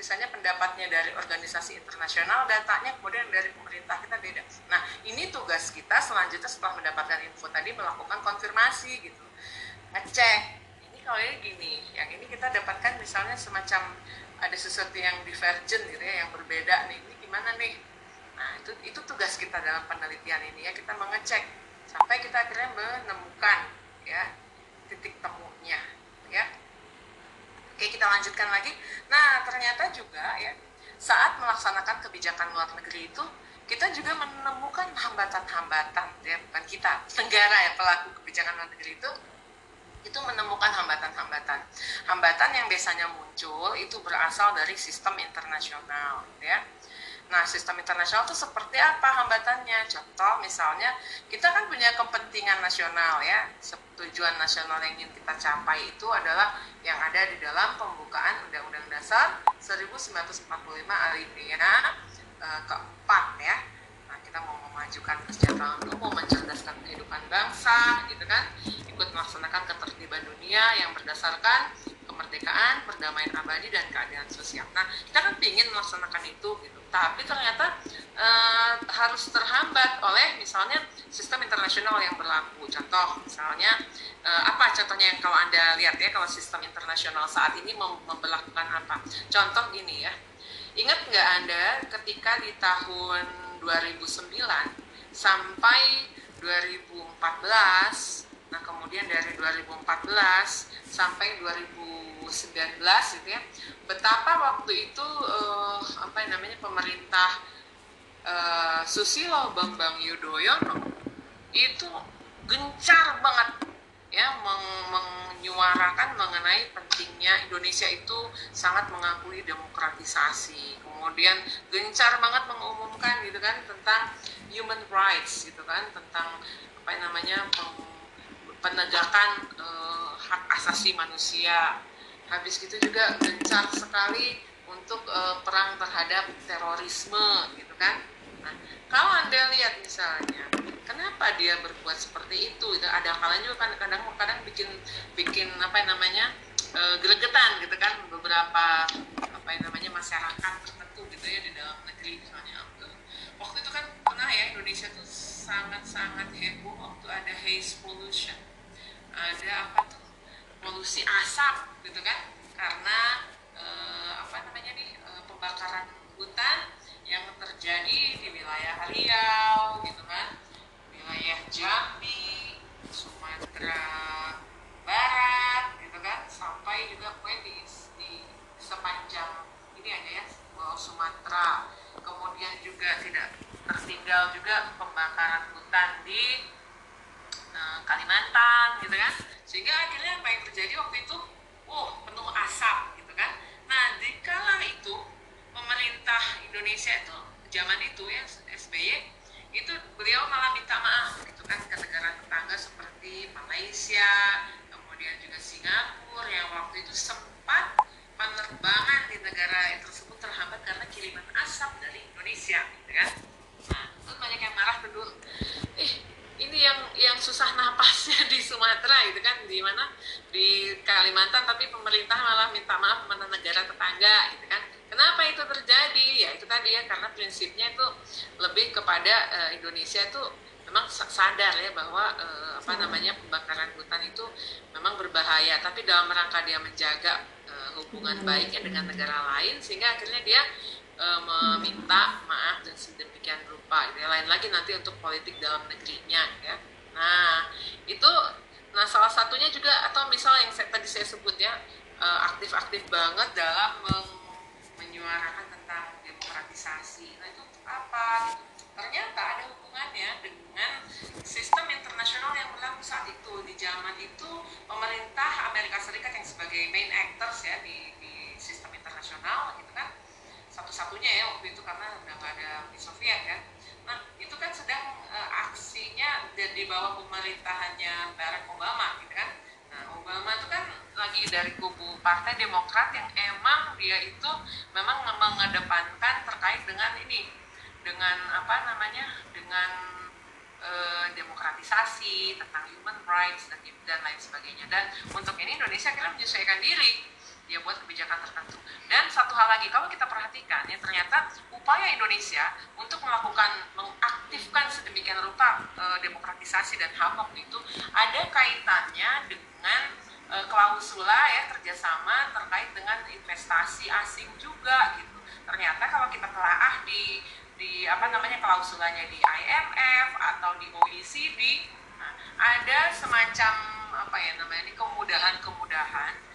Misalnya pendapatnya dari organisasi internasional datanya kemudian dari pemerintah kita beda. Nah ini tugas kita selanjutnya setelah mendapatkan info tadi melakukan konfirmasi gitu. Ngecek kalau ini gini yang ini kita dapatkan misalnya semacam ada sesuatu yang divergent gitu ya yang berbeda nih ini gimana nih? Nah itu itu tugas kita dalam penelitian ini ya kita mengecek sampai kita akhirnya menemukan ya titik temunya ya oke kita lanjutkan lagi nah ternyata juga ya saat melaksanakan kebijakan luar negeri itu kita juga menemukan hambatan-hambatan ya bukan kita negara ya pelaku kebijakan luar negeri itu itu menemukan hambatan-hambatan. Hambatan yang biasanya muncul itu berasal dari sistem internasional, ya. Nah, sistem internasional itu seperti apa hambatannya? Contoh misalnya kita kan punya kepentingan nasional ya. Tujuan nasional yang ingin kita capai itu adalah yang ada di dalam pembukaan Undang-Undang Dasar 1945 alinea e, keempat ya. Nah, kita mau memajukan kesejahteraan umum, mencerdaskan kehidupan bangsa, gitu kan, ikut melaksanakan ketertiban dunia yang berdasarkan kemerdekaan, perdamaian abadi dan keadilan sosial. Nah, kita kan ingin melaksanakan itu, gitu tapi ternyata e, harus terhambat oleh misalnya sistem internasional yang berlaku. Contoh misalnya e, apa contohnya yang kalau anda lihat ya kalau sistem internasional saat ini mem memperlakukan apa? Contoh gini ya, ingat nggak anda ketika di tahun 2009 sampai 2014 Nah, kemudian dari 2014 sampai 2019 gitu ya. Betapa waktu itu uh, apa namanya pemerintah uh, Susilo Bambang Yudhoyono itu gencar banget ya meng menyuarakan mengenai pentingnya Indonesia itu sangat mengakui demokratisasi kemudian gencar banget mengumumkan gitu kan tentang human rights gitu kan tentang apa namanya penegakan uh, hak asasi manusia. Habis itu juga gencar sekali untuk uh, perang terhadap terorisme, gitu kan? Nah, kalau anda lihat misalnya, kenapa dia berbuat seperti itu? itu ada kalanya juga kan kadang-kadang bikin bikin apa namanya uh, gregetan, gitu kan? Beberapa apa yang namanya masyarakat tertentu gitu ya di dalam negeri misalnya. Waktu itu kan pernah ya Indonesia tuh sangat-sangat heboh waktu ada haze pollution ada apa tuh polusi asap gitu kan? Karena eh, apa namanya nih eh, pembakaran hutan yang terjadi di wilayah Riau gitu kan? Wilayah Jambi Sumatera Barat gitu kan? Sampai juga kue di, di sepanjang ini aja ya Sumatera. Kemudian juga tidak tertinggal juga pembakaran hutan di Kalimantan gitu kan. Sehingga akhirnya apa yang terjadi waktu itu oh penuh asap gitu kan. Nah di kala itu pemerintah Indonesia itu zaman itu ya SBY itu beliau malah minta maaf gitu kan ke negara tetangga seperti Malaysia kemudian juga Singapura yang waktu itu sempat penerbangan di negara tersebut terhambat karena kiriman asap dari Indonesia gitu kan. Nah itu banyak yang marah tuh eh ini yang yang susah napasnya di Sumatera gitu kan di mana? Di Kalimantan tapi pemerintah malah minta maaf kepada negara tetangga gitu kan. Kenapa itu terjadi? Ya itu tadi ya karena prinsipnya itu lebih kepada uh, Indonesia itu memang sadar ya bahwa uh, apa namanya pembakaran hutan itu memang berbahaya. Tapi dalam rangka dia menjaga uh, hubungan baiknya dengan negara lain sehingga akhirnya dia uh, meminta maaf dan sedemikian rupa gitu ya. lain lagi nanti untuk politik dalam negerinya ya. Nah itu nah salah satunya juga atau misal yang saya, tadi saya sebut ya aktif-aktif banget dalam menyuarakan tentang demokratisasi. Nah itu untuk apa gitu? Ternyata ada hubungannya dengan sistem internasional yang berlaku saat itu. Di zaman itu pemerintah Amerika Serikat yang sebagai main actors ya di, di sistem internasional gitu kan satu-satunya ya waktu itu karena nggak ada Uni Soviet ya. Nah itu kan sedang uh, aksinya dan di bawah pemerintahannya Barack Obama gitu kan. Nah Obama itu kan lagi dari kubu Partai Demokrat yang emang dia itu memang mengedepankan terkait dengan ini dengan apa namanya dengan uh, demokratisasi tentang human rights dan dan lain sebagainya dan untuk ini Indonesia kira menyesuaikan diri dia buat kebijakan tertentu. Dan satu hal lagi, kalau kita perhatikan, ya ternyata upaya Indonesia untuk melakukan mengaktifkan sedemikian rupa e, demokratisasi dan HAM waktu itu ada kaitannya dengan e, klausula ya kerjasama terkait dengan investasi asing juga gitu. Ternyata kalau kita telaah di di apa namanya klausulanya di IMF atau di OECD nah, ada semacam apa ya namanya ini kemudahan-kemudahan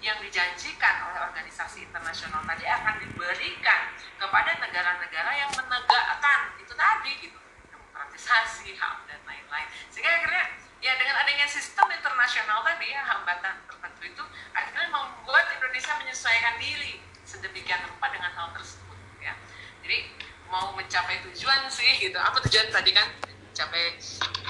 yang dijanjikan oleh organisasi internasional tadi akan diberikan kepada negara-negara yang menegakkan itu tadi gitu. Demokratisasi ham dan lain-lain. Sehingga akhirnya ya dengan adanya sistem internasional tadi ya hambatan tertentu itu akhirnya membuat Indonesia menyesuaikan diri sedemikian rupa dengan hal tersebut ya. Jadi mau mencapai tujuan sih gitu. Apa tujuan tadi kan? Mencapai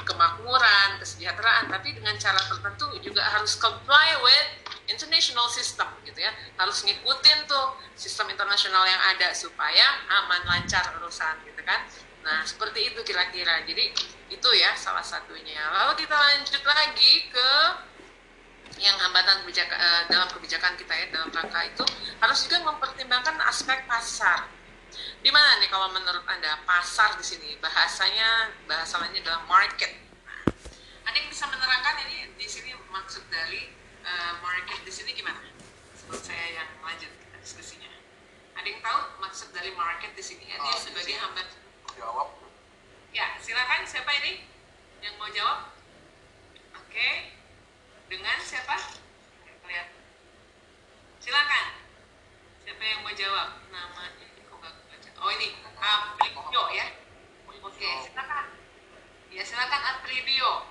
kemakmuran kesejahteraan. Tapi dengan cara tertentu juga harus comply with international system gitu ya. Harus ngikutin tuh sistem internasional yang ada supaya aman lancar urusan gitu kan. Nah seperti itu kira-kira. Jadi itu ya salah satunya. Lalu kita lanjut lagi ke yang hambatan kebijakan, uh, dalam kebijakan kita ya dalam rangka itu harus juga mempertimbangkan aspek pasar. Di mana nih kalau menurut anda? Pasar di sini. Bahasanya bahasa lainnya adalah market. Nah, ada yang bisa menerangkan ini? Di sini maksud dari uh, market di sini gimana sebelum saya yang lanjut diskusinya ada yang tahu maksud dari market di sini ya dia oh, sebagai hambatan jawab Ya, silakan siapa ini yang mau jawab? Oke. Dengan siapa? Lihat. Silakan. Siapa yang mau jawab? Namanya kok gak baca. Oh ini, Aprilio ya. Oke, silakan. Ya, silakan Aprilio.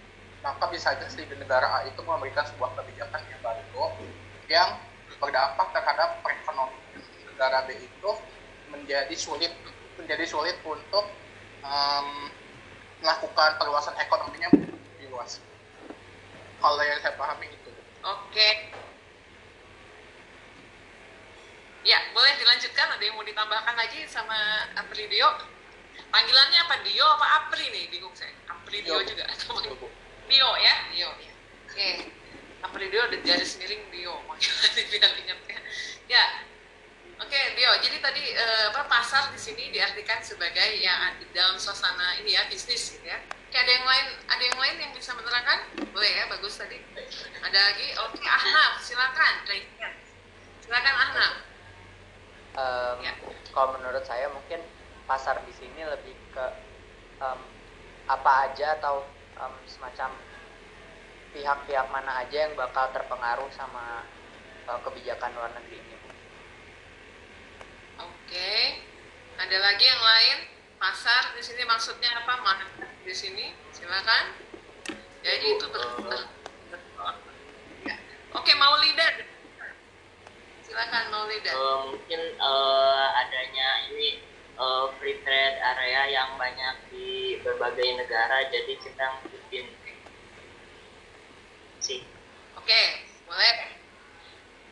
maka bisa saja si negara A itu memberikan sebuah kebijakan yang baru yang berdampak terhadap perekonomian negara B itu menjadi sulit menjadi sulit untuk um, melakukan perluasan ekonominya lebih luas. Kalau yang saya pahami itu. Oke. Ya, boleh dilanjutkan. Ada yang mau ditambahkan lagi sama Apridio? Panggilannya apa? Dio apa Apri nih? Bingung saya. Apridio juga. Atau Dio ya? Dio. Ya. Oke. Apridio ada garis miring Dio. Panggilannya biar ingat ya. Ya, Oke, okay, Dio. Jadi tadi uh, apa pasar di sini diartikan sebagai ya dalam suasana ini ya bisnis gitu ya. Oke, ada yang lain, ada yang lain yang bisa menerangkan? Boleh ya, bagus tadi. Ada lagi? Oke, okay, Ahnaf, silakan. Silakan Ahnaf. Um, ya. Kalau menurut saya mungkin pasar di sini lebih ke um, apa aja atau um, semacam pihak-pihak mana aja yang bakal terpengaruh sama uh, kebijakan luar negeri ini Oke. Ada lagi yang lain? Pasar di sini maksudnya apa? Mana di sini? Silakan. Jadi itu betul. Ya. Oke, mau leader. Silakan mau leader. Uh, mungkin uh, adanya ini uh, free trade area yang banyak di berbagai negara, jadi kita ngikutin sih. Oke, boleh.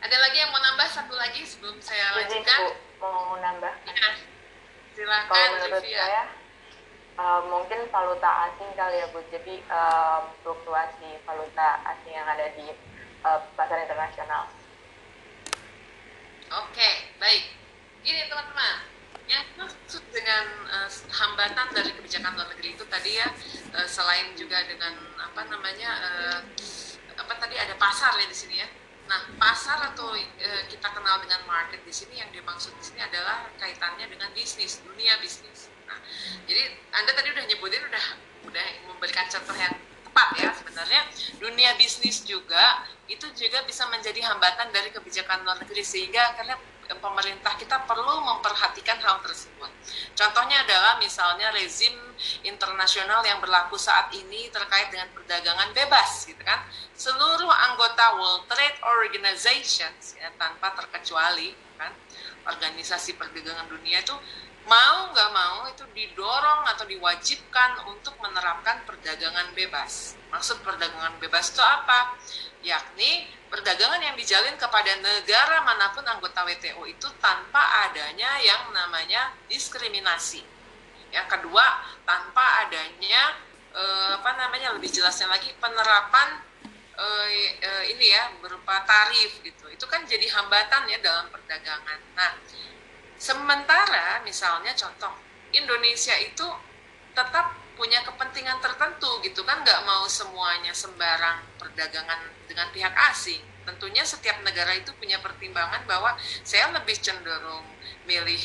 Ada lagi yang mau nambah satu lagi sebelum saya lanjutkan? mau nambah ya. silakan kalau menurut saya uh, mungkin valuta asing kali ya bu jadi uh, fluktuasi valuta asing yang ada di uh, pasar internasional oke baik ini teman-teman yang maksud dengan uh, hambatan dari kebijakan luar negeri itu tadi ya uh, selain juga dengan apa namanya uh, apa tadi ada pasar ya di sini ya Nah, pasar atau e, kita kenal dengan market di sini yang dimaksud di sini adalah kaitannya dengan bisnis, dunia bisnis. Nah, jadi Anda tadi udah nyebutin udah udah memberikan contoh yang tepat ya sebenarnya dunia bisnis juga itu juga bisa menjadi hambatan dari kebijakan luar negeri sehingga karena pemerintah kita perlu memperhatikan hal tersebut. Contohnya adalah misalnya rezim internasional yang berlaku saat ini terkait dengan perdagangan bebas, gitu kan? Seluruh anggota World Trade Organization ya, tanpa terkecuali, kan? Organisasi perdagangan dunia itu mau nggak mau itu didorong atau diwajibkan untuk menerapkan perdagangan bebas. Maksud perdagangan bebas itu apa? Yakni perdagangan yang dijalin kepada negara mana pun anggota WTO itu tanpa adanya yang namanya diskriminasi. Yang kedua, tanpa adanya uh, apa namanya lebih jelasnya lagi penerapan uh, uh, ini ya berupa tarif gitu. Itu kan jadi hambatan ya dalam perdagangan. Nah, sementara misalnya contoh Indonesia itu tetap punya kepentingan tertentu gitu kan nggak mau semuanya sembarang perdagangan dengan pihak asing. Tentunya setiap negara itu punya pertimbangan bahwa saya lebih cenderung milih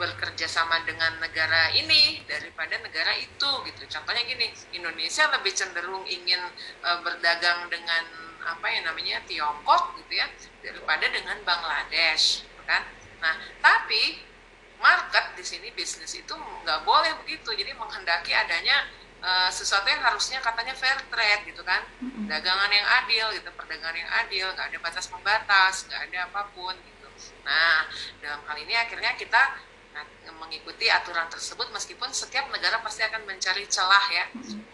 bekerja sama dengan negara ini daripada negara itu gitu. Contohnya gini Indonesia lebih cenderung ingin e, berdagang dengan apa yang namanya Tiongkok gitu ya daripada dengan Bangladesh kan? Nah tapi market di sini bisnis itu nggak boleh begitu. Jadi menghendaki adanya uh, sesuatu yang harusnya katanya fair trade gitu kan. Dagangan yang adil gitu perdagangan yang adil nggak ada batas membatas nggak ada apa pun gitu. Nah dalam hal ini akhirnya kita nah, mengikuti aturan tersebut meskipun setiap negara pasti akan mencari celah ya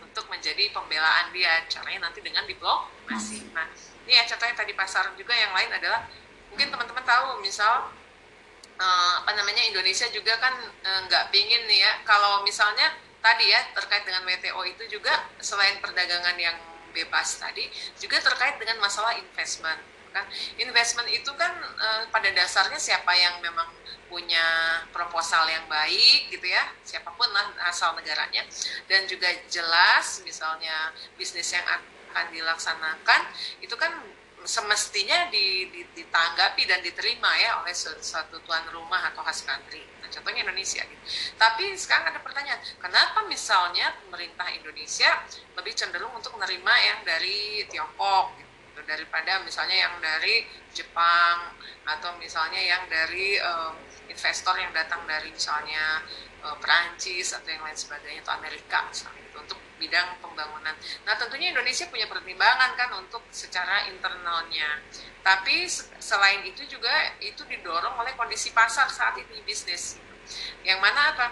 untuk menjadi pembelaan dia caranya nanti dengan diplomasi. Nah ini ya contohnya tadi pasar juga yang lain adalah mungkin teman-teman tahu misal uh, apa namanya Indonesia juga kan uh, nggak pingin nih ya. Kalau misalnya tadi ya terkait dengan WTO itu juga selain perdagangan yang bebas tadi juga terkait dengan masalah investment kan. Investment itu kan uh, pada dasarnya siapa yang memang punya proposal yang baik gitu ya siapa pun lah asal negaranya. Dan juga jelas misalnya bisnis yang akan dilaksanakan itu kan semestinya ditanggapi dan diterima ya oleh suatu tuan rumah atau host country. Nah, contohnya Indonesia gitu. Tapi sekarang ada pertanyaan, kenapa misalnya pemerintah Indonesia lebih cenderung untuk menerima yang dari Tiongkok gitu, daripada misalnya yang dari Jepang atau misalnya yang dari um, investor yang datang dari misalnya uh, Perancis atau yang lain sebagainya atau Amerika misalnya gitu untuk bidang pembangunan. Nah tentunya Indonesia punya pertimbangan kan untuk secara internalnya. Tapi selain itu juga itu didorong oleh kondisi pasar saat ini bisnis. Yang mana apa?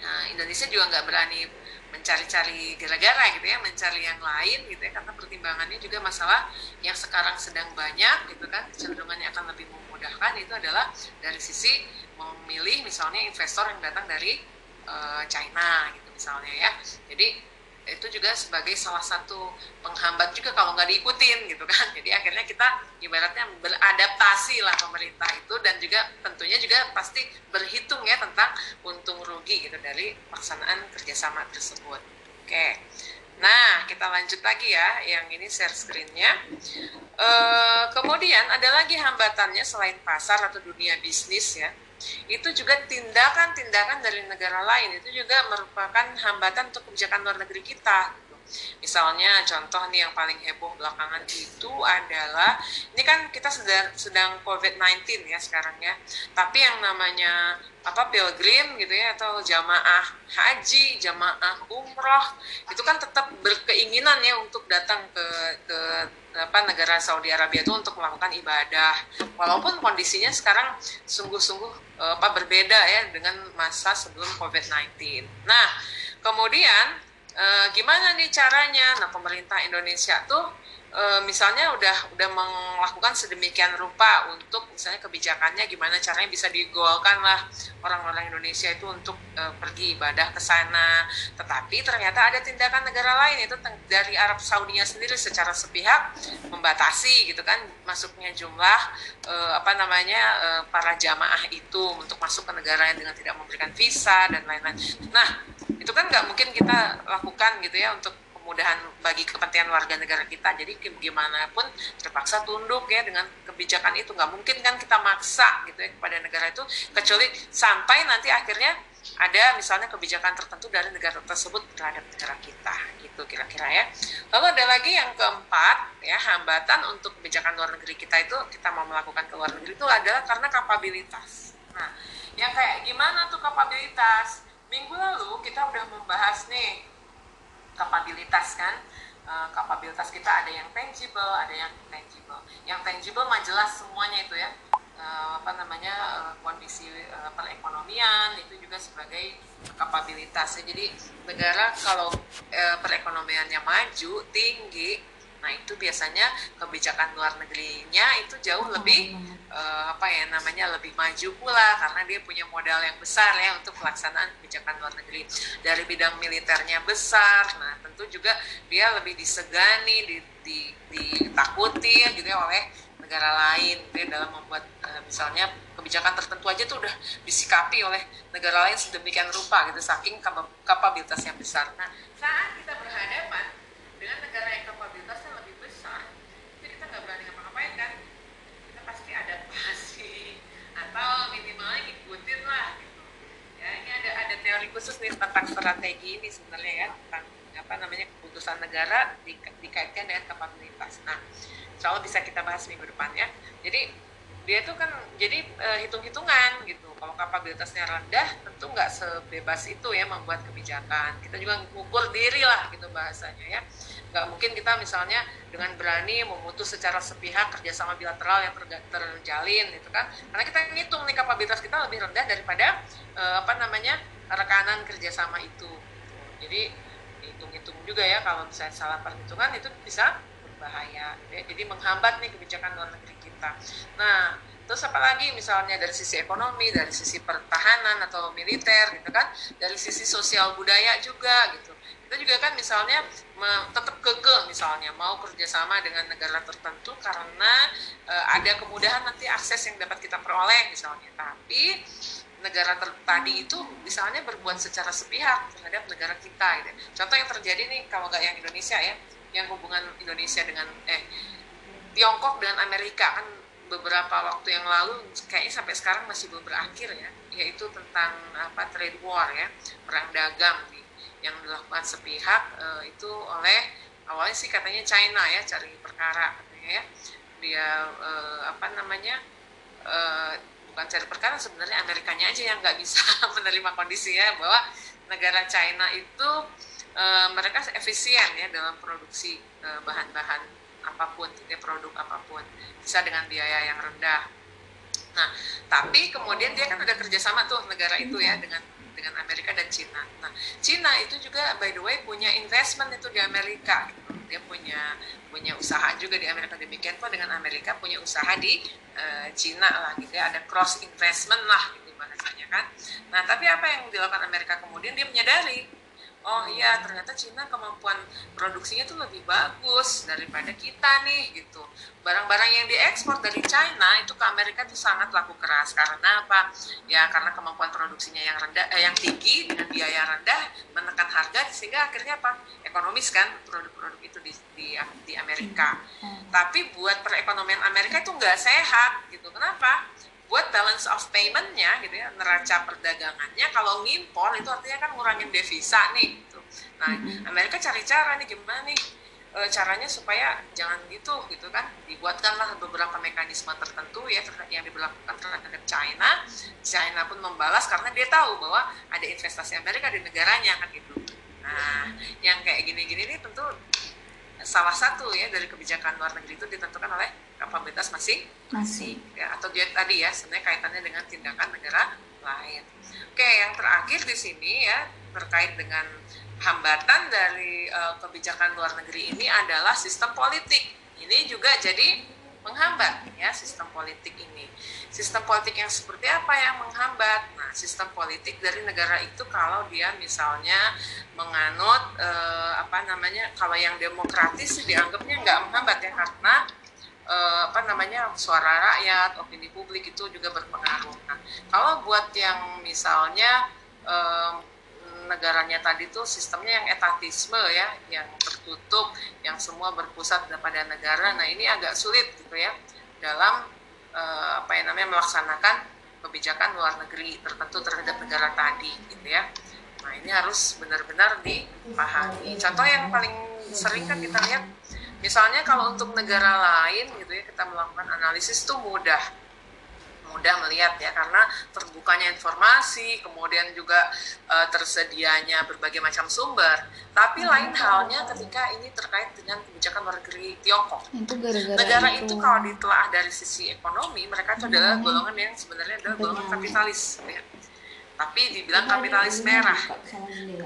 Nah, Indonesia juga nggak berani mencari-cari gara-gara gitu ya, mencari yang lain gitu ya, karena pertimbangannya juga masalah yang sekarang sedang banyak gitu kan, cenderungannya akan lebih memudahkan itu adalah dari sisi memilih misalnya investor yang datang dari uh, China gitu misalnya ya. Jadi itu juga sebagai salah satu penghambat juga kalau nggak diikutin gitu kan. Jadi akhirnya kita ibaratnya beradaptasi lah pemerintah itu dan juga tentunya juga pasti berhitung ya tentang untung rugi gitu dari pelaksanaan kerjasama tersebut. Oke. Nah kita lanjut lagi ya yang ini share screennya. E, kemudian ada lagi hambatannya selain pasar atau dunia bisnis ya itu juga tindakan-tindakan dari negara lain. Itu juga merupakan hambatan untuk kebijakan luar negeri kita Misalnya contoh nih yang paling heboh belakangan itu adalah ini kan kita sedang sedang COVID-19 ya sekarang ya. Tapi yang namanya apa pilgrim gitu ya atau jamaah haji, jamaah umroh itu kan tetap berkeinginan ya untuk datang ke ke apa negara Saudi Arabia itu untuk melakukan ibadah walaupun kondisinya sekarang sungguh-sungguh eh, apa berbeda ya dengan masa sebelum COVID-19. Nah, kemudian eh, gimana nih caranya? Nah, pemerintah Indonesia tuh e, misalnya udah udah melakukan sedemikian rupa untuk misalnya kebijakannya gimana caranya bisa digolkan lah orang-orang Indonesia itu untuk e, pergi ibadah ke sana. Tetapi ternyata ada tindakan negara lain itu dari Arab Saudinya sendiri secara sepihak membatasi gitu kan masuknya jumlah e, apa namanya e, para jamaah itu untuk masuk ke negara yang dengan tidak memberikan visa dan lain-lain. Nah itu kan nggak mungkin kita lakukan gitu ya untuk kemudahan bagi kepentingan warga negara kita. Jadi gimana pun terpaksa tunduk ya dengan kebijakan itu. Nggak mungkin kan kita maksa gitu ya kepada negara itu, kecuali sampai nanti akhirnya ada misalnya kebijakan tertentu dari negara tersebut terhadap negara kita gitu kira-kira ya. Lalu ada lagi yang keempat ya hambatan untuk kebijakan luar negeri kita itu kita mau melakukan ke luar negeri itu adalah karena kapabilitas. Nah, yang kayak gimana tuh kapabilitas? Minggu lalu kita udah membahas nih kapabilitas kan? Uh, kapabilitas kita ada yang tangible ada yang intangible. Yang tangible mah jelas semuanya itu ya. Uh, apa namanya uh, kondisi perekonomian itu juga sebagai kapabilitas jadi negara kalau perekonomiannya maju tinggi Nah itu biasanya kebijakan luar negerinya itu jauh lebih uh, apa ya namanya lebih maju pula karena dia punya modal yang besar ya untuk pelaksanaan kebijakan luar negeri dari bidang militernya besar. Nah tentu juga dia lebih disegani, di, di, ditakuti ya gitu ya oleh negara lain gitu ya, dalam membuat uh, misalnya kebijakan tertentu aja tuh udah disikapi oleh negara lain sedemikian rupa gitu saking kapabilitas yang besar. Nah saat kita berhadapan dengan negara yang kapabilitasnya lebih besar itu kita nggak berani ngapa-ngapain kan kita pasti adaptasi atau minimalnya ngikutin lah gitu. Ya ini ada ada teori khusus nih tentang strategi ini sebenarnya ya tentang apa namanya keputusan negara di, dikaitkan dengan kapabilitas. Nah Allah bisa kita bahas minggu depan ya. Jadi dia tuh kan jadi e, hitung-hitungan gitu. Kalau kapabilitasnya rendah tentu nggak sebebas itu ya membuat kebijakan. Kita juga ngukur diri lah gitu bahasanya ya nggak mungkin kita misalnya dengan berani memutus secara sepihak kerjasama bilateral yang terjalin gitu kan. Karena kita ngitung nih kapabilitas kita lebih rendah daripada e, apa namanya rekanan kerjasama itu. Jadi hitung-hitung juga ya kalau misalnya salah perhitungan itu bisa berbahaya. Ya. jadi menghambat nih kebijakan luar negeri kita. Nah terus apalagi misalnya dari sisi ekonomi dari sisi pertahanan atau militer gitu kan. Dari sisi sosial budaya juga gitu. Kita juga kan misalnya tetap keke misalnya mau kerjasama dengan negara tertentu karena e, ada kemudahan nanti akses yang dapat kita peroleh misalnya tapi negara tadi itu misalnya berbuat secara sepihak terhadap negara kita gitu. contoh yang terjadi nih kalau nggak yang Indonesia ya yang hubungan Indonesia dengan eh Tiongkok dengan Amerika kan beberapa waktu yang lalu kayaknya sampai sekarang masih belum berakhir ya yaitu tentang apa trade war ya perang dagang nih yang dilakukan sepihak uh, itu oleh awalnya sih katanya China ya cari perkara katanya ya. Dia uh, apa namanya uh, bukan cari perkara sebenarnya Amerikanya aja yang nggak bisa menerima kondisinya bahwa negara China itu uh, mereka efisien ya dalam produksi bahan-bahan apa pun, ya, produk apa pun. Bisa dengan biaya yang rendah. Nah, tapi kemudian dia kan udah kerjasama tuh negara itu ya dengan dengan Amerika dan Cina. Nah, Cina itu juga by the way punya investment itu di Amerika. Dia punya punya usaha juga di Amerika demikian pun dengan Amerika punya usaha di uh, Cina lah gitu ya. Ada cross investment lah gitu bahasanya kan. Nah, tapi apa yang dilakukan Amerika kemudian dia menyadari oh iya ternyata Cina kemampuan produksinya tuh lebih bagus daripada kita nih gitu. Barang-barang yang diekspor dari China itu ke Amerika itu sangat laku keras. Karena apa? Ya karena kemampuan produksinya yang rendah eh, yang tinggi dengan biaya rendah menekan harga sehingga akhirnya apa? Ekonomis kan produk-produk itu di, di di Amerika. Hmm. tapi buat perekonomian Amerika itu nggak sehat gitu. Kenapa buat balance of paymentnya gitu ya neraca perdagangannya kalau ngimpor itu artinya kan ngurangin devisa nih gitu. nah mm-hmm. Amerika cari cara nih gimana nih e, caranya supaya jangan gitu gitu kan dibuatkanlah beberapa mekanisme tertentu ya yang diberlakukan terhadap China China pun membalas karena dia tahu bahwa ada investasi Amerika di negaranya kan gitu nah yang kayak gini-gini ini tentu salah satu ya dari kebijakan luar negeri itu ditentukan oleh kapabilitas masing masing ya atau dia tadi ya sebenarnya kaitannya dengan tindakan negara lain. Oke, yang terakhir di sini ya terkait dengan hambatan dari uh, kebijakan luar negeri ini adalah sistem politik. Ini juga jadi menghambat ya sistem politik ini. Sistem politik yang seperti apa yang menghambat? Nah, sistem politik dari negara itu kalau dia misalnya menganut eh, apa namanya kalau yang demokratis dianggapnya nggak menghambat ya karena uh, apa namanya suara rakyat, opini publik itu juga berpengaruh. Nah, kalau buat yang misalnya uh, negaranya tadi tuh sistemnya yang etatisme ya, yang tertutup, yang semua berpusat pada negara. Nah ini agak sulit gitu ya dalam uh, apa yang namanya melaksanakan kebijakan luar negeri tertentu terhadap negara tadi gitu ya. Nah ini harus benar-benar dipahami. Contoh yang paling sering kan kita lihat Misalnya kalau untuk negara lain gitu ya kita melakukan analisis itu mudah mudah melihat ya karena terbukanya informasi kemudian juga e, tersedianya berbagai macam sumber tapi hmm. lain halnya ketika ini terkait dengan kebijakan luar negeri Tiongkok itu gara-gara negara itu. itu kalau ditelaah dari sisi ekonomi mereka itu adalah hmm. golongan yang sebenarnya adalah golongan kapitalis ya. tapi dibilang kapitalis merah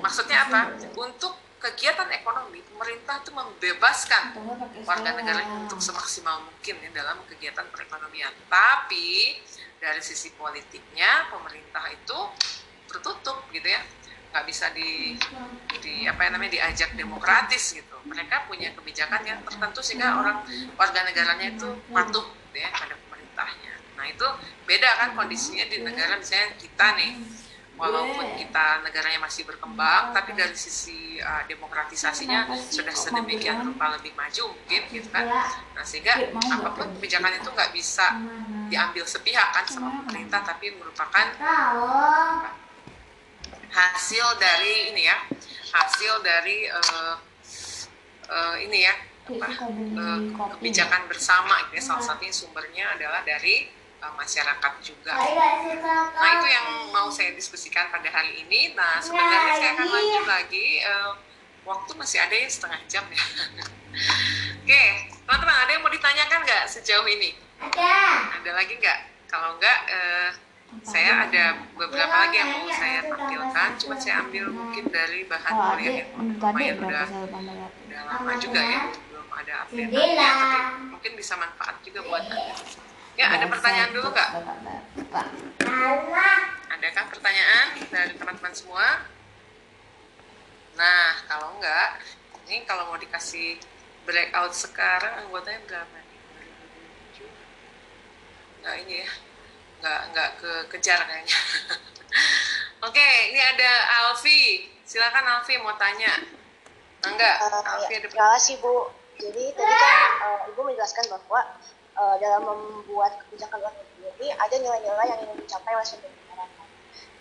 maksudnya apa untuk kegiatan ekonomi pemerintah itu membebaskan warga negara untuk semaksimal mungkin ya dalam kegiatan perekonomian. Tapi dari sisi politiknya pemerintah itu tertutup gitu ya. Nggak bisa di, di apa namanya diajak demokratis gitu. Mereka punya kebijakan yang tertentu sehingga orang warga negaranya itu patuh gitu ya pada pemerintahnya. Nah itu beda kan kondisinya di negara misalnya kita nih walaupun kita negaranya masih berkembang tapi dari sisi uh, demokratisasinya sudah sedemikian rupa lebih maju mungkin gitu kan. Nah sehingga apa pun kebijakan itu nggak bisa diambil sepihak kan sama pemerintah tapi merupakan hasil dari ini ya hasil dari uh, uh, ini ya apa, uh, kebijakan bersama gitu ya. Salah satunya sumbernya adalah dari masyarakat juga. Nah itu yang mau saya diskusikan pada hari ini. Nah sebenarnya saya akan lanjut lagi. Uh, waktu masih ada ya setengah jam ya. Oke teman-teman ada yang mau ditanyakan nggak sejauh ini? Ada. Ada lagi nggak? Kalau nggak uh, saya ada beberapa lagi yang mau saya tampilkan. cuma saya ambil mungkin dari bahan kuliah yang lumayan udah udah lama juga ya belum ada update ya, tapi mungkin bisa manfaat juga buat anda ya ada pertanyaan dulu nggak adakah pertanyaan dari teman-teman semua? Nah kalau enggak ini kalau mau dikasih breakout sekarang anggotanya berapa nih? Nah ini ya. Nggak nggak ke kejar kayaknya. Oke ini ada Alfi. Silakan Alfi mau tanya. Enggak? Uh, Alfi ya, ada terima kasih Bu. Jadi tadi kan uh, Ibu menjelaskan bahwa uh, dalam membuat kebijakan luar negeri ada nilai-nilai yang ingin dicapai oleh suatu negara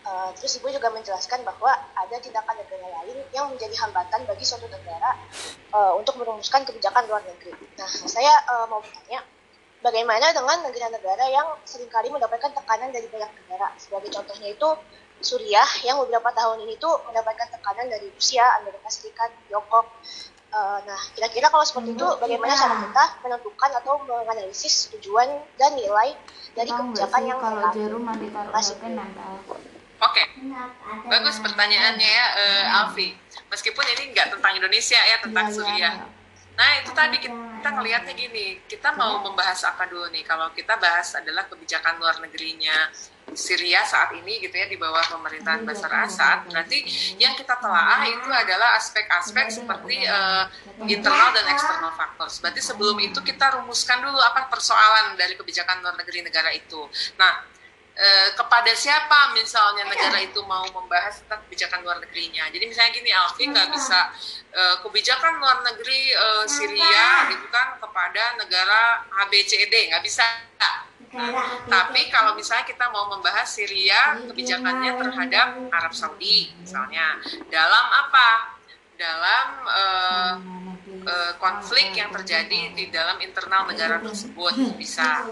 uh, terus Ibu juga menjelaskan bahwa ada tindakan negara lain yang menjadi hambatan bagi suatu negara uh, untuk merumuskan kebijakan luar negeri nah saya uh, mau bertanya Bagaimana dengan negara-negara yang sering kali mendapatkan tekanan dari banyak negara? Sebagai contohnya itu Suriah yang beberapa tahun ini tuh mendapatkan tekanan dari Rusia, Amerika Serikat, Tiongkok. Uh, nah, kira-kira kalau seperti itu, bagaimana cara kita menentukan atau menganalisis tujuan dan nilai dari kebijakan yang kalau jarum masih Oke, bagus pertanyaannya ya, uh, Alfi. Meskipun ini nggak tentang Indonesia ya, tentang ya, Suriah. Nah itu tadi kita, kita ngelihatnya gini, kita mau membahas apa dulu nih? Kalau kita bahas adalah kebijakan luar negerinya Syria saat ini gitu ya di bawah pemerintahan Basar Assad, berarti yang kita telaah itu adalah aspek-aspek seperti uh, internal dan eksternal faktor. Berarti sebelum itu kita rumuskan dulu apa persoalan dari kebijakan luar negeri negara itu. Nah Eh, kepada siapa misalnya negara itu mau membahas tentang kebijakan luar negerinya. Jadi misalnya gini, Alfi nggak bisa uh, kebijakan luar negeri uh, Syria itu kan kepada negara ABCD nggak bisa. Nah, tapi kalau misalnya kita mau membahas Syria kebijakannya terhadap Arab Saudi misalnya dalam apa? Dalam uh, uh, konflik yang terjadi di dalam internal negara tersebut. Bisa.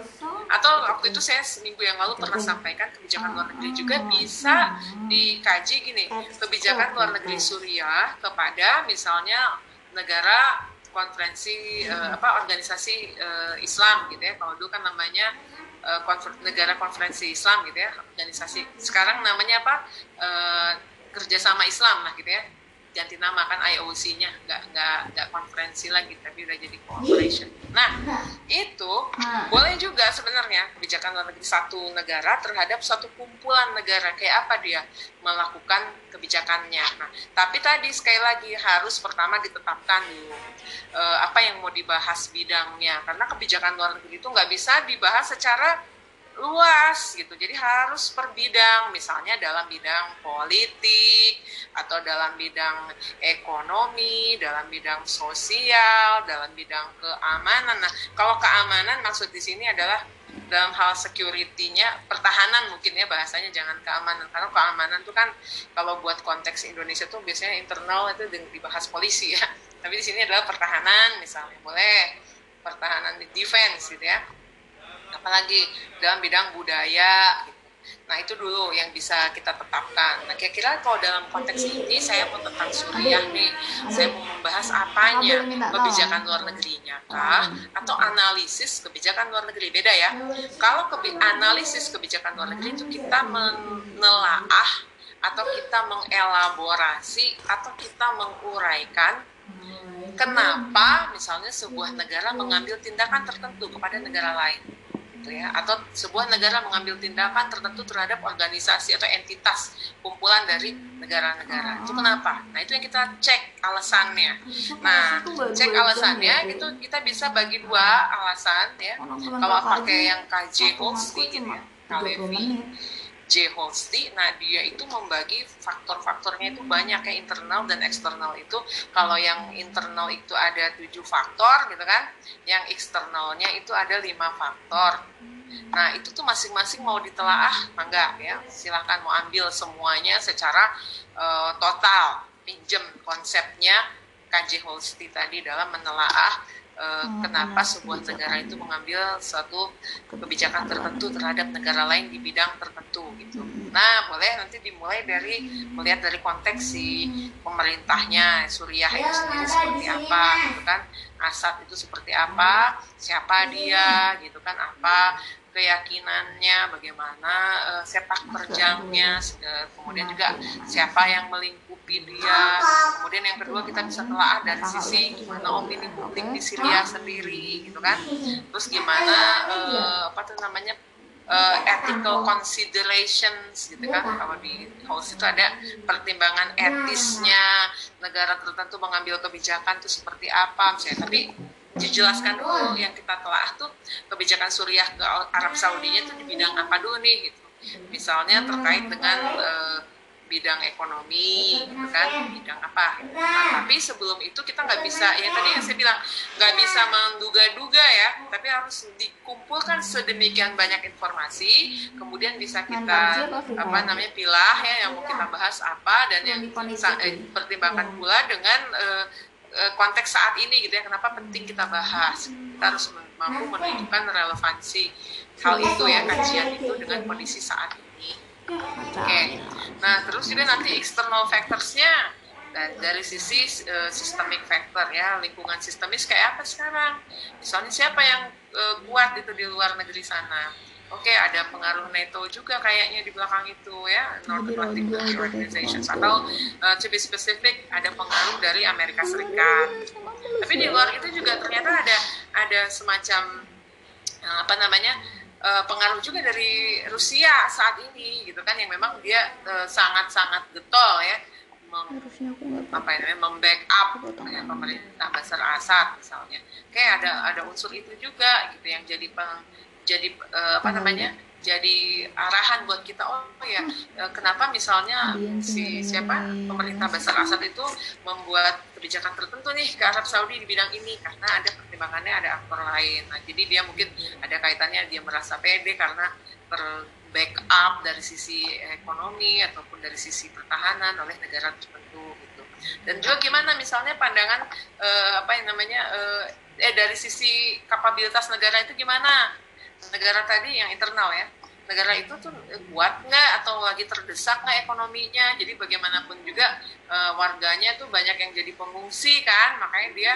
Atau waktu itu saya seminggu yang lalu pernah sampaikan kebijakan luar negeri juga bisa dikaji gini kebijakan luar negeri Suriah kepada misalnya negara konferensi uh, apa organisasi uh, Islam gitu ya. Kalau dulu kan namanya negara konferensi Islam gitu ya organisasi. Sekarang namanya apa? Uh, kerjasama Islam lah gitu ya ganti nama kan IOC-nya nggak nggak nggak konferensi lagi tapi udah jadi cooperation. Nah itu boleh juga sebenarnya kebijakan luar negeri satu negara terhadap satu kumpulan negara. Kayak apa dia melakukan kebijakannya. Nah tapi tadi sekali lagi harus pertama ditetapkan dulu uh, apa yang mau dibahas bidangnya. Karena kebijakan luar negeri itu nggak bisa dibahas secara luas gitu. Jadi harus per bidang, misalnya dalam bidang politik atau dalam bidang ekonomi, dalam bidang sosial, dalam bidang keamanan. Nah, kalau keamanan maksud di sini adalah dalam hal security-nya pertahanan mungkin ya bahasanya jangan keamanan karena keamanan itu kan kalau buat konteks Indonesia tuh biasanya internal itu dibahas polisi ya tapi di sini adalah pertahanan misalnya boleh pertahanan di defense gitu ya apalagi dalam bidang budaya gitu. Nah itu dulu yang bisa kita tetapkan. Nah kira-kira kalau dalam konteks ini saya mau tentang Suriah nih, saya mau membahas apanya, kebijakan luar negerinya kah, atau analisis kebijakan luar negeri beda ya. Kalau kebi analisis kebijakan luar negeri itu kita menelaah atau kita mengelaborasi atau kita menguraikan kenapa misalnya sebuah negara mengambil tindakan tertentu kepada negara lain gitu ya. Atau sebuah negara mengambil tindakan tertentu terhadap organisasi atau entitas kumpulan dari negara-negara. Itu kenapa? Nah itu yang kita cek alasannya. Nah cek alasannya itu kita bisa bagi dua alasan ya. Kalau pakai yang KJ Holsti gitu ya Kalevi J. Holsti, nah dia itu membagi faktor-faktornya itu banyak ya internal dan eksternal itu. Kalau yang internal itu ada tujuh faktor gitu kan, yang eksternalnya itu ada lima faktor. Nah itu tuh masing-masing mau ditelaah, enggak ya? Silahkan mau ambil semuanya secara uh, total, pinjem konsepnya KJ Holsti tadi dalam menelaah uh, kenapa sebuah negara itu mengambil suatu kebijakan tertentu terhadap negara lain di bidang tertentu gitu. Nah, boleh nanti dimulai dari melihat dari konteks si pemerintahnya Suriah itu sendiri seperti apa gitu kan. Asad itu seperti apa, siapa dia gitu kan, apa keyakinannya, bagaimana uh, sepak terjangnya, uh, kemudian juga siapa yang melingkupi dia. Kemudian yang kedua kita bisa telah dari sisi gimana opini publik di Syria sendiri, gitu kan. Terus gimana uh, apa tuh namanya uh, ethical considerations gitu kan? Kalau di house itu ada pertimbangan etisnya negara tertentu mengambil kebijakan itu seperti apa misalnya. Tapi dijelaskan dulu yang kita telah tuh kebijakan Suriah ke Arab Saudinya itu di bidang apa dulu nih gitu. Misalnya terkait dengan uh, bidang ekonomi gitu kan bidang apa. Nah, tapi sebelum itu kita nggak bisa ya tadi yang saya bilang nggak bisa menduga-duga ya tapi harus dikumpulkan sedemikian banyak informasi kemudian bisa kita apa namanya pilah ya yang mau kita bahas apa dan yang eh, pertimbangkan pula dengan Eh, konteks saat ini gitu ya kenapa penting kita bahas? Kita harus mampu menunjukkan relevansi hal itu ya kajian itu dengan kondisi saat ini. Oke. Okay. nah terus juga nanti external factorsnya. Dan dari sisi uh, systemic factor ya lingkungan sistemis kayak apa sekarang? Misalnya siapa yang uh, kuat itu di luar negeri sana oke okay, ada pengaruh NATO juga kayaknya di belakang itu ya North Atlantic Treaty Organization atau uh, to be specific ada pengaruh dari Amerika Serikat. Tapi di luar itu juga ternyata ada ada semacam uh, apa namanya uh, pengaruh juga dari Rusia saat ini gitu kan yang memang dia sangat-sangat uh, getol ya mem, apa namanya membackup ya, pemerintah Basar Assad misalnya. Kayak ada ada unsur itu juga gitu yang jadi peng, jadi uh, apa namanya jadi arahan buat kita oh ya uh, kenapa misalnya si siapa pemerintah Basar Asad itu membuat kebijakan tertentu nih ke Arab Saudi di bidang ini karena ada pertimbangannya ada aktor lain. Nah jadi dia mungkin ada kaitannya dia merasa pede karena ter backup dari sisi ekonomi ataupun dari sisi pertahanan oleh negara tertentu gitu. Dan juga gimana misalnya pandangan uh, apa yang namanya uh, eh dari sisi kapabilitas negara itu gimana negara tadi yang internal ya. Negara itu tuh kuat nggak? Atau lagi terdesak nggak ekonominya? Jadi bagaimanapun juga e, warganya tuh banyak yang jadi pengungsi kan? Makanya dia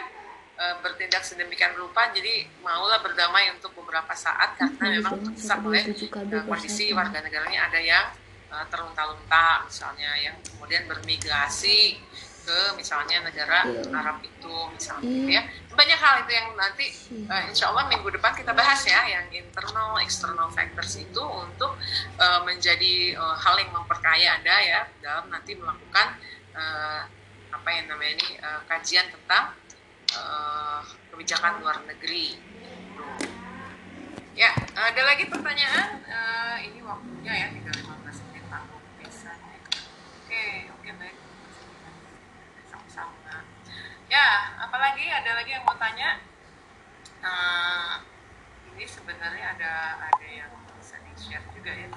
e, bertindak sedemikian rupa. Jadi maulah berdamai untuk beberapa saat karena memang terdesak oleh e, kondisi warga negaranya. Ada yang e, terlunta-lunta misalnya yang kemudian bermigrasi ke misalnya negara yeah. Arab itu misalnya yeah. ya. Banyak hal itu yang nanti uh, insya Allah minggu depan kita bahas ya yang internal external factors itu untuk uh, menjadi uh, hal yang memperkaya anda ya dalam nanti melakukan uh, apa yang namanya ini uh, kajian tentang uh, kebijakan luar negeri. Ya ada lagi pertanyaan? Uh, ini waktunya ya tinggal 15 menit biasanya oke oke baik ya apalagi ada lagi yang mau tanya? Uh, ini sebenarnya ada ada yang bisa di share juga ya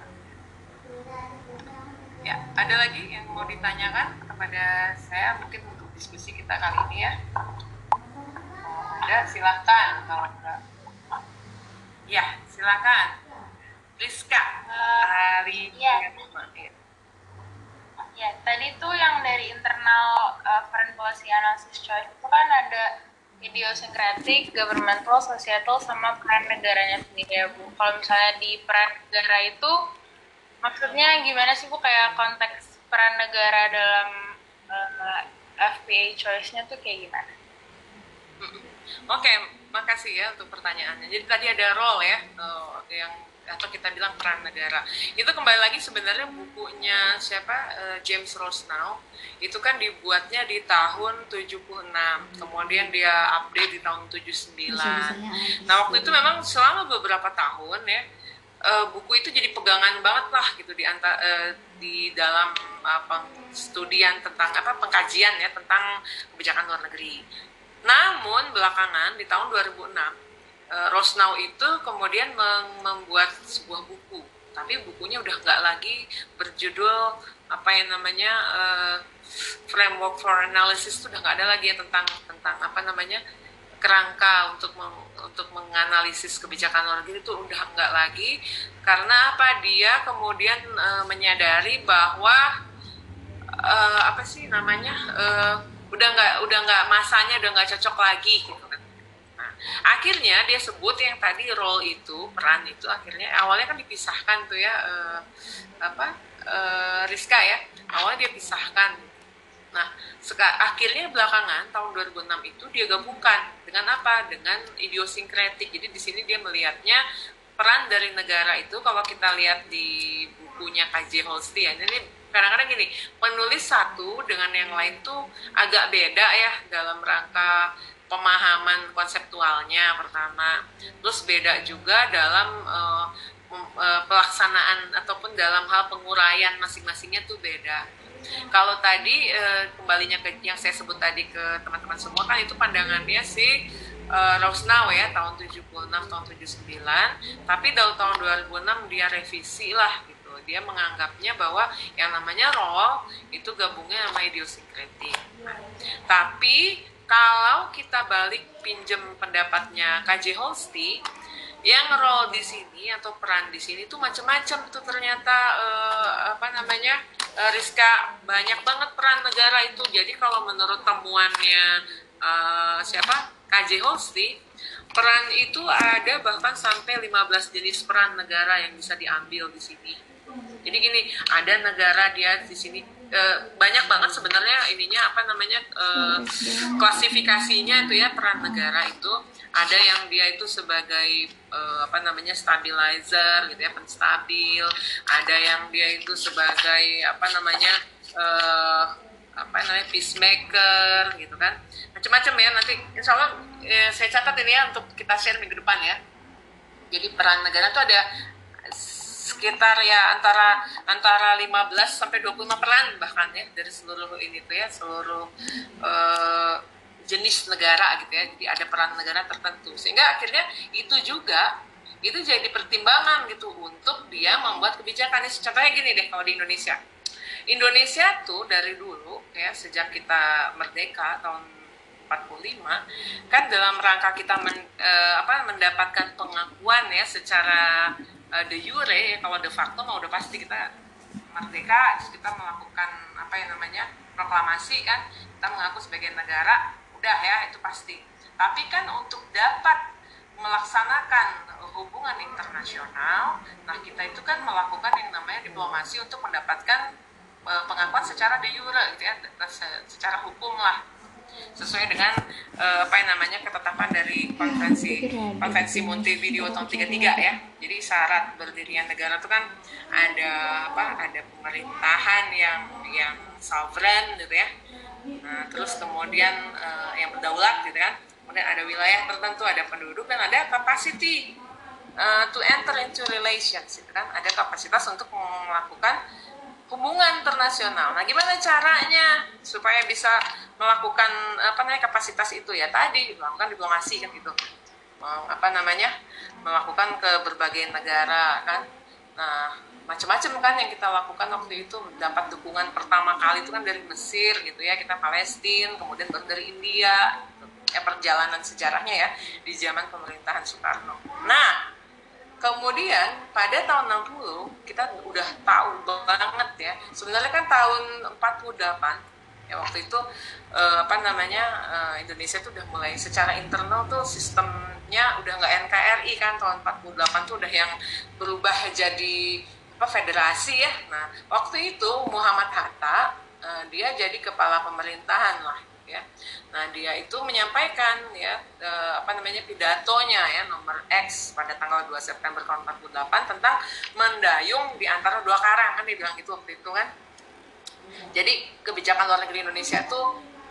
ya ada lagi yang mau ditanyakan kepada saya mungkin untuk diskusi kita kali ini ya? Ada silahkan kalau enggak. Ya silakan. Rizka hari ya. Ya, tadi tuh yang dari internal uh, foreign policy analysis choice itu kan ada idiosyncratic, governmental, societal, sama peran negaranya sendiri ya Bu. Kalau misalnya di peran negara itu, maksudnya gimana sih Bu kayak konteks peran negara dalam uh, eh, FPA choice-nya tuh kayak gimana? Oke, okay, makasih ya untuk pertanyaannya. Jadi tadi ada role ya, uh, yang atau kita bilang peran negara. Itu kembali lagi sebenarnya bukunya siapa uh, James Rosnow itu kan dibuatnya di tahun 76. Kemudian dia update di tahun 79. Nah, waktu itu memang selama beberapa tahun ya uh, buku itu jadi pegangan banget lah gitu di anta, uh, di dalam apa studian tentang apa pengkajian ya tentang kebijakan luar negeri. Namun belakangan di tahun 2006 uh, Rosnau itu kemudian membuat sebuah buku, tapi bukunya udah nggak lagi berjudul apa yang namanya uh, framework for analysis itu udah nggak ada lagi ya tentang tentang apa namanya kerangka untuk meng, untuk menganalisis kebijakan luar negeri itu udah nggak lagi. Karena apa? Dia kemudian uh, menyadari bahwa uh, apa sih namanya uh, udah nggak udah nggak masanya udah nggak cocok lagi gitu akhirnya dia sebut yang tadi role itu peran itu akhirnya awalnya kan dipisahkan tuh ya uh, apa uh, Rizka ya awalnya dia pisahkan. Nah akhirnya belakangan tahun 2006 itu dia gabungkan. Dengan apa? Dengan idiosinkretik jadi di sini dia melihatnya peran dari negara itu kalau kita lihat di bukunya KJ Holstein ini kadang-kadang gini penulis satu dengan yang lain tuh agak beda ya dalam rangka pemahaman konseptualnya pertama. Terus beda juga dalam uh, uh, pelaksanaan ataupun dalam hal penguraian masing-masingnya tuh beda. Kalau tadi uh, kembalinya ke yang saya sebut tadi ke teman-teman semua kan itu pandangannya si uh, Rosnau ya tahun 76 tahun 79 tapi dari tahun 2006 dia revisi lah gitu. Dia menganggapnya bahwa yang namanya role itu gabungnya sama idiosinkretik tapi kalau kita balik pinjem pendapatnya KJ Holsti yang role di sini atau peran di sini tuh macam-macam tuh ternyata uh, apa namanya uh, Rizka banyak banget peran negara itu. Jadi kalau menurut temuannya uh, siapa? KJ Holsti peran itu ada bahkan sampai 15 jenis peran negara yang bisa diambil di sini. Jadi gini ada negara dia di sini e, banyak banget sebenarnya ininya apa namanya e, klasifikasinya itu ya peran negara itu. Ada yang dia itu sebagai e, apa namanya stabilizer gitu ya penstabil. Ada yang dia itu sebagai apa namanya e, apa namanya peacemaker gitu kan. Macam-macam ya nanti insya Allah e, saya catat ini ya untuk kita share minggu depan ya. Jadi peran negara itu ada sekitar ya antara antara 15 sampai 25 peran bahkan ya dari seluruh ini tuh ya seluruh uh, jenis negara gitu ya. Jadi ada peran negara tertentu. Sehingga akhirnya itu juga itu jadi pertimbangan gitu untuk dia membuat kebijakan. Ini contohnya gini deh kalau di Indonesia. Indonesia tuh dari dulu ya sejak kita merdeka tahun 45 kan dalam rangka kita men, eh, apa mendapatkan pengakuan ya secara uh, de jure ya kalau de facto mau udah pasti kita merdeka kita melakukan apa yang namanya proklamasi kan kita mengaku sebagai negara udah ya itu pasti. Tapi kan untuk dapat melaksanakan hubungan internasional nah kita itu kan melakukan yang namanya diplomasi untuk mendapatkan uh, pengakuan secara de jure gitu ya secara hukum lah sesuai dengan uh, apa yang namanya ketetapan dari konvensi konvensi Montevideo tahun 33 ya. Jadi syarat berdirinya negara itu kan ada apa? Ada pemerintahan yang yang sovereign gitu ya. Nah, terus kemudian uh, yang berdaulat gitu kan. Kemudian ada wilayah tertentu, ada penduduk dan ada capacity uh, to enter into relations gitu kan. Ada kapasitas untuk melakukan hubungan internasional. Nah, gimana caranya supaya bisa melakukan apa namanya kapasitas itu ya tadi melakukan diplomasi kan gitu. Apa namanya? melakukan ke berbagai negara kan. Nah, macam-macam kan yang kita lakukan waktu itu dapat dukungan pertama kali itu kan dari Mesir gitu ya, kita Palestina, kemudian baru dari India. Gitu. Ya perjalanan sejarahnya ya di zaman pemerintahan Soekarno. Nah, Kemudian pada tahun 60 kita udah tahu banget ya. Sebenarnya kan tahun 48 ya waktu itu eh, apa namanya eh, Indonesia tuh udah mulai secara internal tuh sistemnya udah nggak NKRI kan tahun 48 tuh udah yang berubah jadi apa federasi ya. Nah, waktu itu Muhammad Hatta uh, dia jadi kepala pemerintahan lah ya. Nah, dia itu menyampaikan ya uh, apa namanya pidatonya ya nomor X pada tanggal 2 September tahun 48 tentang mendayung di antara dua karang kan dia bilang itu waktu itu kan. Jadi kebijakan luar negeri Indonesia itu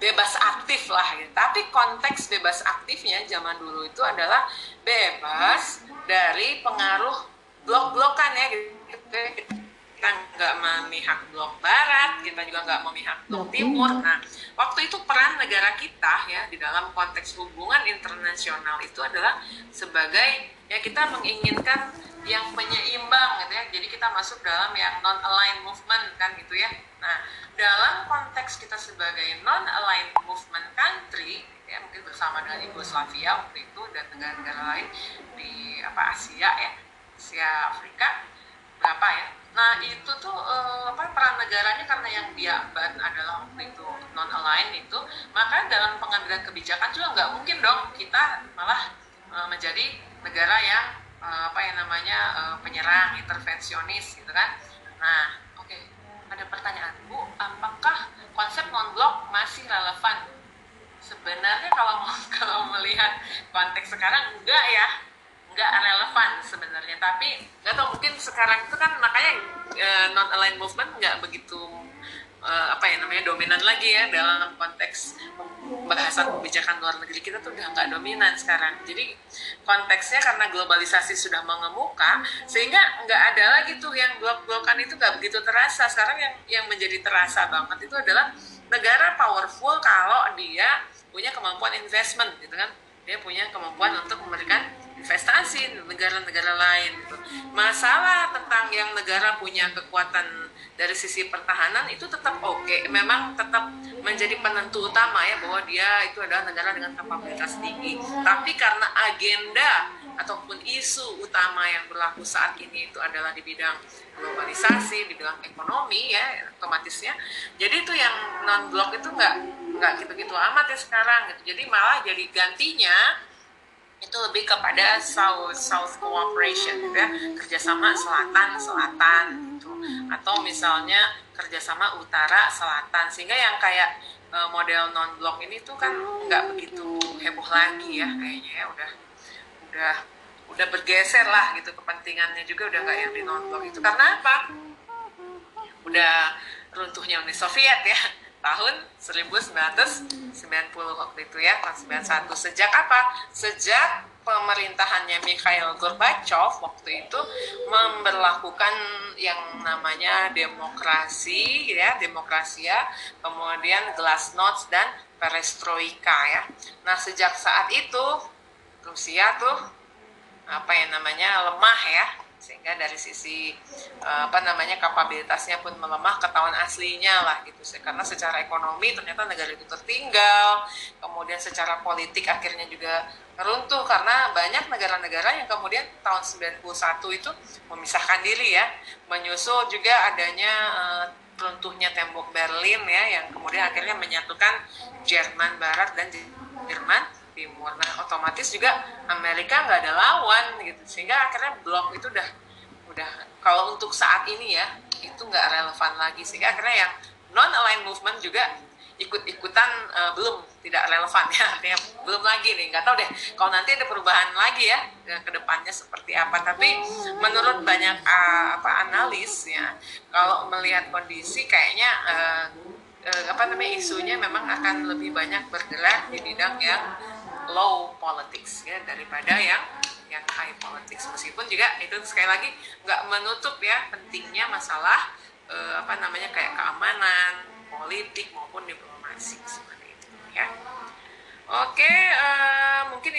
bebas aktif lah gitu. Tapi konteks bebas aktifnya zaman dulu itu adalah bebas dari pengaruh blok-blokan ya gitu. Kita nggak memihak blok barat, kita juga nggak memihak blok timur. Nah, waktu itu peran negara kita ya di dalam konteks hubungan internasional itu adalah sebagai ya kita menginginkan yang penyeimbang gitu ya. Jadi kita masuk dalam yang non aligned movement kan gitu ya. Nah, dalam konteks kita sebagai non aligned movement country ya mungkin bersama dengan Yugoslavia waktu itu dan negara-negara lain di apa Asia ya Asia Afrika berapa ya nah itu tuh uh, apa peran negaranya karena yang dia ban adalah waktu itu non aligned itu maka dalam pengambilan kebijakan juga nggak mungkin dong kita malah uh, menjadi negara yang uh, apa yang namanya uh, penyerang intervensionis gitu kan. Nah oke okay. ada pertanyaan. Bu apakah konsep non blok masih relevan? Sebenarnya kalau kalau melihat konteks sekarang enggak ya nggak relevan sebenarnya. Tapi nggak tahu mungkin sekarang itu kan makanya uh, eh, non aligned movement nggak begitu uh, apa ya namanya dominan lagi ya dalam konteks pembahasan kebijakan luar negeri kita tuh udah nggak dominan sekarang. Jadi konteksnya karena globalisasi sudah mengemuka sehingga nggak ada lagi tuh yang blok-blokan itu nggak begitu terasa. Sekarang yang yang menjadi terasa banget itu adalah negara powerful kalau dia punya kemampuan investment gitu kan? Dia punya kemampuan untuk memberikan investasi negara-negara lain gitu. Masalah tentang yang negara punya kekuatan dari sisi pertahanan itu tetap oke, okay. memang tetap menjadi penentu utama ya bahwa dia itu adalah negara dengan kapabilitas tinggi. Tapi karena agenda ataupun isu utama yang berlaku saat ini itu adalah di bidang globalisasi, di bidang ekonomi ya otomatisnya. Jadi itu yang non blok itu nggak nggak gitu-gitu amat ya sekarang gitu. Jadi malah jadi gantinya itu lebih kepada South South Cooperation gitu ya. Kerjasama selatan selatan gitu. Atau misalnya kerjasama utara selatan. Sehingga yang kayak uh, model non blok ini tuh kan nggak begitu heboh lagi ya kayaknya ya. Udah udah udah bergeser lah gitu. Kepentingannya juga udah nggak yang di non blok itu. Karena apa? Udah runtuhnya Uni Soviet ya tahun 1990 waktu itu ya tahun 91 sejak apa? Sejak pemerintahannya Mikhail Gorbachev waktu itu memperlakukan yang namanya demokrasi ya demokrasi ya kemudian glasnost dan perestroika ya. Nah sejak saat itu Rusia tuh apa yang namanya lemah ya sehingga dari sisi uh, apa namanya kapabilitasnya pun melemah ketahuan aslinya lah gitu karena secara ekonomi ternyata negara itu tertinggal kemudian secara politik akhirnya juga runtuh karena banyak negara-negara yang kemudian tahun 91 itu memisahkan diri ya menyusul juga adanya uh, runtuhnya tembok Berlin ya yang kemudian akhirnya menyatukan Jerman Barat dan Jerman Timur. Nah, otomatis juga Amerika nggak ada lawan gitu, sehingga akhirnya blok itu udah udah kalau untuk saat ini ya itu nggak relevan lagi, sehingga akhirnya yang non aligned movement juga ikut-ikutan uh, belum tidak relevan ya. Artinya belum lagi nih nggak tahu deh kalau nanti ada perubahan lagi ya ke depannya seperti apa. Tapi menurut banyak uh, apa analis ya kalau melihat kondisi kayaknya uh, apa namanya isunya memang akan lebih banyak bergerak di bidang yang low politics ya daripada yang yang high politics. Meskipun juga itu sekali lagi nggak menutup ya pentingnya masalah uh, apa namanya kayak keamanan politik maupun diplomasi seperti itu ya. Oke uh, mungkin